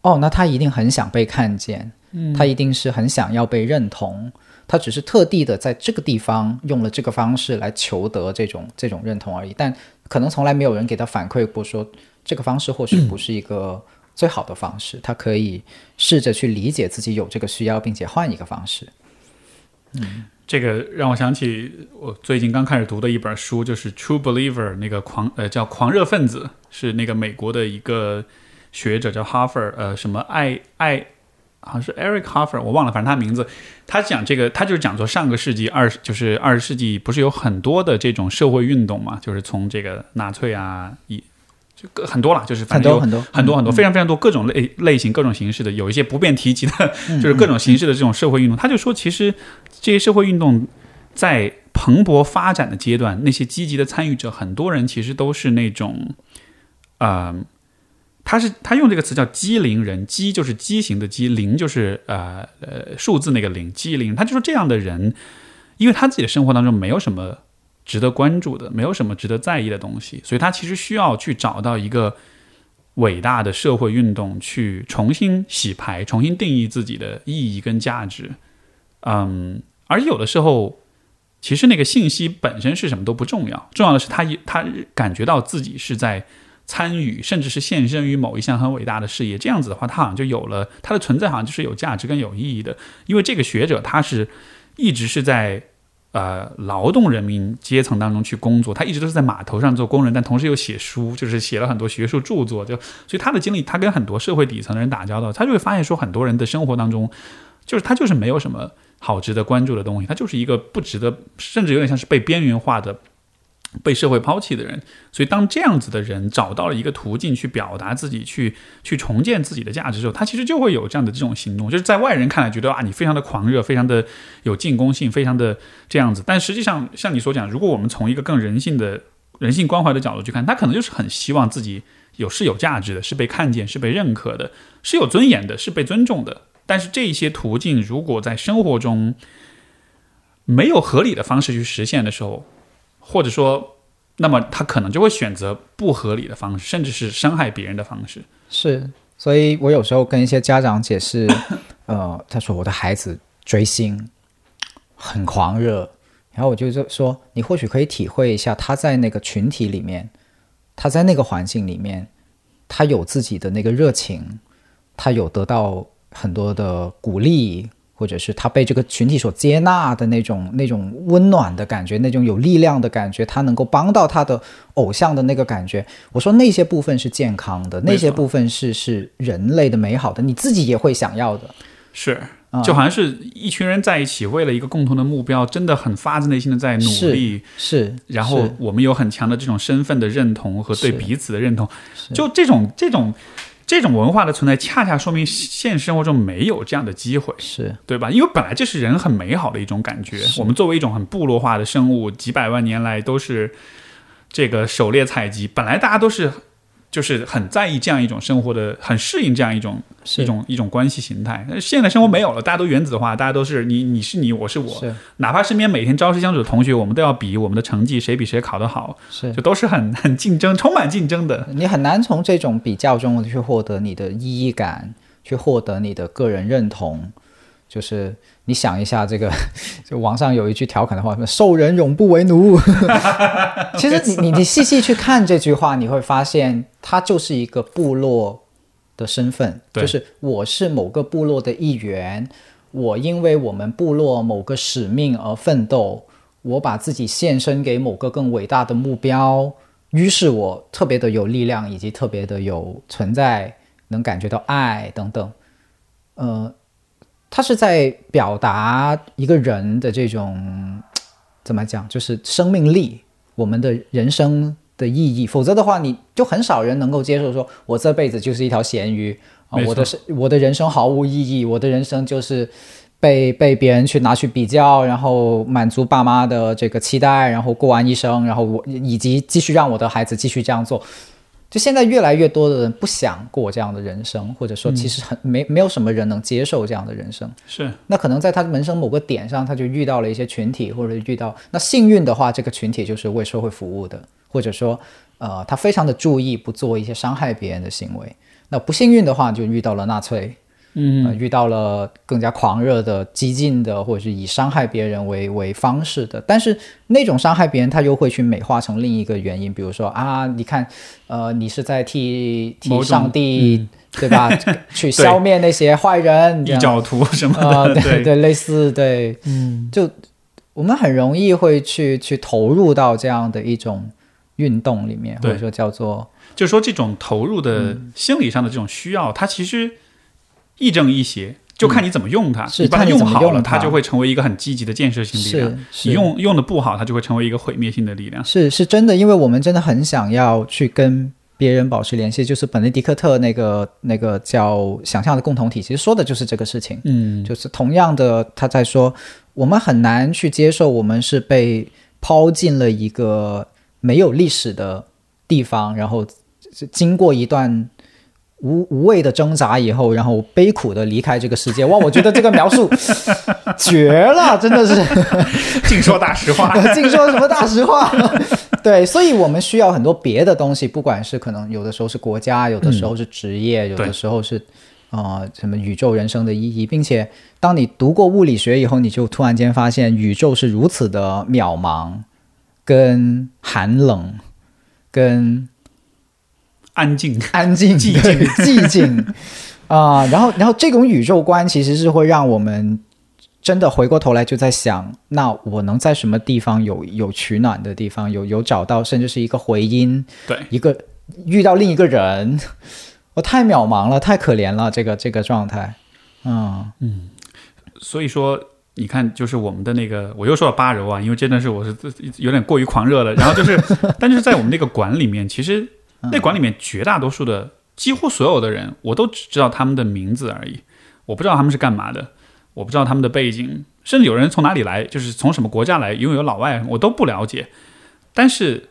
哦，那他一定很想被看见，嗯，他一定是很想要被认同，他只是特地的在这个地方用了这个方式来求得这种 这种认同而已。但可能从来没有人给他反馈过，说这个方式或许不是一个最好的方式，他可以试着去理解自己有这个需要，并且换一个方式。嗯。这个让我想起我最近刚开始读的一本书，就是《True Believer》那个狂呃叫狂热分子，是那个美国的一个学者叫哈佛呃什么艾艾好像是 Eric Hoffer，我忘了，反正他名字。他讲这个，他就是讲说上个世纪二十就是二十世纪不是有很多的这种社会运动嘛，就是从这个纳粹啊一。就很多了，就是反正有很多很多。很多非常非常多各种类类型各种形式的，有一些不便提及的，就是各种形式的这种社会运动。他就说，其实这些社会运动在蓬勃发展的阶段，那些积极的参与者，很多人其实都是那种，呃，他是他用这个词叫机灵人，机就是畸形的机，灵就是呃呃数字那个零，机灵，他就说这样的人，因为他自己的生活当中没有什么值得关注的，没有什么值得在意的东西，所以他其实需要去找到一个伟大的社会运动，去重新洗牌，重新定义自己的意义跟价值，嗯，而有的时候。其实那个信息本身是什么都不重要，重要的是他他感觉到自己是在参与，甚至是献身于某一项很伟大的事业。这样子的话，他好像就有了他的存在，好像就是有价值跟有意义的。因为这个学者他是一直是在呃劳动人民阶层当中去工作，他一直都是在码头上做工人，但同时又写书，就是写了很多学术著作。就所以他的经历，他跟很多社会底层的人打交道，他就会发现说，很多人的生活当中，就是他就是没有什么。好值得关注的东西，他就是一个不值得，甚至有点像是被边缘化的、被社会抛弃的人。所以，当这样子的人找到了一个途径去表达自己、去去重建自己的价值之后，他其实就会有这样的这种行动。就是在外人看来，觉得啊，你非常的狂热，非常的有进攻性，非常的这样子。但实际上，像你所讲，如果我们从一个更人性的人性关怀的角度去看，他可能就是很希望自己有是有价值的，是被看见，是被认可的，是有尊严的，是被尊重的。但是这些途径，如果在生活中没有合理的方式去实现的时候，或者说，那么他可能就会选择不合理的方式，甚至是伤害别人的方式。是，所以我有时候跟一些家长解释，呃，他说我的孩子追星很狂热，然后我就说，你或许可以体会一下他在那个群体里面，他在那个环境里面，他有自己的那个热情，他有得到。很多的鼓励，或者是他被这个群体所接纳的那种那种温暖的感觉，那种有力量的感觉，他能够帮到他的偶像的那个感觉。我说那些部分是健康的，那些部分是是人类的美好的，你自己也会想要的。是，就好像是一群人在一起，为了一个共同的目标，真的很发自内心的在努力。是，然后我们有很强的这种身份的认同和对彼此的认同，就这种这种。这种文化的存在，恰恰说明现实生活中没有这样的机会，是对吧？因为本来就是人很美好的一种感觉。我们作为一种很部落化的生物，几百万年来都是这个狩猎采集，本来大家都是。就是很在意这样一种生活的，很适应这样一种一种一种关系形态。但是现在生活没有了，大家都原子化，大家都是你你是你，我是我。哪怕身边每天朝夕相处的同学，我们都要比我们的成绩，谁比谁考得好，是就都是很 很竞争，充满竞争的。你很难从这种比较中去获得你的意义感，去获得你的个人认同。就是你想一下，这个 就网上有一句调侃的话，什么“受人永不为奴”。其实你你你细细去看这句话，你会发现它就是一个部落的身份，就是我是某个部落的一员，我因为我们部落某个使命而奋斗，我把自己献身给某个更伟大的目标，于是我特别的有力量，以及特别的有存在，能感觉到爱等等，呃。他是在表达一个人的这种 怎么讲，就是生命力，我们的人生的意义。否则的话，你就很少人能够接受说，我这辈子就是一条咸鱼啊！我的是我的人生毫无意义，我的人生就是被被别人去拿去比较，然后满足爸妈的这个期待，然后过完一生，然后我以及继续让我的孩子继续这样做。就现在越来越多的人不想过这样的人生，或者说其实很没没有什么人能接受这样的人生。是，那可能在他人生某个点上，他就遇到了一些群体，或者遇到那幸运的话，这个群体就是为社会服务的，或者说，呃，他非常的注意不做一些伤害别人的行为。那不幸运的话，就遇到了纳粹。嗯，遇到了更加狂热的、激进的，或者是以伤害别人为为方式的，但是那种伤害别人，他又会去美化成另一个原因，比如说啊，你看，呃，你是在替替上帝，对吧？去消灭那些坏人，异教徒什么的，对。对，类似对，嗯，就我们很容易会去去投入到这样的一种运动里面，或者说叫做，就说这种投入的心理上的这种需要，它其实。亦正亦邪，就看你怎么用它。你把它用好了，它就会成为一个很积极的建设性力量；你用用的不好，它就会成为一个毁灭性的力量。是是真的，因为我们真的很想要去跟别人保持联系。就是本尼迪克特那个那个叫“想象的共同体”，其实说的就是这个事情。嗯，就是同样的，他在说，我们很难去接受我们是被抛进了一个没有历史的地方，然后经过一段。无无谓的挣扎以后，然后悲苦的离开这个世界。哇，我觉得这个描述 绝了，真的是 净说大实话，净说什么大实话？对，所以我们需要很多别的东西，不管是可能有的时候是国家，有的时候是职业，有的时候是啊什么宇宙人生的意义，并且当你读过物理学以后，你就突然间发现宇宙是如此的渺茫、跟寒冷、跟。安静，安静，寂静，寂静啊！然后，然后这种宇宙观其实是会让我们真的回过头来就在想：那我能在什么地方有有取暖的地方，有有找到，甚至是一个回音？对，一个遇到另一个人，我太渺茫了，太可怜了，这个这个状态，嗯嗯。所以说，你看，就是我们的那个，我又说到八柔啊，因为真的是我是有点过于狂热了。然后就是，但是在我们那个馆里面，其实。那馆里面绝大多数的，几乎所有的人，我都只知道他们的名字而已，我不知道他们是干嘛的，我不知道他们的背景，甚至有人从哪里来，就是从什么国家来，因为有老外，我都不了解。但是。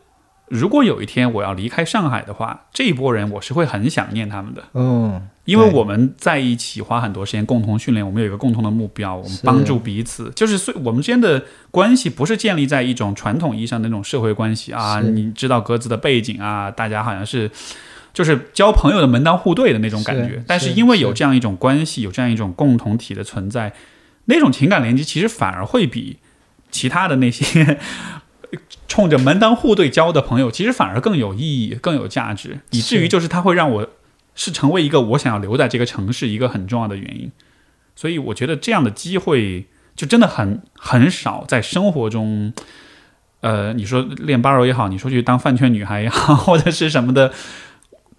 如果有一天我要离开上海的话，这一波人我是会很想念他们的。嗯，因为我们在一起花很多时间共同训练，我们有一个共同的目标，我们帮助彼此。就是所以我们之间的关系不是建立在一种传统意义上的那种社会关系啊，你知道各自的背景啊，大家好像是就是交朋友的门当户对的那种感觉。但是因为有这样一种关系，有这样一种共同体的存在，那种情感连接其实反而会比其他的那些。冲着门当户对交的朋友，其实反而更有意义、更有价值，以至于就是他会让我是成为一个我想要留在这个城市一个很重要的原因。所以我觉得这样的机会就真的很很少在生活中。呃，你说练巴柔也好，你说去当饭圈女孩也好，或者是什么的，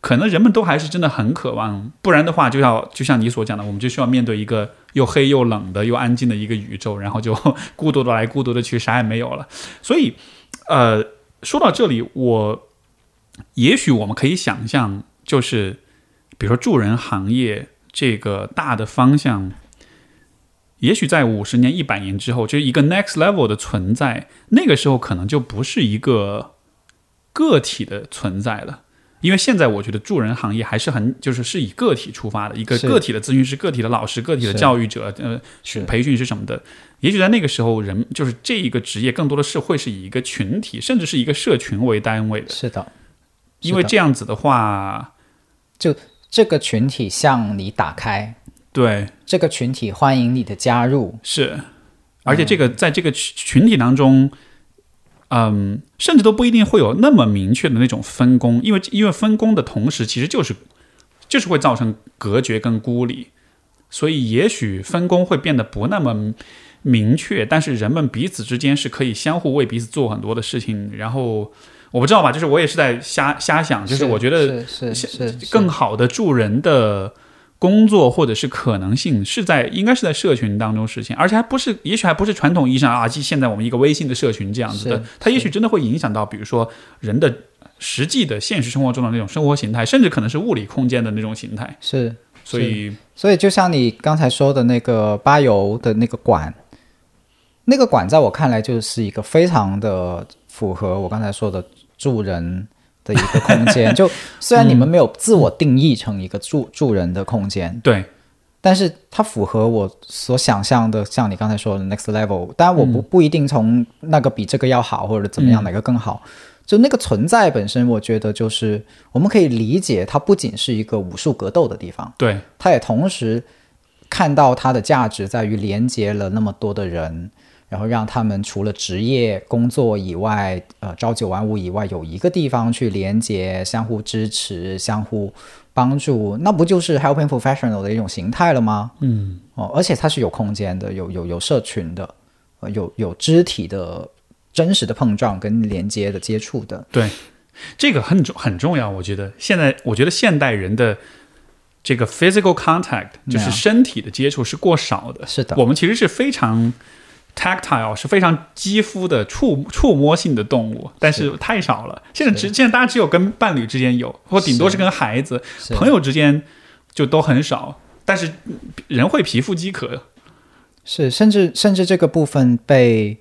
可能人们都还是真的很渴望。不然的话，就要就像你所讲的，我们就需要面对一个又黑又冷的又安静的一个宇宙，然后就孤独的来，孤独的去，啥也没有了。所以。呃，说到这里，我也许我们可以想象，就是比如说助人行业这个大的方向，也许在五十年、一百年之后，就是一个 next level 的存在，那个时候可能就不是一个个体的存在了。因为现在我觉得助人行业还是很就是是以个体出发的，一个个体的咨询师、个体的老师、个体的教育者，呃，培训师什么的。也许在那个时候，人就是这一个职业，更多的是会是以一个群体，甚至是一个社群为单位的。是的，因为这样子的话，就这个群体向你打开，对。这个群体欢迎你的加入，是，而且这个在这个群体当中。嗯，甚至都不一定会有那么明确的那种分工，因为因为分工的同时，其实就是就是会造成隔绝跟孤立，所以也许分工会变得不那么明确，但是人们彼此之间是可以相互为彼此做很多的事情。然后我不知道吧，就是我也是在瞎瞎想，就是我觉得是是更好的助人的。工作或者是可能性是在应该是在社群当中实现，而且还不是，也许还不是传统意义上啊，即现在我们一个微信的社群这样子的，它也许真的会影响到，比如说人的实际的现实生活中的那种生活形态，甚至可能是物理空间的那种形态。是，所以，所以就像你刚才说的那个巴油的那个馆，那个馆在我看来就是一个非常的符合我刚才说的助人。的一个空间，就虽然你们没有自我定义成一个住住人的空间，对，但是它符合我所想象的，像你刚才说的 next level。当然，我不不一定从那个比这个要好，或者怎么样，哪个更好。就那个存在本身，我觉得就是我们可以理解，它不仅是一个武术格斗的地方，对，它也同时看到它的价值在于连接了那么多的人。然后让他们除了职业工作以外，呃，朝九晚五以外，有一个地方去连接、相互支持、相互帮助，那不就是 helping professional 的一种形态了吗？嗯，哦，而且它是有空间的，有有有社群的，呃，有有肢体的真实的碰撞跟连接的接触的。对，这个很重很重要。我觉得现在，我觉得现代人的这个 physical contact 就是身体的接触是过少的。是的，我们其实是非常。Tactile 是非常肌肤的触触摸性的动物，但是太少了。现在只现在大家只有跟伴侣之间有，或顶多是跟孩子、朋友之间就都很少。但是人会皮肤饥渴，是，甚至甚至这个部分被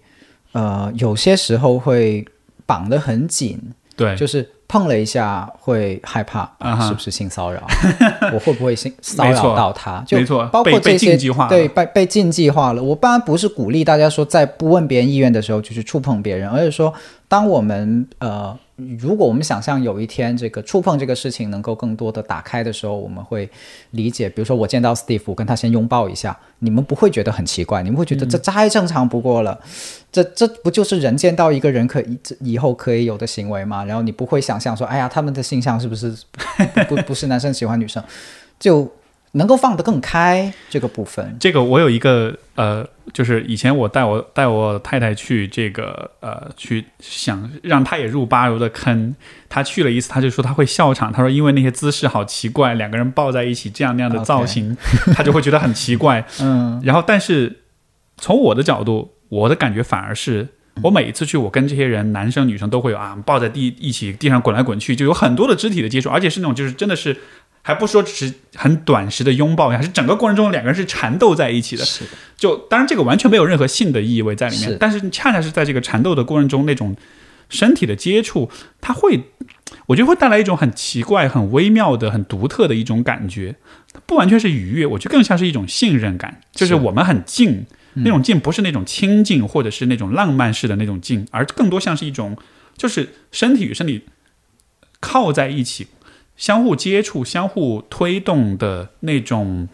呃有些时候会绑得很紧，对，就是碰了一下会害怕、是不是性骚扰，我会不会性骚扰到他？就没错包括这些对被被禁忌化了。我当然不是鼓励大家说在不问别人意愿的时候就去触碰别人，而是说当我们呃。如果我们想象有一天这个触碰这个事情能够更多的打开的时候，我们会理解，比如说我见到 Steve，我跟他先拥抱一下，你们不会觉得很奇怪，你们会觉得这再正常不过了，这这不就是人见到一个人可以以后可以有的行为吗？然后你不会想象说，哎呀，他们的性向是不是 不不不是男生喜欢女生，就能够放得更开这个部分。这个我有一个呃，就是以前我带我带我太太去这个呃去想让她也入八柔的坑，她去了一次，她就说她会笑场，她说因为那些姿势好奇怪，两个人抱在一起这样那样的造型，她就会觉得很奇怪。嗯，然后但是从我的角度，我的感觉反而是。我每一次去，我跟这些人，男生女生都会有啊，抱在地一起地上滚来滚去，就有很多的肢体的接触，而且是那种就是真的是，还不说只是很短时的拥抱一下，是整个过程中两个人是缠斗在一起的。是的，就当然这个完全没有任何性的意味在里面是，但是恰恰是在这个缠斗的过程中，那种身体的接触，它会，我觉得会带来一种很奇怪、很微妙的、很独特的一种感觉。它不完全是愉悦，我觉得更像是一种信任感，就是是我们很近，那种静不是那种清静或者是那种浪漫式的那种静，而更多像是一种，就是身体与身体靠在一起。相互接触、相互推动的那种，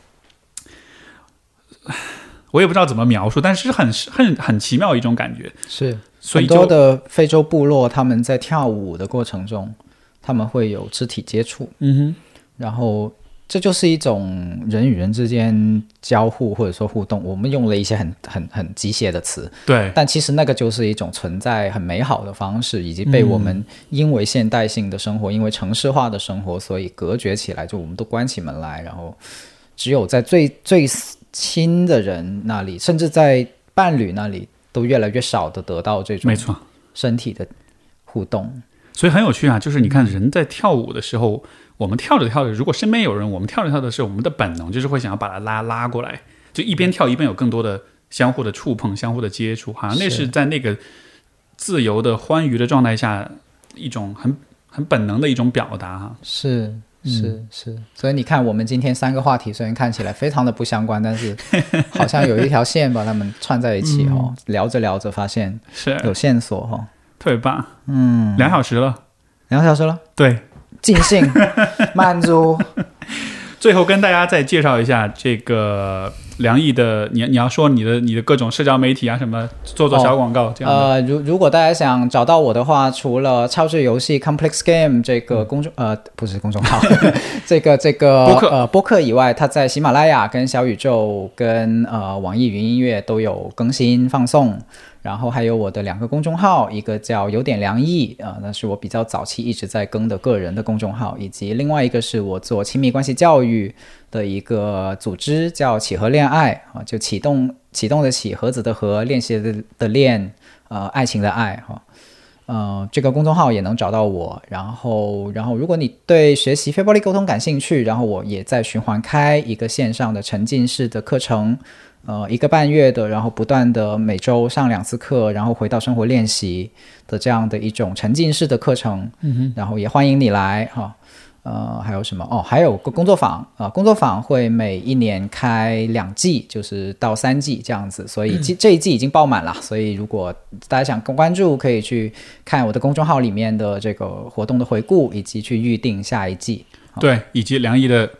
我也不知道怎么描述，但是很很很奇妙一种感觉。是所以很多的非洲部落，他们在跳舞的过程中，他们会有肢体接触，嗯哼然后这就是一种人与人之间交互或者说互动。我们用了一些很很很机械的词，对，但其实那个就是一种存在很美好的方式，以及被我们因为现代性的生活，因为城市化的生活，所以隔绝起来，就我们都关起门来，然后只有在最最亲的人那里，甚至在伴侣那里，都越来越少的得到这种没错。身体的互动。所以很有趣啊，就是你看人在跳舞的时候，我们跳着跳着，如果身边有人，我们跳着跳着的时候，我们的本能就是会想要把他拉拉过来，就一边跳一边有更多的相互的触碰、相互的接触，好像那是是。在那个自由的欢愉的状态下一种很很本能的一种表达哈。是是是，所以你看，我们今天三个话题虽然看起来非常的不相关，但是好像有一条线把它们串在一起哦。聊着聊着发现是。有线索哈、哦，特别棒，嗯，两小时了，两个小时了，对。尽兴 满足。最后跟大家再介绍一下这个梁毅的，你你要说你的你的各种社交媒体啊什么，做做小广告、这样。呃，如如果大家想找到我的话，除了超智游戏 Complex Game 这个公众、呃不是公众号，这个这个播客呃播客以外，它在喜马拉雅、跟小宇宙、跟呃网易云音乐都有更新放送。然后还有我的两个公众号，一个叫有点良意啊、那是我比较早期一直在更的个人的公众号，以及另外一个是我做亲密关系教育的一个组织，叫启和恋爱啊，就启动启动的启，盒子的盒，练习的的练，呃，爱情的爱哈。呃，这个公众号也能找到我。然后，然后如果你对学习非暴力沟通感兴趣，然后我也在循环开一个线上的沉浸式的课程，呃，一个半月的，然后不断的每周上两次课，然后回到生活练习的这样的一种沉浸式的课程。嗯哼，然后也欢迎你来哈。呃，还有什么？哦，还有个工作坊啊、工作坊会每一年开两季，就是到三季这样子，所以这这一季已经爆满了。所以如果大家想更关注，可以去看我的公众号里面的这个活动的回顾，以及去预定下一季。对，以及梁毅的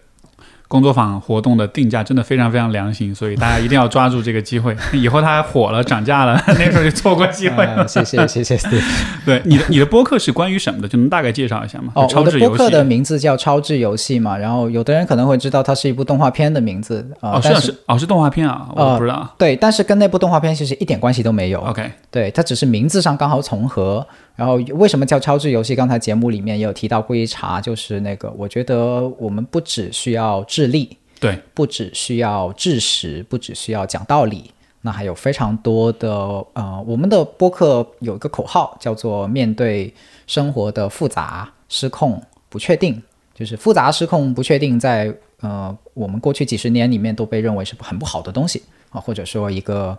工作坊活动的定价真的非常非常良心，所以大家一定要抓住这个机会。以后它火了涨价了，那时候就错过机会了。呃谢谢谢谢。对，你的你的播客是关于什么的？就能大概介绍一下吗？哦，就超我的播智游戏。客的名字叫超智游戏嘛，然后有的人可能会知道它是一部动画片的名字啊、哦，是哦，是动画片啊，我呃不知道。对，但是跟那部动画片其实一点关系都没有。OK，对，它只是名字上刚好重合。然后为什么叫超智游戏？刚才节目里面也有提到过一茬，就是那个，我觉得我们不只需要智力，对，不只需要知识，不只需要讲道理，那还有非常多的呃，我们的播客有一个口号叫做“面对生活的复杂、失控、不确定”，就是复杂、失控、不确定在呃我们过去几十年里面都被认为是很不好的东西。啊，或者说一个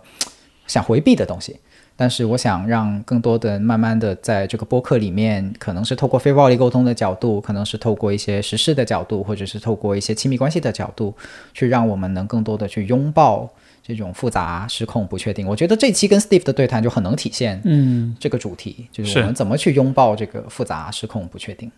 想回避的东西。但是我想让更多的慢慢的在这个播客里面，可能是透过非暴力沟通的角度，可能是透过一些时事的角度，或者是透过一些亲密关系的角度，去让我们能更多的去拥抱这种复杂、失控、不确定。我觉得这期跟 Steve 的对谈就很能体现，嗯，这个主题，就是是我们怎么去拥抱这个复杂、失控、不确定。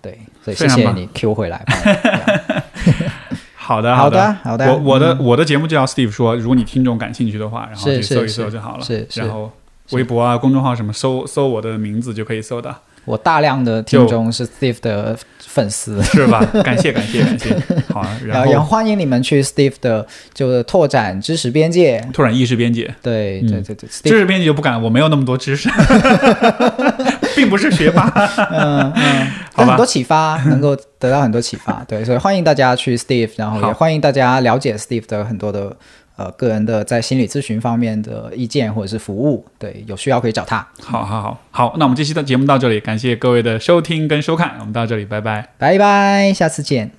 对，所以谢谢你 Q 回来。好的，好的，好的。我我的我的节目就叫 Steve 说，如果你听众感兴趣的话，然后去搜一搜就好了。是是然后微博啊、公众号什么搜搜我的名字就可以搜到，我大量的听众是 Steve 的粉丝，是吧？感谢感谢感谢。好啊，然然后也欢迎你们去 Steve 的就是拓展知识边界。拓展意识边界，对对对对知识边界就不敢，我没有那么多知识，并不是学霸。嗯 嗯，很多启发，能够得到很多启发。对，所以欢迎大家去 Steve，然后也欢迎大家了解 Steve 的很多的呃个人的在心理咨询方面的意见或者是服务。对，有需要可以找他。好好好好，那我们这期的节目到这里，感谢各位的收听跟收看，我们到这里，拜拜。拜拜，下次见。